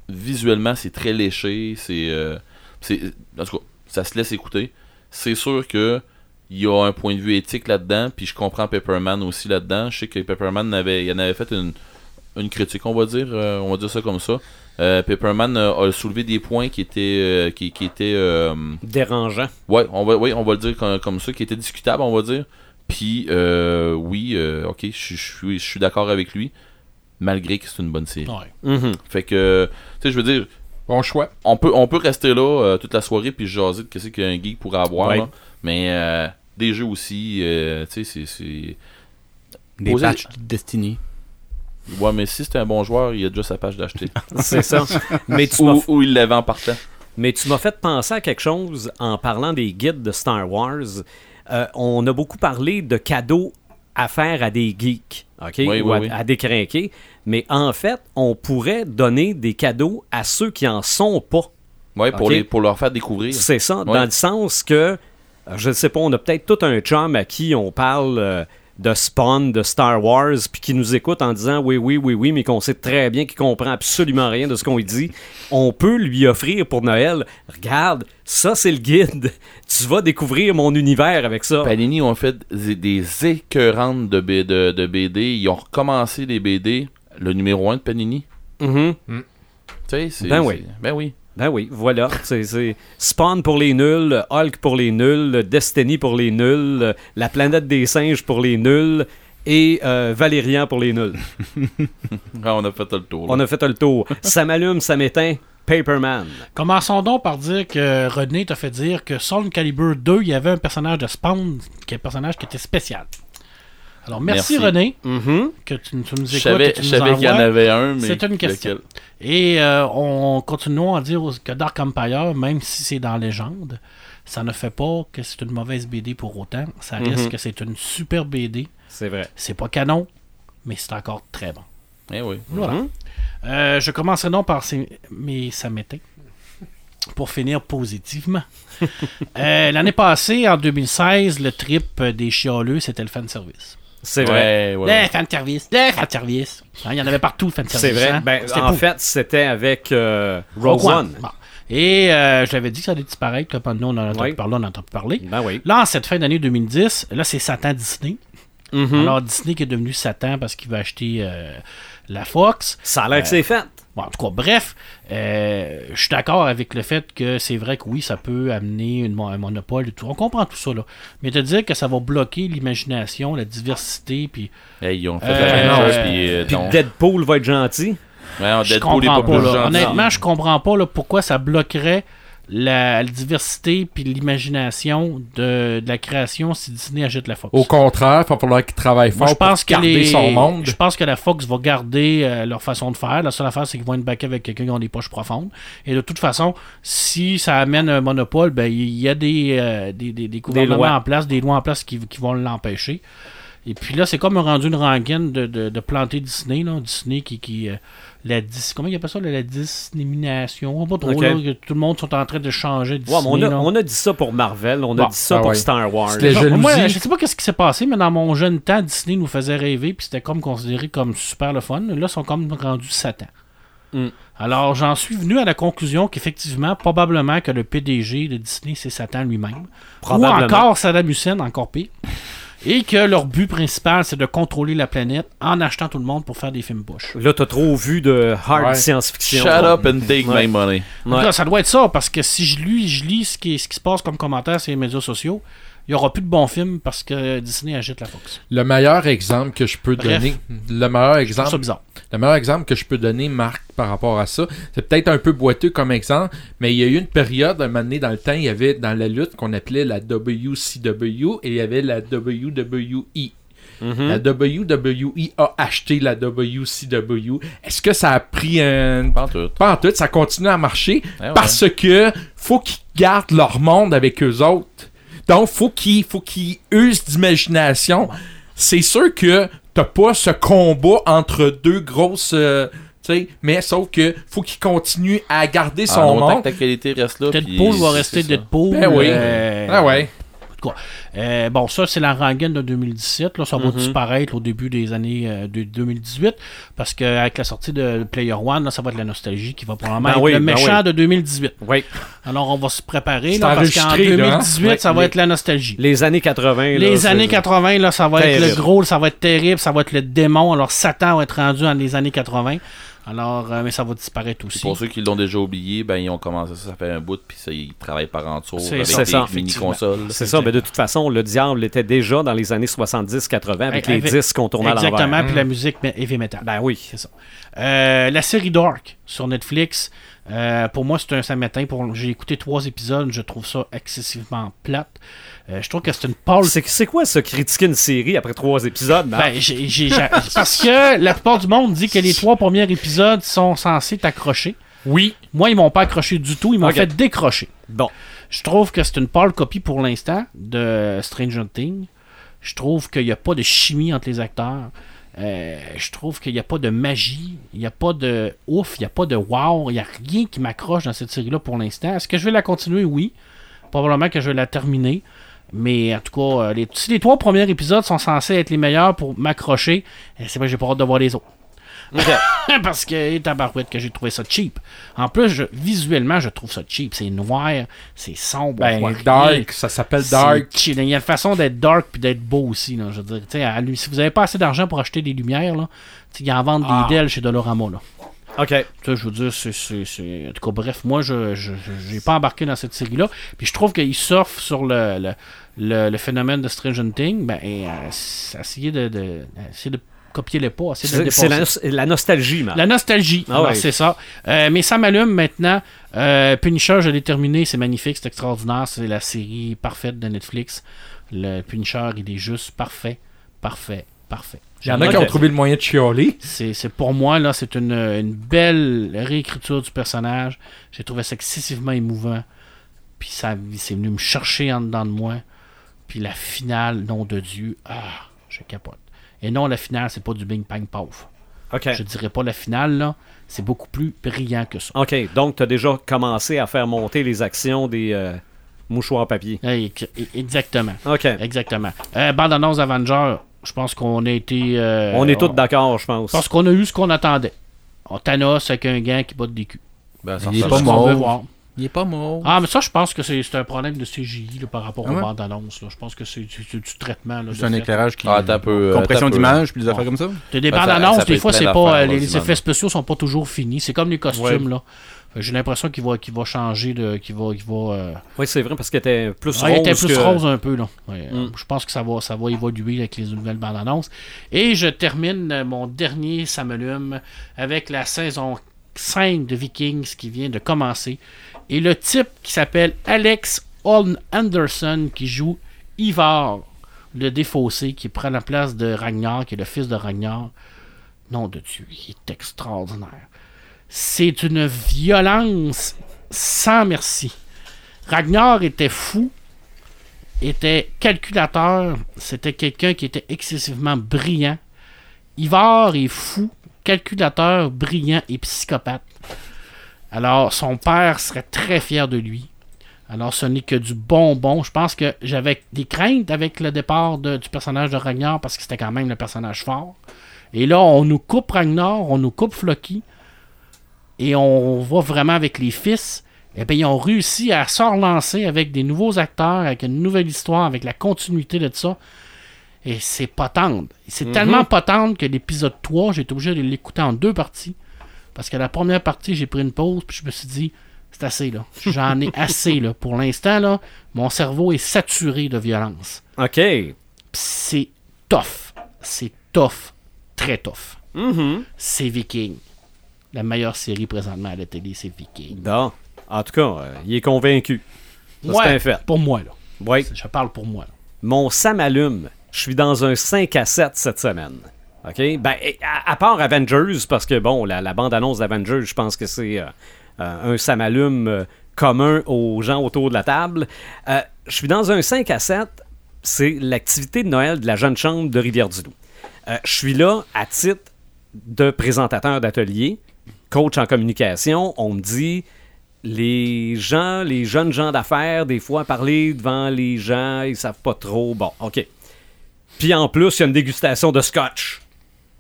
[SPEAKER 4] visuellement c'est très léché. C'est euh, c'est en tout cas ça se laisse écouter. C'est sûr que il y a un point de vue éthique là-dedans. Puis je comprends Pepperman aussi là-dedans. Je sais que Pepperman avait, en avait fait une, une critique, on va dire, on va dire ça comme ça. Euh, Pepperman a, a soulevé des points qui étaient euh, qui, qui étaient euh,
[SPEAKER 1] Dérangeant.
[SPEAKER 4] Ouais, on va, oui, on va le dire comme, comme ça, qui était discutable, on va dire. Puis, euh, oui, euh, ok, je suis je suis d'accord avec lui, malgré que c'est une bonne série.
[SPEAKER 5] Ouais.
[SPEAKER 1] Mhm.
[SPEAKER 4] Fait que, tu sais, je veux dire,
[SPEAKER 6] Bon choix.
[SPEAKER 4] on peut, on peut rester là euh, toute la soirée puis jaser de qu'est-ce qu'un geek pourrait avoir,
[SPEAKER 1] Ouais.
[SPEAKER 4] là. mais euh, des jeux aussi, euh, tu sais, c'est- c'est.
[SPEAKER 3] Des
[SPEAKER 4] Poser-
[SPEAKER 3] patchs de Destiny.
[SPEAKER 4] Ouais, mais si c'est un bon joueur, il a déjà sa page d'acheter.
[SPEAKER 1] C'est ça. Mais tu
[SPEAKER 4] ou, ou il l'avait en partant.
[SPEAKER 1] Mais tu m'as fait penser à quelque chose en parlant des guides de Star Wars. Euh, on a beaucoup parlé de cadeaux à faire à des geeks, OK?
[SPEAKER 4] Oui,
[SPEAKER 1] Ou
[SPEAKER 4] oui,
[SPEAKER 1] à,
[SPEAKER 4] oui.
[SPEAKER 1] à des crinqués. Mais en fait, on pourrait donner des cadeaux à ceux qui en sont pas.
[SPEAKER 4] Ouais, pour, les, pour leur faire découvrir.
[SPEAKER 1] C'est ça, dans le sens que, euh, je ne sais pas, on a peut-être tout un chum à qui on parle euh, de Spawn, de Star Wars, puis qui nous écoute en disant oui, oui, oui, oui, mais qu'on sait très bien qu'il comprend absolument rien de ce qu'on lui dit. On peut lui offrir pour Noël, regarde, ça c'est le guide, tu vas découvrir mon univers avec ça.
[SPEAKER 4] Panini ont fait des, écœurantes de, B- de, de BD. Ils ont recommencé les BD le numéro 1 de Panini.
[SPEAKER 1] Mhm.
[SPEAKER 4] Tu sais, c'est.
[SPEAKER 1] Ben oui.
[SPEAKER 4] Ben oui.
[SPEAKER 1] Ben oui, voilà. C'est- Spawn pour les nuls, Hulk pour les nuls, Destiny pour les nuls, La planète des singes pour les nuls et euh, Valérian pour les nuls.
[SPEAKER 4] Ah, on a fait le tour. là.
[SPEAKER 1] On a fait le tour. ça m'allume, ça m'éteint. Paperman.
[SPEAKER 5] Commençons donc par dire que René t'a fait dire que Soul Calibur 2, il y avait un personnage de Spawn, qui est un personnage qui était spécial. Alors merci,
[SPEAKER 4] Merci.
[SPEAKER 5] René,
[SPEAKER 1] Mhm.
[SPEAKER 5] que tu, tu nous
[SPEAKER 4] Je
[SPEAKER 5] écoutes
[SPEAKER 4] savais, je
[SPEAKER 5] nous
[SPEAKER 4] savais qu'il y en avait un, mais.
[SPEAKER 5] C'est une question.
[SPEAKER 4] lequel?
[SPEAKER 5] Et euh, on continuons à dire que Dark Empire, même si c'est dans Légende, ça ne fait pas que c'est une mauvaise BD pour autant. Ça reste
[SPEAKER 1] Mhm.
[SPEAKER 5] que c'est une super BD.
[SPEAKER 1] C'est vrai.
[SPEAKER 5] C'est pas canon, mais c'est encore très bon.
[SPEAKER 4] Eh oui.
[SPEAKER 5] Voilà.
[SPEAKER 1] Mhm.
[SPEAKER 5] Euh, je commencerai donc par ces... mais ça m'était. Pour finir positivement. Euh, L'année passée, en 2016, le trip des chialeux, c'était le fan service.
[SPEAKER 1] C'est vrai.
[SPEAKER 4] Ouais, ouais.
[SPEAKER 5] Le fan service, le fan service. Hein, Il y en avait partout, fan service.
[SPEAKER 1] C'est vrai.
[SPEAKER 5] hein.
[SPEAKER 1] Ben,
[SPEAKER 5] C'était
[SPEAKER 1] en
[SPEAKER 5] pour-
[SPEAKER 1] fait, c'était avec euh, Rogue
[SPEAKER 5] Rogue
[SPEAKER 1] One.
[SPEAKER 5] Bon. Et euh, je l'avais dit que ça allait disparaître, comme nous on en a entendu
[SPEAKER 1] Oui.
[SPEAKER 5] parler, on en a entendu parler.
[SPEAKER 1] Ben oui.
[SPEAKER 5] Là, en cette fin d'année 2010, là, c'est Satan Disney.
[SPEAKER 1] Mhm.
[SPEAKER 5] Alors, Disney qui est devenu Satan parce qu'il va acheter euh, la Fox.
[SPEAKER 1] Ça a l'air que c'est fait.
[SPEAKER 5] Bon, en tout cas, bref, euh, je suis d'accord avec le fait que c'est vrai que oui, ça peut amener une, un monopole et tout. On comprend tout ça, là. Mais te dire que ça va bloquer l'imagination, la diversité, puis
[SPEAKER 4] Hey, ils ont fait
[SPEAKER 5] Euh,
[SPEAKER 4] la même
[SPEAKER 5] non,
[SPEAKER 4] chose,
[SPEAKER 5] euh,
[SPEAKER 4] puis. euh.
[SPEAKER 1] Deadpool va être gentil.
[SPEAKER 4] Ouais, non,
[SPEAKER 5] je
[SPEAKER 4] Deadpool est
[SPEAKER 5] comprends
[SPEAKER 4] pas
[SPEAKER 5] pas,
[SPEAKER 4] plus
[SPEAKER 5] là.
[SPEAKER 4] gentil.
[SPEAKER 5] Honnêtement, je comprends pas là, pourquoi ça bloquerait la, la diversité puis l'imagination de, de la création si Disney achète la Fox.
[SPEAKER 6] Au contraire, il va falloir qu'il travaille fort
[SPEAKER 5] Moi, je pense
[SPEAKER 6] pour
[SPEAKER 5] que
[SPEAKER 6] garder
[SPEAKER 5] les-
[SPEAKER 6] son monde.
[SPEAKER 5] Je pense que la Fox va garder euh, leur façon de faire. La seule affaire, c'est qu'ils vont être backés avec quelqu'un qui a des poches profondes. Et de toute façon, si ça amène un monopole, ben il y a des, euh, des, des, des gouvernements
[SPEAKER 1] lois.
[SPEAKER 5] en place, des lois en place qui, qui vont l'empêcher. Et puis là, c'est comme rendu une rengaine de, de, de planter Disney. Là. Disney qui. qui euh, la dis- comment il appelle ça La dissémination? Pas trop, là, que tout le monde sont en train de changer Disney.
[SPEAKER 1] Ouais, mais on, a, on a dit ça pour Marvel, on a
[SPEAKER 5] Bon,
[SPEAKER 1] dit ça
[SPEAKER 6] ah
[SPEAKER 1] pour
[SPEAKER 6] ouais.
[SPEAKER 1] Star Wars.
[SPEAKER 6] Jalousie.
[SPEAKER 5] Moi, je sais pas qu'est-ce qui s'est passé, mais dans mon jeune temps, Disney nous faisait rêver, puis c'était comme considéré comme super le fun. Là, ils sont comme rendus Satan.
[SPEAKER 1] Mm.
[SPEAKER 5] Alors, j'en suis venu à la conclusion qu'effectivement, probablement que le PDG de Disney, c'est Satan lui-même. Ou encore Saddam Hussein, encore pire. Et que leur but principal, c'est de contrôler la planète en achetant tout le monde pour faire des films bush.
[SPEAKER 1] Là, t'as trop vu de hard
[SPEAKER 6] Ouais.
[SPEAKER 1] science-fiction.
[SPEAKER 4] Shut up and take
[SPEAKER 1] Ouais.
[SPEAKER 4] my money.
[SPEAKER 1] Ouais.
[SPEAKER 5] Là, ça doit être ça, parce que si je lis, je lis ce, qui, ce qui se passe comme commentaire sur les médias sociaux, il n'y aura plus de bons films parce que Disney achète la Fox.
[SPEAKER 6] Le meilleur exemple que je peux
[SPEAKER 5] Bref.
[SPEAKER 6] donner, le meilleur exemple,
[SPEAKER 5] ça bizarre.
[SPEAKER 6] le meilleur exemple que je peux donner, Marc, par rapport à ça, c'est peut-être un peu boiteux comme exemple, mais il y a eu une période, un moment donné dans le temps, il y avait dans la lutte qu'on appelait la WCW et il y avait la WWE.
[SPEAKER 1] Mhm.
[SPEAKER 6] La WWE a acheté la WCW. Est-ce que ça a pris un...
[SPEAKER 4] Pas en tout.
[SPEAKER 6] Pas en tout, ça continue à marcher
[SPEAKER 4] ouais.
[SPEAKER 6] parce que faut qu'ils gardent leur monde avec eux autres. Donc, faut qu'ils faut qu'ils usent d'imagination. C'est sûr que t'as pas ce combat entre deux grosses... euh, tu sais, mais sauf que faut qu'il continue à garder
[SPEAKER 4] En
[SPEAKER 6] son
[SPEAKER 4] longtemps
[SPEAKER 6] monde.
[SPEAKER 4] que ta qualité reste là.
[SPEAKER 5] Deadpool va rester. Deadpool.
[SPEAKER 6] Ben oui.
[SPEAKER 5] euh,
[SPEAKER 6] Ah ouais.
[SPEAKER 5] Tout cas. Euh, bon, ça, c'est la rengaine de 2017. Là, ça va
[SPEAKER 1] Mhm.
[SPEAKER 5] disparaître au début des années euh, de 2018. Parce qu'avec la sortie de Player One, là, ça va être la nostalgie qui va probablement
[SPEAKER 1] Ben
[SPEAKER 5] être
[SPEAKER 1] oui,
[SPEAKER 5] le
[SPEAKER 1] ben
[SPEAKER 5] méchant
[SPEAKER 1] oui.
[SPEAKER 5] de 2018.
[SPEAKER 1] Oui.
[SPEAKER 5] Alors, on va se préparer. Là, parce qu'en
[SPEAKER 6] enregistré, là, hein?
[SPEAKER 5] 2018,
[SPEAKER 1] Ouais,
[SPEAKER 5] ça va
[SPEAKER 1] les-
[SPEAKER 5] être la nostalgie.
[SPEAKER 1] Les années 80. là,
[SPEAKER 5] Les années 80, là, ça va être le gros, ça va être terrible, ça va être le démon. Alors, Satan va être rendu dans les années 80. Alors, euh, mais ça va disparaître aussi.
[SPEAKER 4] Pour ceux qui l'ont déjà oublié, ben ils ont commencé ça, ça fait un bout, puis ça, ils travaillent par en dessous avec
[SPEAKER 5] ça,
[SPEAKER 4] des
[SPEAKER 1] ça,
[SPEAKER 4] mini-consoles.
[SPEAKER 1] C'est ça, mais de toute façon, le diable était déjà dans les années 70-80 avec les
[SPEAKER 5] Avec-
[SPEAKER 1] disques qu'on tournait à l'envers.
[SPEAKER 5] Exactement, puis la musique mais heavy metal.
[SPEAKER 1] Ben oui.
[SPEAKER 5] C'est ça. Euh, la série Dark sur Netflix, euh, pour moi, c'est un samedi. Pour... J'ai écouté trois épisodes, je trouve ça excessivement plate. Euh, je trouve que c'est une pâle.
[SPEAKER 1] C'est c'est quoi ça, critiquer une série après trois épisodes?
[SPEAKER 5] Ben, parce que la plupart du monde dit que les trois premiers épisodes sont censés t'accrocher.
[SPEAKER 6] Oui.
[SPEAKER 5] Moi, ils m'ont pas accroché du tout, ils m'ont fait décrocher.
[SPEAKER 1] bon.
[SPEAKER 5] Je trouve que c'est une pâle copie pour l'instant de Stranger Things. Je trouve qu'il n'y a pas de chimie entre les acteurs. Euh, je trouve qu'il n'y a pas de magie. Il n'y a pas de ouf. Il n'y a pas de wow. Il n'y a rien qui m'accroche dans cette série-là pour l'instant. Est-ce que je vais la continuer? Oui. Probablement que je vais la terminer. Mais en tout cas, euh, les, si les trois premiers épisodes sont censés être les meilleurs pour m'accrocher, euh, c'est vrai que j'ai pas hâte de voir les autres. Parce que, tabarouette, que j'ai trouvé ça cheap. En plus, je- visuellement, je trouve ça cheap. C'est noir, c'est sombre. on
[SPEAKER 6] Ben,
[SPEAKER 5] rien.
[SPEAKER 6] Dark, ça s'appelle Dark.
[SPEAKER 5] Il y a une façon d'être dark puis d'être beau aussi. Là, je veux dire, Tu sais, à lui- si vous avez pas assez d'argent pour acheter des lumières, là, sais, ils en vendent
[SPEAKER 6] Ah.
[SPEAKER 5] des Dell chez Dolorama. Là.
[SPEAKER 1] OK.
[SPEAKER 5] Je veux dire, c'est, En tout cas, bref, moi, je j'ai pas embarqué dans cette série-là. Puis je trouve qu'il surfe sur le, le, le- le phénomène de Stranger Things. Ben, et, euh, c'est- essayer de, de, essayer de copier les pas,
[SPEAKER 1] C'est la, la nostalgie, man.
[SPEAKER 5] La nostalgie,
[SPEAKER 1] Ah ouais.
[SPEAKER 5] c'est ça. Euh, mais ça m'allume maintenant. Euh, Punisher, je l'ai terminé, c'est magnifique, c'est extraordinaire, c'est la série parfaite de Netflix. Le Punisher, il est juste parfait, parfait, parfait.
[SPEAKER 6] Il y en a qui ont trouvé le moyen de chialer.
[SPEAKER 5] C'est c'est pour moi, là, c'est une, une belle réécriture du personnage. J'ai trouvé ça excessivement émouvant. Puis ça c'est venu me chercher en dedans de moi. Puis la finale, nom de Dieu, ah, je capote. Et non, la finale, c'est pas du Bing Bang Pof.
[SPEAKER 1] OK.
[SPEAKER 5] Je dirais pas la finale, là. C'est beaucoup plus brillant que ça.
[SPEAKER 1] OK. Donc, tu as déjà commencé à faire monter les actions des euh, mouchoirs papier.
[SPEAKER 5] Eh, ex- Exactement.
[SPEAKER 1] OK.
[SPEAKER 5] Exactement. Euh, bande annonce Avenger, je pense qu'on a été. euh,
[SPEAKER 1] On est tous d'accord, je pense.
[SPEAKER 5] Je pense qu'on a eu ce qu'on attendait. On Thanos avec un gant qui botte des culs.
[SPEAKER 4] Ben, ça
[SPEAKER 3] Il est
[SPEAKER 4] ressemble
[SPEAKER 3] pas
[SPEAKER 4] à
[SPEAKER 3] Il est pas mort.
[SPEAKER 5] Ah, mais ça, je pense que c'est c'est un problème de CGI là, par rapport
[SPEAKER 3] Ah
[SPEAKER 5] aux bandes annonces. là. Je pense que c'est du, traitement. de
[SPEAKER 3] un
[SPEAKER 5] fait.
[SPEAKER 3] éclairage qui.
[SPEAKER 4] Ah, un peu, euh,
[SPEAKER 3] Compression d'image, puis des affaires comme ça?
[SPEAKER 5] T'as des
[SPEAKER 4] Ben,
[SPEAKER 5] bandes annonces, des fois, c'est pas.
[SPEAKER 4] là,
[SPEAKER 5] Les, effets spéciaux sont pas toujours finis. C'est comme les costumes, là. J'ai l'impression qu'il va, qu'il va changer de. qu'il va, qu'il va, euh,
[SPEAKER 1] Oui, c'est vrai, parce qu'il était plus
[SPEAKER 5] Ah, il
[SPEAKER 1] rose
[SPEAKER 5] était plus
[SPEAKER 1] que-
[SPEAKER 5] rose un peu, là. Ouais, euh,
[SPEAKER 1] Mm.
[SPEAKER 5] Je pense que ça va, ça va évoluer avec les nouvelles bandes annonces. Et je termine euh, mon dernier Samelume avec la saison 5 de Vikings qui vient de commencer. Et le type qui s'appelle Alex Holm Anderson qui joue Ivar, le défaussé, qui prend la place de Ragnar, qui est le fils de Ragnar. Nom de Dieu, il est extraordinaire. C'est une violence sans merci. Ragnar était fou, était calculateur, c'était quelqu'un qui était excessivement brillant. Ivar est fou, calculateur, brillant et psychopathe. Alors, son père serait très fier de lui. Alors, ce n'est que du bonbon. Je pense que j'avais des craintes avec le départ du personnage de Ragnar parce que c'était quand même le personnage fort. Et là, on nous coupe Ragnar, on nous coupe Floki. Et on voit vraiment avec les fils. Eh bien, ils ont réussi à se relancer avec des nouveaux acteurs, avec une nouvelle histoire, avec la continuité de ça. Et c'est pas tendre. C'est tellement pas tendre que l'épisode 3, j'ai été obligé de l'écouter en deux parties. Parce que la première partie, j'ai pris une pause, puis je me suis dit, c'est assez, là. J'en ai assez, là. Pour l'instant, là, mon cerveau est saturé de violence.
[SPEAKER 1] OK.
[SPEAKER 5] C'est tough. C'est tough. Très tough.
[SPEAKER 1] Mhm.
[SPEAKER 5] C'est Viking. La meilleure série présentement à la télé, c'est Viking.
[SPEAKER 1] Bon. En tout cas, euh, il est convaincu.
[SPEAKER 5] Ouais,
[SPEAKER 1] c'est un fait.
[SPEAKER 5] Pour moi, là.
[SPEAKER 1] Oui.
[SPEAKER 5] Je parle pour moi. là.
[SPEAKER 1] Mon Sam allume. Je suis dans un 5 à 7 cette semaine. OK? Ben, à, part Avengers, parce que, bon, la, bande-annonce d'Avengers, je pense que c'est euh, euh, un Sam allume euh, commun aux gens autour de la table. Je suis dans un 5 à 7. C'est l'activité de Noël de la Jeune Chambre de Rivière-du-Loup. Je suis là à titre de présentateur d'atelier, coach en communication. On me dit les gens, les jeunes gens d'affaires, des fois, parler devant les gens, ils savent pas trop. Bon, OK. Puis en plus, il y a une dégustation de scotch.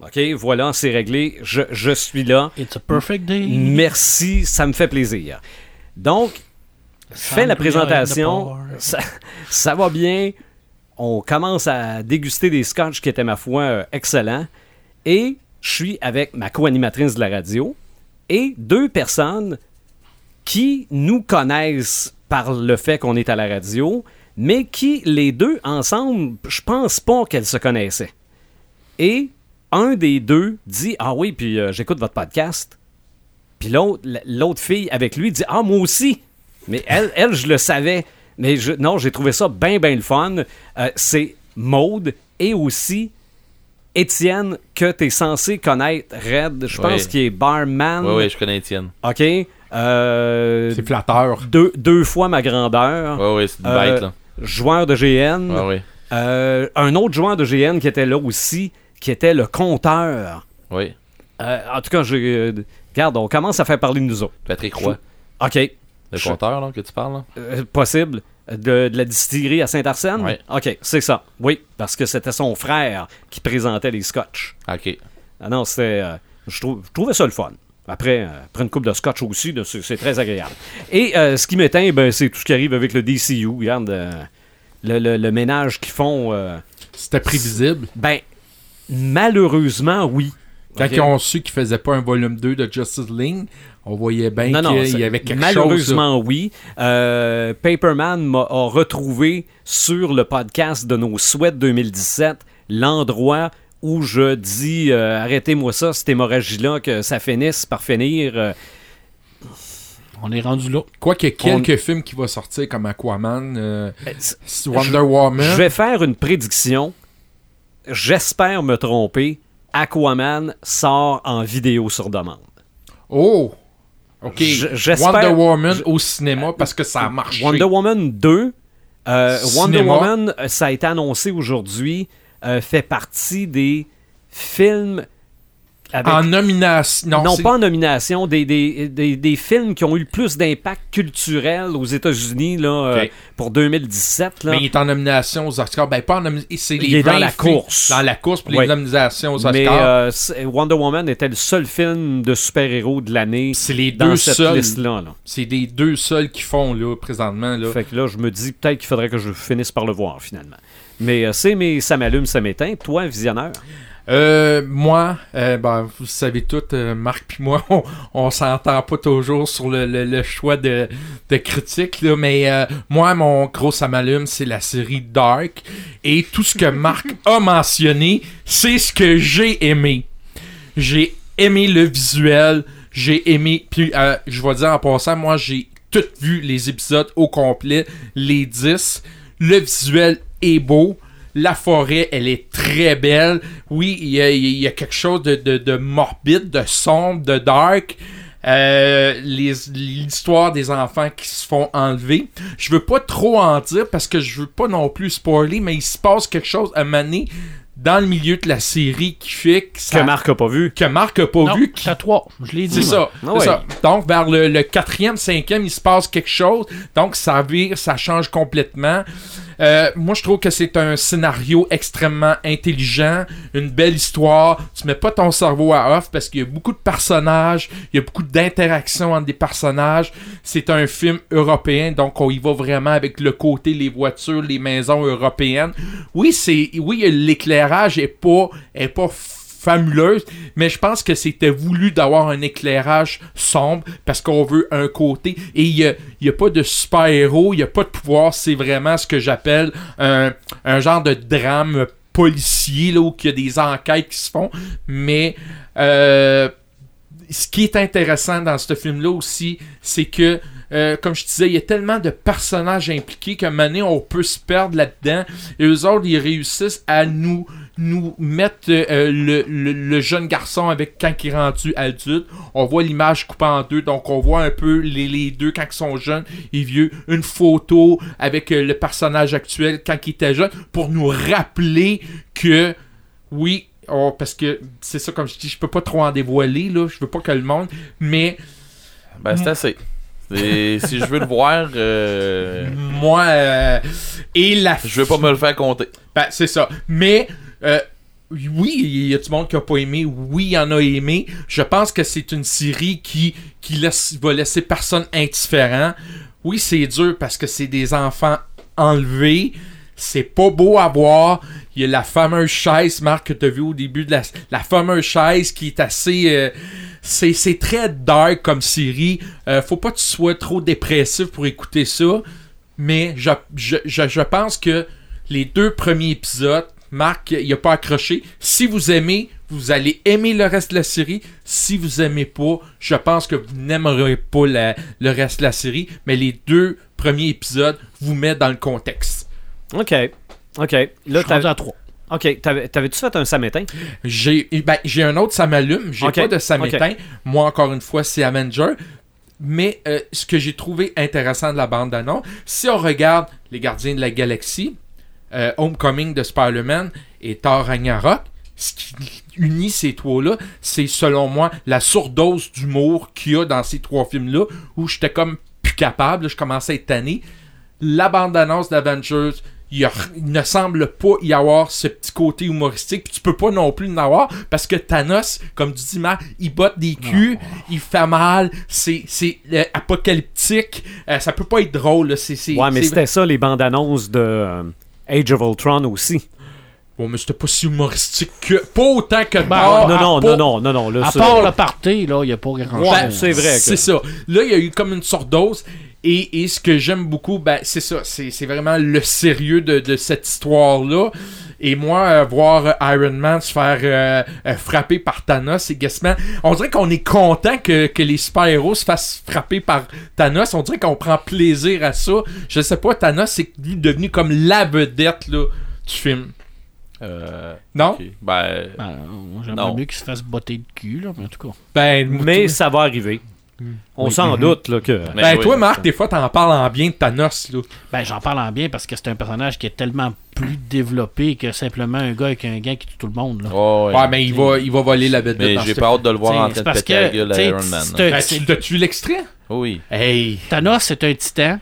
[SPEAKER 1] OK, voilà, c'est réglé. Je, je suis là.
[SPEAKER 5] It's a perfect day.
[SPEAKER 1] Merci, ça me fait plaisir. Donc, fais la présentation. Ça, ça va bien. On commence à déguster des scotch qui étaient, ma foi, euh, excellents. Et je suis avec ma co-animatrice de la radio et deux personnes qui nous connaissent par le fait qu'on est à la radio, mais qui, les deux, ensemble, je pense pas qu'elles se connaissaient. Et un des deux dit Ah oui, puis euh, j'écoute votre podcast. Puis l'autre, l'autre fille avec lui dit Ah, moi aussi. Mais elle, elle je le savais. Mais je, non, j'ai trouvé ça bien, bien le fun. Euh, c'est Maude et aussi Étienne que tu es censé connaître, Red. Je pense
[SPEAKER 4] Oui.
[SPEAKER 1] qu'il est barman.
[SPEAKER 4] Oui, oui, je connais Étienne.
[SPEAKER 1] OK. Euh,
[SPEAKER 6] C'est flatteur.
[SPEAKER 1] deux, deux fois ma grandeur.
[SPEAKER 4] Oui, oui, c'est une
[SPEAKER 1] Euh,
[SPEAKER 4] bête, là.
[SPEAKER 1] Joueur de GN.
[SPEAKER 4] Oui, oui.
[SPEAKER 1] Euh, un autre joueur de GN qui était là aussi, qui était le compteur.
[SPEAKER 4] Oui.
[SPEAKER 1] Euh, en tout cas, j'ai. euh, regarde, on commence à faire parler de nous autres.
[SPEAKER 4] Patrick Roy,
[SPEAKER 1] OK.
[SPEAKER 4] le
[SPEAKER 1] Je-
[SPEAKER 4] compteur, là, que tu parles, là?
[SPEAKER 1] Euh, possible. De, de la distillerie à Saint-Arsène?
[SPEAKER 4] Ouais.
[SPEAKER 1] OK, c'est ça. Oui, parce que c'était son frère qui présentait les scotch.
[SPEAKER 4] OK.
[SPEAKER 1] Ah non, c'était. Je, trou- je trouvais ça le fun. Après, euh, après une coupe de scotch aussi, c'est très agréable. Et euh, ce qui m'éteint, ben, c'est tout ce qui arrive avec le DCU. Regarde, euh, le, le- le ménage qu'ils font. euh,
[SPEAKER 6] C'était prévisible?
[SPEAKER 1] ben, malheureusement, oui.
[SPEAKER 6] Quand ils ont su qu'ils faisaient pas un volume 2 de Justice League, on voyait bien qu'il y avait quelque chose.
[SPEAKER 1] malheureusement, oui. Euh, Paperman m'a a retrouvé sur le podcast de nos souhaits 2017 l'endroit où je dis euh, arrêtez-moi ça, cette hémorragie-là, que ça finisse par finir. euh,
[SPEAKER 5] On est rendu là.
[SPEAKER 6] Quoi qu'il y ait quelques films qui vont sortir comme Aquaman, euh,
[SPEAKER 1] c'est-
[SPEAKER 6] Wonder Woman.
[SPEAKER 1] Je vais faire une prédiction. J'espère me tromper. Aquaman sort en vidéo sur demande.
[SPEAKER 6] Oh! Ok.
[SPEAKER 1] J-
[SPEAKER 6] Wonder Woman au cinéma parce que ça a marché.
[SPEAKER 1] Wonder Woman 2, euh, Wonder. Woman, ça a été annoncé aujourd'hui, euh, fait partie des films avec...
[SPEAKER 6] En nomination. Non,
[SPEAKER 1] pas en nomination, des, des, des, des films qui ont eu le plus d'impact culturel aux États-Unis là, euh, pour 2017. Là.
[SPEAKER 6] Mais il est en nomination aux Oscars. Ben, pas en. C'est les
[SPEAKER 1] Il est dans
[SPEAKER 6] 20
[SPEAKER 1] la course.
[SPEAKER 6] Dans la course pour
[SPEAKER 1] Ouais.
[SPEAKER 6] les nominations aux Oscars.
[SPEAKER 1] Mais euh, Wonder Woman était le seul film de super-héros de l'année
[SPEAKER 6] c'est les
[SPEAKER 1] dans
[SPEAKER 6] deux
[SPEAKER 1] cette
[SPEAKER 6] seuls.
[SPEAKER 1] liste-là. là.
[SPEAKER 6] C'est les deux seuls qui font, là, présentement. Là.
[SPEAKER 1] Fait que là, je me dis peut-être qu'il faudrait que je finisse par le voir finalement. Mais euh, c'est mais ça m'allume, ça m'éteint. Toi, visionneur.
[SPEAKER 6] Euh, moi, euh, ben, vous savez tout, euh, Marc puis moi, on, on s'entend pas toujours sur le, le- le choix de, de critique, là, mais moi, mon gros ça m'allume, c'est la série Dark. Et tout ce que Marc a mentionné, c'est ce que j'ai aimé. J'ai aimé le visuel, j'ai aimé, puis je vais dire en passant, moi, j'ai tout vu les épisodes au complet, les 10. Le visuel est beau. La forêt, elle est très belle. Oui, il y a, il y a quelque chose de, de- de morbide, de sombre, de dark. Euh, L'histoire des enfants qui se font enlever. Je veux pas trop en dire parce que je veux pas non plus spoiler, mais il se passe quelque chose à maner dans le milieu de la série qui fait que, ça,
[SPEAKER 1] Que Marc a pas vu.
[SPEAKER 6] que Marc a pas
[SPEAKER 5] Non,
[SPEAKER 6] vu, qui
[SPEAKER 5] c'est à toi. Je l'ai dit.
[SPEAKER 6] c'est ça.
[SPEAKER 1] Ah ouais.
[SPEAKER 6] ça. Donc, vers le, le quatrième, cinquième, il se passe quelque chose. Donc, ça vire, ça change complètement. Euh, moi, je trouve que c'est un scénario extrêmement intelligent, une belle histoire. Tu mets pas ton cerveau à off parce qu'il y a beaucoup de personnages, il y a beaucoup d'interactions entre des personnages. C'est un film européen, donc on y va vraiment avec le côté, les voitures, les maisons européennes. Oui, c'est, oui, l'éclairage est pas, est pas fabuleuse, mais je pense que c'était voulu d'avoir un éclairage sombre parce qu'on veut un côté et il n'y a, y a pas de super-héros, il n'y a pas de pouvoir, c'est vraiment ce que j'appelle un, genre de drame policier où il y a des enquêtes qui se font, mais euh, ce qui est intéressant dans ce film-là aussi, c'est que, euh, comme je disais, il y a tellement de personnages impliqués qu'à un moment donné, on peut se perdre là-dedans. Et eux autres, ils réussissent à nous, nous mettre euh, le, le- le jeune garçon avec quand il est rendu adulte. On voit l'image coupée en deux, donc on voit un peu les, les deux quand ils sont jeunes et vieux. Une photo avec euh, le personnage actuel quand il était jeune pour nous rappeler que, oui, oh, parce que c'est ça, comme je dis, je peux pas trop en dévoiler, là. Je veux pas que le monde. Mais
[SPEAKER 4] Ben, c'est assez. Et si je veux le voir, euh,
[SPEAKER 6] moi. euh, et la.
[SPEAKER 4] je veux pas me le faire compter.
[SPEAKER 6] Ben, c'est ça. Mais. Euh, oui, il y a du monde qui a pas aimé. Oui, il y en a aimé. Je pense que c'est une série qui, qui laisse, va laisser personne indifférent. Oui, c'est dur parce que c'est des enfants enlevés. C'est pas beau à voir. Il y a la fameuse chaise, Marc, que tu as vu au début de la, la fameuse chaise qui est assez. euh, c'est, très dark comme série. Euh, faut pas que tu sois trop dépressif pour écouter ça. Mais je, je, je, je pense que les deux premiers épisodes, Marc, il a pas accroché. Si vous aimez, vous allez aimer le reste de la série. Si vous aimez pas, je pense que vous n'aimerez pas la- le reste de la série. Mais les deux premiers épisodes vous mettent dans le contexte.
[SPEAKER 1] OK. OK. Là, t'avais-
[SPEAKER 5] à 3.
[SPEAKER 1] OK. T'avais- T'avais-tu fait un samétain?
[SPEAKER 6] J'ai ben, j'ai un autre, ça m'allume. J'ai pas de ça m'éteint. Moi, encore une fois, c'est Avenger. Mais euh, ce que j'ai trouvé intéressant de la bande d'annonce, si on regarde Les Gardiens de la Galaxie, euh, Homecoming de Spider-Man et Thor Ragnarok, ce qui unit ces trois-là, c'est selon moi la surdose d'humour qu'il y a dans ces trois films-là, où j'étais comme plus capable, je commençais à être tanné. La bande-annonce d'Avengers, il, y a- il ne semble pas y avoir ce petit côté humoristique. Puis tu peux pas non plus en avoir parce que Thanos, comme tu dis, Marc, il botte des culs, il fait mal, c'est c'est, euh, apocalyptique. Euh, ça peut pas être drôle. là. C'est, c'est,
[SPEAKER 1] Ouais, mais
[SPEAKER 6] c'est-
[SPEAKER 1] c'était ça, les bandes annonces de euh, Age of Ultron aussi.
[SPEAKER 6] Bon, mais c'était pas si humoristique que. Pas autant que.
[SPEAKER 5] Ben,
[SPEAKER 6] Thor,
[SPEAKER 1] non, non,
[SPEAKER 6] pas-
[SPEAKER 1] non, non, non, non, là,
[SPEAKER 5] À
[SPEAKER 1] ça-
[SPEAKER 5] part le party, là, il n'y a pas grand
[SPEAKER 6] Ouais,
[SPEAKER 5] chose.
[SPEAKER 1] c'est vrai que-
[SPEAKER 6] C'est ça. Là, il y a eu comme une surdose. Et, et ce que j'aime beaucoup, ben, c'est ça. C'est c'est vraiment le sérieux de, de cette histoire-là. Et moi, euh, voir euh, Iron Man se faire euh, frapper par Thanos et Guessman, on dirait qu'on est content que, que les super-héros se fassent frapper par Thanos. On dirait qu'on prend plaisir à ça. Je sais pas, Thanos, c'est lui devenu comme la vedette là, du film.
[SPEAKER 4] Euh,
[SPEAKER 6] Non?
[SPEAKER 4] ok. Ben,
[SPEAKER 5] Ben, J'aimerais mieux qu'il se fasse botter de cul, là, mais en tout cas.
[SPEAKER 6] Ben,
[SPEAKER 1] Mais ça va arriver. On
[SPEAKER 5] Oui.
[SPEAKER 1] s'en
[SPEAKER 6] Mhm.
[SPEAKER 1] doute là, que.
[SPEAKER 4] Mais
[SPEAKER 6] ben
[SPEAKER 4] oui,
[SPEAKER 6] toi, Marc, des fois, t'en parles en bien de Thanos, là.
[SPEAKER 5] Ben, j'en parle en bien parce que c'est un personnage qui est tellement plus développé que simplement un gars avec un gars qui tue tout le monde. Là.
[SPEAKER 4] ouais, ouais.
[SPEAKER 6] Ouais, mais il va, il va voler la vedette.
[SPEAKER 4] mais j'ai pas hâte de le voir en train de
[SPEAKER 5] parce
[SPEAKER 4] péter la gueule à Iron Man.
[SPEAKER 5] c'est-
[SPEAKER 4] là.
[SPEAKER 6] Ben, tu t'as-tu vu l'extrait?
[SPEAKER 4] Oui.
[SPEAKER 6] Hey!
[SPEAKER 5] Thanos, c'est un titan.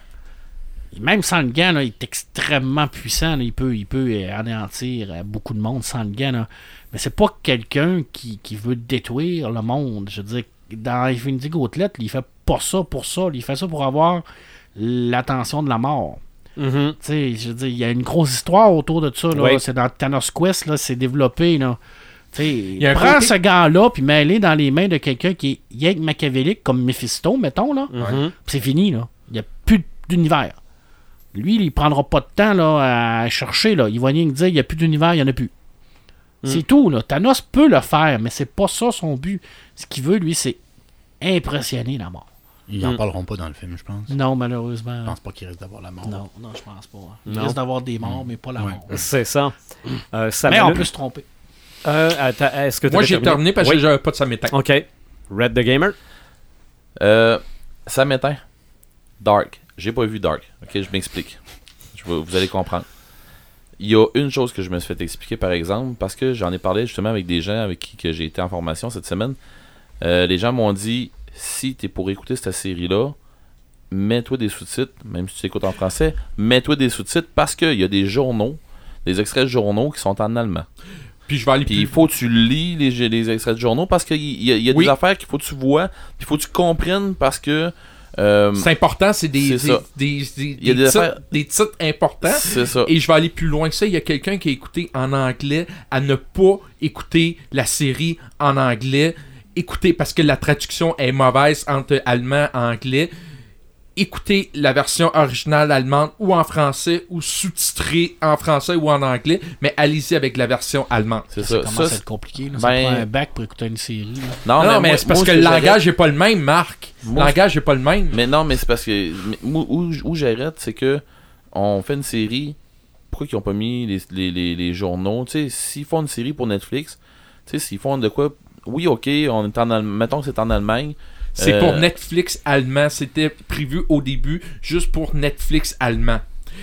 [SPEAKER 5] Même sans le gant, là, il est extrêmement puissant. là. Il, peut, il peut euh, anéantir euh, beaucoup de monde sans le gant. là. Mais c'est pas quelqu'un qui, qui veut détruire le monde. Je veux dire, dans Infinity Gauntlet, il fait pas ça pour ça. Il fait ça pour avoir l'attention de la mort.
[SPEAKER 1] Mhm.
[SPEAKER 5] Tu sais, je veux dire, il y a une grosse histoire autour de ça. là.
[SPEAKER 1] Oui.
[SPEAKER 5] C'est dans Thanos Quest, là, c'est développé. Là.
[SPEAKER 6] Y a
[SPEAKER 5] prends
[SPEAKER 6] côté-
[SPEAKER 5] ce gant-là, puis mets-le dans les mains de quelqu'un qui est que machiavélique, comme Mephisto, mettons. Là.
[SPEAKER 1] Mhm.
[SPEAKER 5] Puis c'est fini, là. Il n'y a plus d'univers. Lui, il prendra pas de temps là, à chercher. Là. Il va rien dire il n'y a plus d'univers, il n'y en a plus. C'est tout, là. Thanos peut le faire, mais c'est pas ça son but. Ce qu'il veut, lui, c'est impressionner la mort.
[SPEAKER 3] Ils n'en
[SPEAKER 1] Mm.
[SPEAKER 3] parleront pas dans le film, je pense.
[SPEAKER 5] Non,
[SPEAKER 3] Je
[SPEAKER 5] malheureusement.
[SPEAKER 3] pense pas qu'il risque d'avoir la mort.
[SPEAKER 5] Non, non, je pense pas. Il
[SPEAKER 1] Non.
[SPEAKER 5] risque d'avoir des morts, mais pas la
[SPEAKER 3] Ouais.
[SPEAKER 5] mort.
[SPEAKER 1] C'est ça. Euh, ça
[SPEAKER 5] Mais on peut se tromper.
[SPEAKER 1] Euh, attends, est-ce que
[SPEAKER 6] Moi, j'ai terminé? parce
[SPEAKER 1] Oui.
[SPEAKER 6] que j'avais pas de samétain.
[SPEAKER 1] Ok. Red the Gamer?
[SPEAKER 4] Euh, ça m'éteint. Dark. J'ai pas vu Dark. Ok, je m'explique. Je vais- vous allez comprendre. Il y a une chose que je me suis fait expliquer, par exemple, parce que j'en ai parlé justement avec des gens avec qui que j'ai été en formation cette semaine. Euh, les gens m'ont dit si t'es pour écouter cette série-là, mets-toi des sous-titres, même si tu écoutes en français, mets-toi des sous-titres parce qu'il y a des journaux, des extraits de journaux qui sont en allemand.
[SPEAKER 6] Puis je vais aller
[SPEAKER 4] Puis il faut que tu lis les, les extraits de journaux parce qu'il y a, y a
[SPEAKER 6] Oui.
[SPEAKER 4] des affaires qu'il faut que tu vois, il faut que tu comprennes parce que. Euh,
[SPEAKER 6] C'est important, c'est des, des, des, titres,
[SPEAKER 4] affaires-
[SPEAKER 6] des titres importants.
[SPEAKER 4] ça.
[SPEAKER 6] Et je vais aller plus loin que ça. Il y a quelqu'un qui a écouté en anglais à ne pas écouter la série en anglais. Écoutez, parce que la traduction est mauvaise entre allemand et anglais. Écoutez la version originale allemande ou en français ou sous-titrée en français ou en anglais, mais allez-y avec la version allemande.
[SPEAKER 4] C'est
[SPEAKER 5] Ça,
[SPEAKER 4] ça.
[SPEAKER 5] commence
[SPEAKER 4] Ça,
[SPEAKER 5] à
[SPEAKER 4] c'est-
[SPEAKER 5] être compliqué. Là.
[SPEAKER 4] Ben-
[SPEAKER 5] Ça prend un bac pour écouter une série. là.
[SPEAKER 4] non,
[SPEAKER 6] Non, mais,
[SPEAKER 4] moi-
[SPEAKER 6] c'est parce
[SPEAKER 4] moi,
[SPEAKER 6] que le langage n'est pas le même, Marc. Le langage n'est pas le même.
[SPEAKER 4] Mais non, mais c'est parce que. mais moi, où, où j'arrête, c'est que on fait une série. Pourquoi ils ont pas mis les, les, les, les journaux? Tu sais, s'ils font une série pour Netflix, tu sais, s'ils font de quoi. Oui, ok, on est en Allemagne. Mettons que c'est en Allemagne.
[SPEAKER 6] C'est
[SPEAKER 4] Euh,
[SPEAKER 6] pour Netflix allemand. C'était prévu au début juste pour Netflix allemand.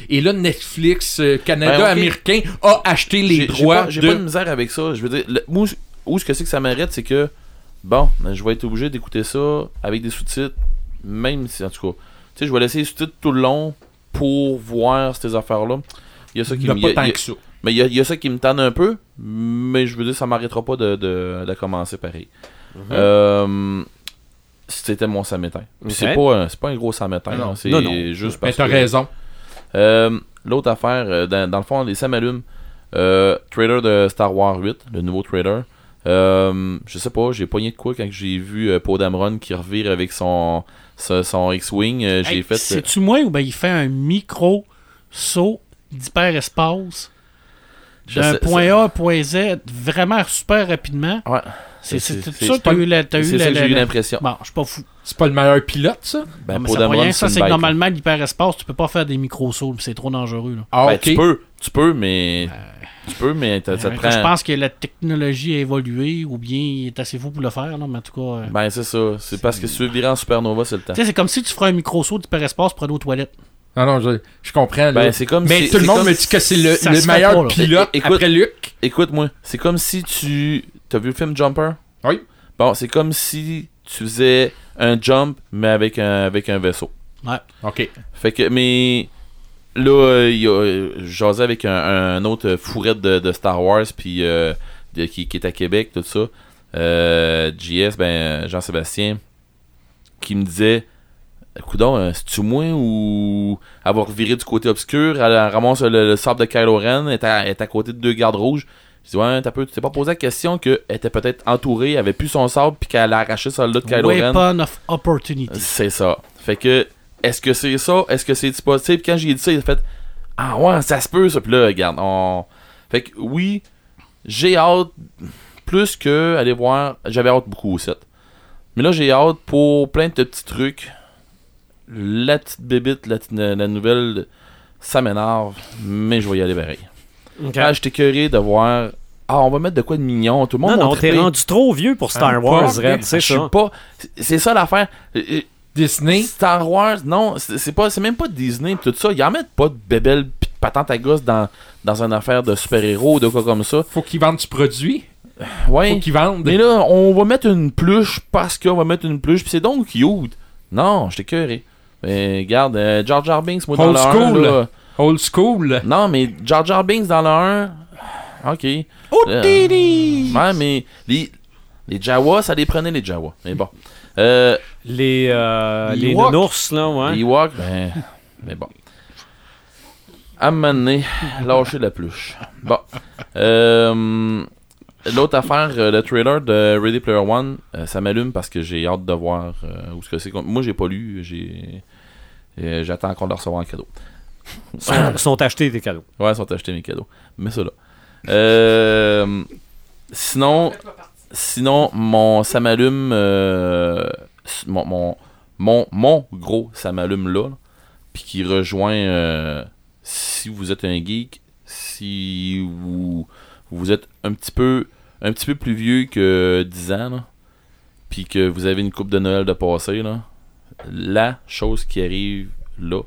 [SPEAKER 6] Et là, Netflix euh, Canada
[SPEAKER 4] Ben,
[SPEAKER 6] américain a acheté les
[SPEAKER 4] J'ai- j'ai
[SPEAKER 6] droits
[SPEAKER 4] pas- J'ai
[SPEAKER 6] de...
[SPEAKER 4] pas de misère avec ça. Je veux dire, le- moi, où ce que c'est que ça m'arrête, c'est que bon, ben, je vais être obligé d'écouter ça avec des sous-titres, même si en tout cas, tu sais, je vais laisser les sous-titres tout le long pour voir ces affaires-là. Il y a ça qui
[SPEAKER 6] Il n'y a
[SPEAKER 4] me-. Mais il y, a- il y a ça qui me tanne un peu, mais je veux dire, ça m'arrêtera pas de, de, de commencer pareil. Euh, C'était mon samétain. Puis
[SPEAKER 1] Ok.
[SPEAKER 4] C'est pas, un- c'est pas un gros samétain,
[SPEAKER 6] Non.
[SPEAKER 4] là, c'est juste
[SPEAKER 6] Mais
[SPEAKER 4] parce
[SPEAKER 6] t'as
[SPEAKER 4] que...
[SPEAKER 6] raison.
[SPEAKER 4] Euh, L'autre affaire, euh, dans, dans le fond, les ça m'allume. Euh, trailer de Star Wars 8, le nouveau trailer. Euh, je sais pas, j'ai pogné de quoi quand j'ai vu Poe Dameron qui revire avec son, son, son X-Wing. j'ai
[SPEAKER 5] Hey,
[SPEAKER 4] fait. euh,
[SPEAKER 5] C'est-tu moi ou ben il fait un micro saut d'hyperespace d'un point A à un point Z vraiment super rapidement?
[SPEAKER 4] Ouais.
[SPEAKER 5] C'est ça que t'as
[SPEAKER 6] pas-
[SPEAKER 5] eu
[SPEAKER 4] C'est ça que j'ai eu l'impression.
[SPEAKER 5] Bon, je suis pas fou.
[SPEAKER 6] C'est pas le meilleur pilote, ça?
[SPEAKER 4] Ben,
[SPEAKER 5] Non, mais ça rien, ça, c'est que normalement, l'hyperespace, tu peux pas faire des micro-sauts, c'est trop dangereux. Là.
[SPEAKER 6] Ah,
[SPEAKER 4] Ben, tu peux, tu peux, mais. Tu peux, mais t'as- ça te
[SPEAKER 5] Euh,
[SPEAKER 4] prend.
[SPEAKER 5] Je pense que la technologie a évolué ou bien il est assez fou pour le faire, là, mais en tout cas. euh,
[SPEAKER 4] Ben, c'est ça. C'est parce que si tu veux virer en supernova, c'est le temps.
[SPEAKER 5] Tu sais, c'est comme si tu ferais un micro-saut d'hyperespace pour aller aux toilettes.
[SPEAKER 6] Ah non, je, je comprends.
[SPEAKER 4] Ben, c'est comme
[SPEAKER 6] mais
[SPEAKER 4] si-
[SPEAKER 6] tout le monde
[SPEAKER 4] comme
[SPEAKER 6] me dit que c'est le, le meilleur
[SPEAKER 5] pas,
[SPEAKER 6] pilote
[SPEAKER 4] écoute-
[SPEAKER 6] après Luc.
[SPEAKER 4] Écoute-moi, c'est comme si tu. T'as vu le film Jumper?
[SPEAKER 6] Oui.
[SPEAKER 4] Bon, c'est comme si tu faisais un jump, mais avec un, avec un vaisseau.
[SPEAKER 5] Ouais.
[SPEAKER 6] OK.
[SPEAKER 4] Fait que, mais. là, euh, il euh, j'asais avec un, un autre fourrette de, de Star Wars, puis euh, de- qui, qui est à Québec, tout ça. Euh, JS, ben, Jean-Sébastien, qui me disait Coudon, euh, c'est-tu moi ou avoir viré du côté obscur, elle, elle ramasse le, le sable de Kylo Ren, est à, elle est à côté de deux gardes rouges? Je dis, ouais, t'as peu, tu t'es pas posé la question qu'elle était peut-être entourée, avait plus son sable, puis qu'elle a arraché celle-là de Kylo Ren.
[SPEAKER 5] Weapon of Opportunity.
[SPEAKER 4] C'est ça. Fait que, est-ce que c'est ça? Est-ce que c'est possible? Quand j'ai dit ça, il a fait Ah ouais, ça se peut, ça. Puis là, regarde, on. Fait que oui, j'ai hâte plus que aller voir. J'avais hâte beaucoup au set. Mais là, j'ai hâte pour plein de petits trucs. La petite bébite, la, la nouvelle, ça m'énerve, mais je vais y aller pareil.
[SPEAKER 1] Ok.
[SPEAKER 4] Ah, j'étais curé de voir. Ah, on va mettre de quoi de mignon. Tout le monde
[SPEAKER 1] non, non, t'es rendu trop vieux pour Star
[SPEAKER 6] Ah,
[SPEAKER 1] Wars, c'est
[SPEAKER 4] Je suis
[SPEAKER 1] ça.
[SPEAKER 4] pas. c'est- ça l'affaire. Euh, euh,
[SPEAKER 6] Disney?
[SPEAKER 4] Star Wars, non, c'est pas, c'est même pas Disney pis tout ça. Ils en mettent pas de bébelles pis de patente à gosse dans, dans une affaire de super-héros ou de quoi comme ça.
[SPEAKER 6] Faut qu'ils vendent du produit.
[SPEAKER 4] Ouais.
[SPEAKER 6] Faut qu'ils vendent.
[SPEAKER 4] Mais là, on va mettre une pluche parce qu'on va mettre une pluche pis c'est donc cute. Non, j'étais curé. Mais regarde, euh, Jar Jar Binks, moi dans
[SPEAKER 6] Old
[SPEAKER 4] le 1,
[SPEAKER 6] school.
[SPEAKER 4] là.
[SPEAKER 6] Old school.
[SPEAKER 4] Non, mais Jar Jar Binks dans le 1, ok.
[SPEAKER 6] Oh,
[SPEAKER 4] Euh! Ouais, mais les, les Jawas, ça les prenait les Jawas. Mais bon. Euh,
[SPEAKER 1] Les, euh,
[SPEAKER 6] Les
[SPEAKER 1] les nounours, là, ouais.
[SPEAKER 4] Les Ewoks, ben. Mais bon. À lâcher la pluche. Bon. Euh, L'autre affaire, euh, le trailer de Ready Player One, euh, ça m'allume parce que j'ai hâte de voir euh, où ce que c'est. Moi, j'ai pas lu. J'ai. J'attends encore de recevoir un cadeau.
[SPEAKER 1] Sont, sont achetés des cadeaux.
[SPEAKER 4] Ouais, ils sont achetés mes cadeaux. Mais ça là. Euh, sinon, sinon, mon ça m'allume. euh, mon, mon, mon, mon gros ça m'allume là. là, Puis qui rejoint. euh, si vous êtes un geek, si vous, vous êtes un petit peu un petit peu plus vieux que 10 ans, puis que vous avez une coupe de Noël de passé, là, la chose qui arrive là,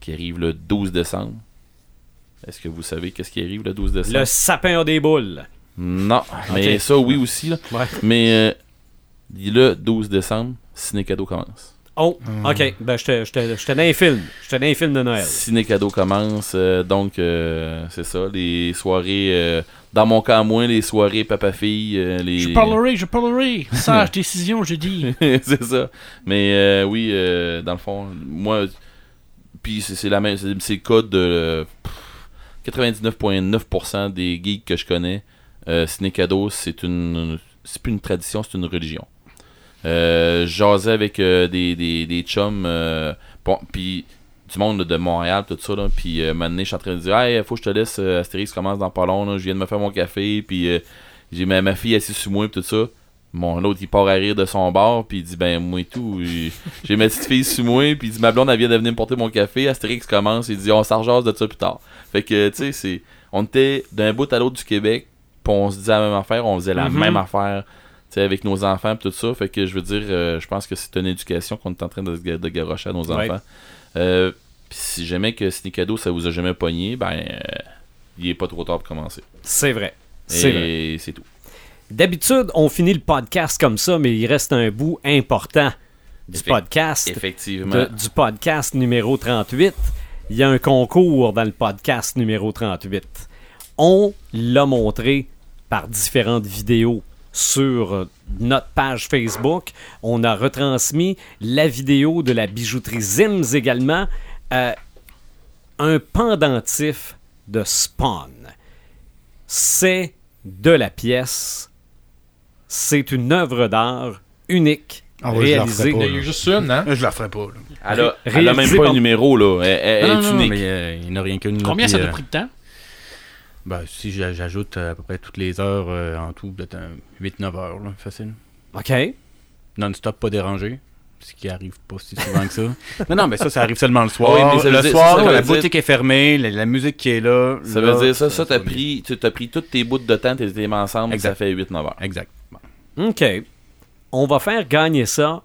[SPEAKER 4] qui arrive le 12 décembre. Est-ce que vous savez qu'est-ce qui arrive le 12 décembre?
[SPEAKER 1] Le sapin a des boules.
[SPEAKER 4] Non, mais ça oui aussi. Là.
[SPEAKER 1] Ouais.
[SPEAKER 4] Mais euh, le 12 décembre, Ciné Cadeau commence.
[SPEAKER 1] Oh, ok. Ben, j'étais dans un film. J'étais dans un film de Noël.
[SPEAKER 4] Ciné Cadeau commence, euh, donc euh, c'est ça, les soirées, euh, dans mon cas à moi, les soirées papa-fille, euh, les...
[SPEAKER 5] Je parlerai, je parlerai. Sage décision, je dis.
[SPEAKER 4] c'est ça. Mais euh, oui, euh, dans le fond, moi, puis c'est la même, c'est le cas de euh, pff, 99.9% des geeks que je connais. Euh, Cadeau, c'est une, c'est plus une tradition, c'est une religion. Euh, J'asais avec euh, des, des, des chums, euh, puis du monde de Montréal, tout ça, là, puis euh, maintenant, je suis en train de dire, hey, faut que je te laisse, Astérix commence dans pas long, je viens de me faire mon café, puis j'ai ma, ma fille assise sur moi, puis tout ça. Mon l'autre, il part à rire de son bar, puis il dit, ben, moi et tout, j'ai- ma petite fille sur moi, puis il dit, ma blonde, elle vient de venir me porter mon café, Astérix commence, il dit, on rejase de ça plus tard. Fait que, tu sais, c'est, on était d'un bout à l'autre du Québec, puis on se disait la même affaire, on faisait la
[SPEAKER 1] Mhm.
[SPEAKER 4] même affaire, tu sais, avec nos enfants, puis tout ça. Fait que, je veux dire, euh, je pense que c'est une éducation qu'on est en train de, de garrocher à nos
[SPEAKER 1] Ouais.
[SPEAKER 4] enfants. Euh, puis si jamais que Sneak Cadeau, ça vous a jamais pogné, ben, euh, il est pas trop tard pour commencer.
[SPEAKER 1] C'est vrai. C'est vrai.
[SPEAKER 4] Et c'est tout.
[SPEAKER 1] D'habitude, on finit le podcast comme ça, mais il reste un bout important du podcast.
[SPEAKER 4] Effectivement.
[SPEAKER 1] de- du podcast numéro 38. Il y a un concours dans le podcast numéro 38. On l'a montré par différentes vidéos sur notre page Facebook. On a retransmis la vidéo de la bijouterie Zims également. Euh, un pendentif de Spawn. C'est de la pièce. C'est une œuvre d'art unique
[SPEAKER 3] Ah ouais, je la
[SPEAKER 1] réalisée.
[SPEAKER 3] ferai pas,
[SPEAKER 6] Il y a juste une, hein?
[SPEAKER 3] Je la ferai pas. là.
[SPEAKER 4] Elle a, elle a même pas un numéro, là. Elle, elle- elle
[SPEAKER 3] Non,
[SPEAKER 4] est
[SPEAKER 3] non, non,
[SPEAKER 4] unique.
[SPEAKER 3] mais euh, il n'y en a rien qu'une.
[SPEAKER 5] Combien
[SPEAKER 3] puis,
[SPEAKER 5] ça t'a
[SPEAKER 3] euh,
[SPEAKER 5] pris de temps?
[SPEAKER 3] ben, si j'a- j'ajoute euh, à peu près toutes les heures euh, en tout, peut-être 8-9 heures, là, facile.
[SPEAKER 1] OK.
[SPEAKER 3] Non-stop, pas dérangé. Ce qui arrive pas si souvent que ça. Non, non, mais ça, ça arrive seulement le soir.
[SPEAKER 4] Oui, mais ça veut
[SPEAKER 3] le
[SPEAKER 4] dire-
[SPEAKER 3] soir,
[SPEAKER 4] ça
[SPEAKER 3] quand
[SPEAKER 4] veut
[SPEAKER 3] la
[SPEAKER 4] dire-
[SPEAKER 3] boutique est fermée, la, la musique qui est là.
[SPEAKER 4] Ça
[SPEAKER 3] là,
[SPEAKER 4] veut dire ça, ça, t'as pris, tu t'as pris tous tes bouts de temps, t'es mis ensemble,
[SPEAKER 3] Exact.
[SPEAKER 4] ça fait 8-9 heures.
[SPEAKER 3] Exact.
[SPEAKER 1] OK. On va faire gagner ça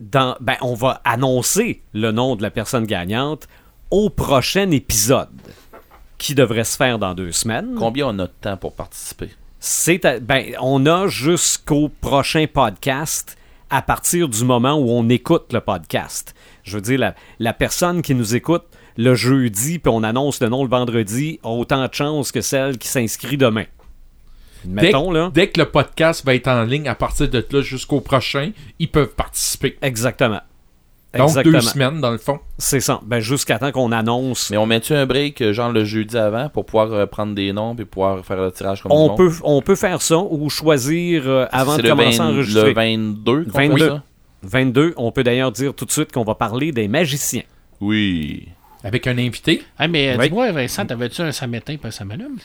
[SPEAKER 1] dans. Ben, on va annoncer le nom de la personne gagnante au prochain épisode qui devrait se faire dans deux semaines.
[SPEAKER 4] Combien on a de temps pour participer?
[SPEAKER 1] C'est à- ben, on a jusqu'au prochain podcast à partir du moment où on écoute le podcast. Je veux dire, la, la personne qui nous écoute le jeudi, puis on annonce le nom le vendredi, a autant de chances que celle qui s'inscrit demain.
[SPEAKER 6] Dès,
[SPEAKER 1] Mettons, là.
[SPEAKER 6] dès que le podcast va être en ligne à partir de là jusqu'au prochain, ils peuvent participer.
[SPEAKER 1] Exactement.
[SPEAKER 6] Donc
[SPEAKER 1] Exactement.
[SPEAKER 6] deux semaines dans le fond.
[SPEAKER 1] C'est ça. Ben, jusqu'à temps qu'on annonce.
[SPEAKER 4] Mais on met-tu un break, euh, genre le jeudi avant, pour pouvoir euh, prendre des noms puis pouvoir faire le tirage comme
[SPEAKER 1] On peut, on peut faire ça ou choisir euh, avant de commencer à
[SPEAKER 4] 20
[SPEAKER 1] enregistrer.
[SPEAKER 4] Le 22 qu'on fait
[SPEAKER 1] 22.
[SPEAKER 4] ça?
[SPEAKER 1] 22. On peut d'ailleurs dire tout de suite qu'on va parler des magiciens.
[SPEAKER 4] Oui.
[SPEAKER 6] Avec un invité?
[SPEAKER 5] Hey, mais
[SPEAKER 1] Oui.
[SPEAKER 5] dis-moi, Vincent, t'avais-tu un samétain pas un samalum?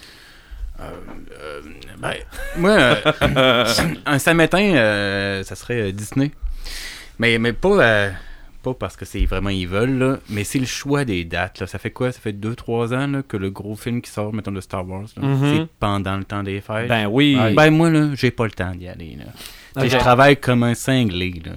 [SPEAKER 3] Ben, moi, euh, un samétain, euh, ça serait euh, Disney. Mais, mais pas, euh, pas parce que c'est vraiment ils veulent, là, mais c'est le choix des dates. Là. Ça fait quoi? Ça fait 2-3 ans là, que le gros film qui sort, mettons, de Star Wars,
[SPEAKER 1] Mhm.
[SPEAKER 3] c'est pendant le temps des fêtes.
[SPEAKER 1] Ben oui.
[SPEAKER 6] Ouais.
[SPEAKER 3] Ben, moi, là, j'ai pas le temps d'y aller. Là. Je travaille comme un cinglé. Là.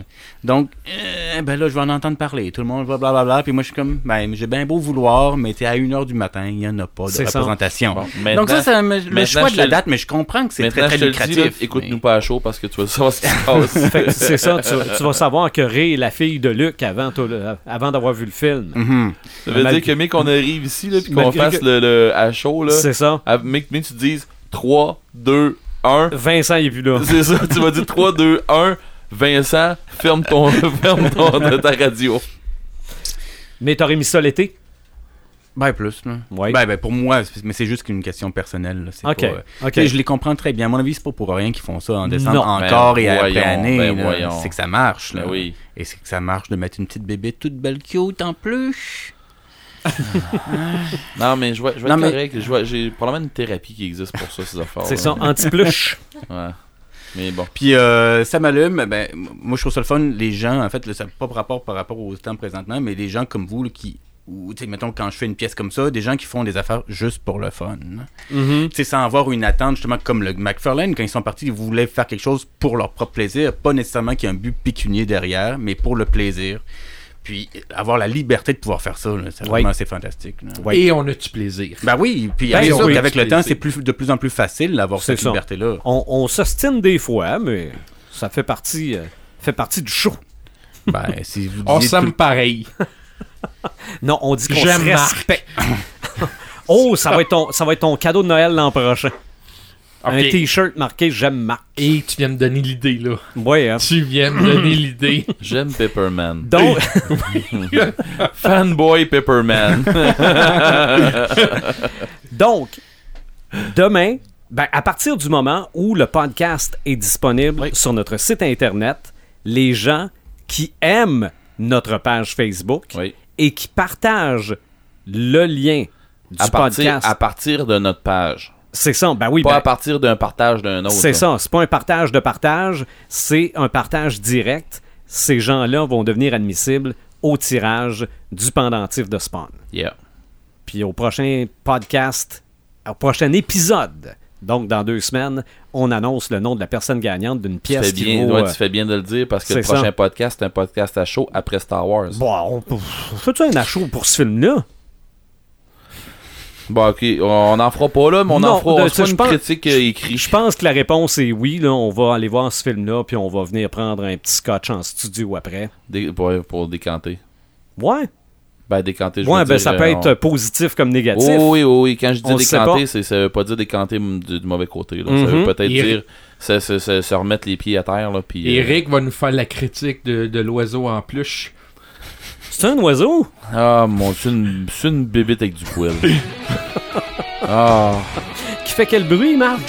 [SPEAKER 3] Donc, euh, ben là, je vais en entendre parler. Tout le monde va blablabla. Puis moi, je suis comme, ben, j'ai bien beau vouloir, mais t'es à 1h du matin, il n'y en a pas de représentation.
[SPEAKER 4] Bon,
[SPEAKER 3] Donc, ça, c'est le choix de la
[SPEAKER 4] te-
[SPEAKER 3] date, mais je comprends que c'est très, très lucratif.
[SPEAKER 4] écoute-nous
[SPEAKER 3] mais-
[SPEAKER 4] pas à chaud parce que tu vas savoir ce qui se passe.
[SPEAKER 1] C'est ça, tu, tu vas savoir que Ray est la fille de Luc avant, d'avoir vu le film.
[SPEAKER 3] Mhm.
[SPEAKER 4] Ça veut dire que, mec, qu'on arrive ici, là, puis qu'on fasse
[SPEAKER 1] que-
[SPEAKER 4] le, le à chaud, là.
[SPEAKER 1] C'est ça.
[SPEAKER 4] à- Mec, mec, tu te dises 3, 2, 1.
[SPEAKER 1] Vincent il est plus là.
[SPEAKER 4] C'est ça, tu vas dire 3, 2, 1. Vincent, ferme ton, ferme ton, ta radio.
[SPEAKER 1] Mais t'aurais mis ça l'été?
[SPEAKER 3] Ben, plus, là.
[SPEAKER 1] Oui.
[SPEAKER 3] Ben, ben, pour moi, c'est- mais c'est juste qu'une question personnelle. là. C'est
[SPEAKER 1] Ok,
[SPEAKER 3] pas, euh, Je les comprends très bien. À mon avis, c'est pas pour rien qu'ils font ça en décembre
[SPEAKER 1] Non.
[SPEAKER 3] encore
[SPEAKER 4] Ben,
[SPEAKER 3] et après
[SPEAKER 4] voyons,
[SPEAKER 3] année.
[SPEAKER 4] ben,
[SPEAKER 3] c'est que ça marche. Là.
[SPEAKER 4] Ben oui.
[SPEAKER 3] Et c'est que ça marche de mettre une petite bébé toute belle cute en plus.
[SPEAKER 4] Non, mais je vois, je vois
[SPEAKER 3] Non, mais-
[SPEAKER 4] correct. Je vois, j'ai probablement une thérapie qui existe pour ça, ces affaires.
[SPEAKER 1] C'est ça, anti-pluche.
[SPEAKER 4] Ouais. Mais bon.
[SPEAKER 3] Puis euh, ça m'allume, ben, moi je trouve ça le fun, les gens, en fait, là, ça n'a pas par rapport par rapport au temps présentement, mais les gens comme vous là, qui, ou tu sais, mettons quand je fais une pièce comme ça, des gens qui font des affaires juste pour le fun. Tu sais, sans avoir une attente, justement, comme le McFarlane, quand ils sont partis, ils voulaient faire quelque chose pour leur propre plaisir, pas nécessairement qu'il y ait un but pécunier derrière, mais pour le plaisir. Puis avoir la liberté de pouvoir faire ça, c'est
[SPEAKER 1] Oui.
[SPEAKER 3] vraiment assez fantastique.
[SPEAKER 1] Oui.
[SPEAKER 6] Et on a du plaisir?
[SPEAKER 3] Ben oui, puis
[SPEAKER 1] Ben
[SPEAKER 3] avec, ça,
[SPEAKER 1] oui.
[SPEAKER 3] avec le temps,
[SPEAKER 6] c'est-
[SPEAKER 3] plus, de plus en plus facile d'avoir cette liberté-là.
[SPEAKER 1] On, on s'ostine des fois, mais ça fait partie, euh, fait partie du show.
[SPEAKER 3] Ben, si vous
[SPEAKER 6] On s'aime
[SPEAKER 3] tout-
[SPEAKER 6] pareil.
[SPEAKER 1] Non, on dit qu'on se respecte. oh, ça va, être ton, ça va être ton cadeau de Noël l'an prochain. Un t-shirt marqué J'aime Marc.
[SPEAKER 6] Et tu viens de donner l'idée, là.
[SPEAKER 1] Ouais, hein.
[SPEAKER 6] Tu viens de donner l'idée.
[SPEAKER 4] J'aime Pepperman.
[SPEAKER 1] Donc,
[SPEAKER 4] Fanboy Pepperman.
[SPEAKER 1] donc, demain, ben, à partir du moment où le podcast est disponible sur notre site internet, les gens qui aiment notre page Facebook
[SPEAKER 4] oui.
[SPEAKER 1] et qui partagent le lien du
[SPEAKER 4] À partir,
[SPEAKER 1] podcast,
[SPEAKER 4] à partir de notre page.
[SPEAKER 1] C'est ça. Ben oui,
[SPEAKER 4] Pas
[SPEAKER 1] ben,
[SPEAKER 4] à partir d'un partage d'un autre.
[SPEAKER 1] C'est ça, c'est pas un partage de partage, c'est un partage direct. Ces gens-là vont devenir admissibles au tirage du pendentif de Spawn.
[SPEAKER 4] Yeah.
[SPEAKER 1] Puis au prochain podcast, au prochain épisode, donc dans deux semaines, on annonce le nom de la personne gagnante d'une
[SPEAKER 4] Tu
[SPEAKER 1] pièce qui
[SPEAKER 4] bien,
[SPEAKER 1] vaut...
[SPEAKER 4] ouais,
[SPEAKER 1] euh,
[SPEAKER 4] tu fais bien de le dire parce que le
[SPEAKER 1] ça.
[SPEAKER 4] prochain podcast, c'est un podcast à chaud après Star Wars.
[SPEAKER 1] Bon, on, on fait-tu un achat pour ce film-là?
[SPEAKER 4] Bon, ok, on n'en fera pas là, mais on
[SPEAKER 1] Non,
[SPEAKER 4] en fera, on une
[SPEAKER 1] pense-
[SPEAKER 4] critique euh, écrite.
[SPEAKER 1] Je pense que la réponse est oui. Là, on va aller voir ce film-là, puis on va venir prendre un petit scotch en studio après.
[SPEAKER 4] Dé- pour, pour décanter.
[SPEAKER 1] Ouais,
[SPEAKER 4] Ben, décanter, je
[SPEAKER 1] ouais
[SPEAKER 4] veux
[SPEAKER 1] ben,
[SPEAKER 4] dire,
[SPEAKER 1] ça peut
[SPEAKER 4] euh,
[SPEAKER 1] être
[SPEAKER 4] on-
[SPEAKER 1] positif comme négatif.
[SPEAKER 4] Oh, oui, oui, oui. Quand je dis décanter, ça veut pas dire décanter du, du mauvais côté. Là. Ça
[SPEAKER 1] Mhm.
[SPEAKER 4] veut peut-être
[SPEAKER 6] Et-
[SPEAKER 4] dire se, se- se- se remettre les pieds à terre. Là, puis, euh,
[SPEAKER 6] Eric va nous faire la critique de, de l'oiseau en pluche.
[SPEAKER 1] C'est un oiseau?
[SPEAKER 4] Ah, mon Dieu, une- c'est une bébite avec du poil. ah.
[SPEAKER 1] Qui fait quel bruit, Marc?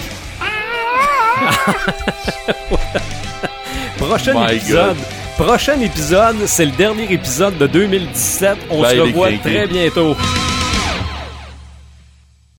[SPEAKER 1] Prochain
[SPEAKER 4] My
[SPEAKER 1] épisode. Prochain épisode, c'est le dernier épisode de 2017. On
[SPEAKER 4] Bye,
[SPEAKER 1] se revoit très bientôt.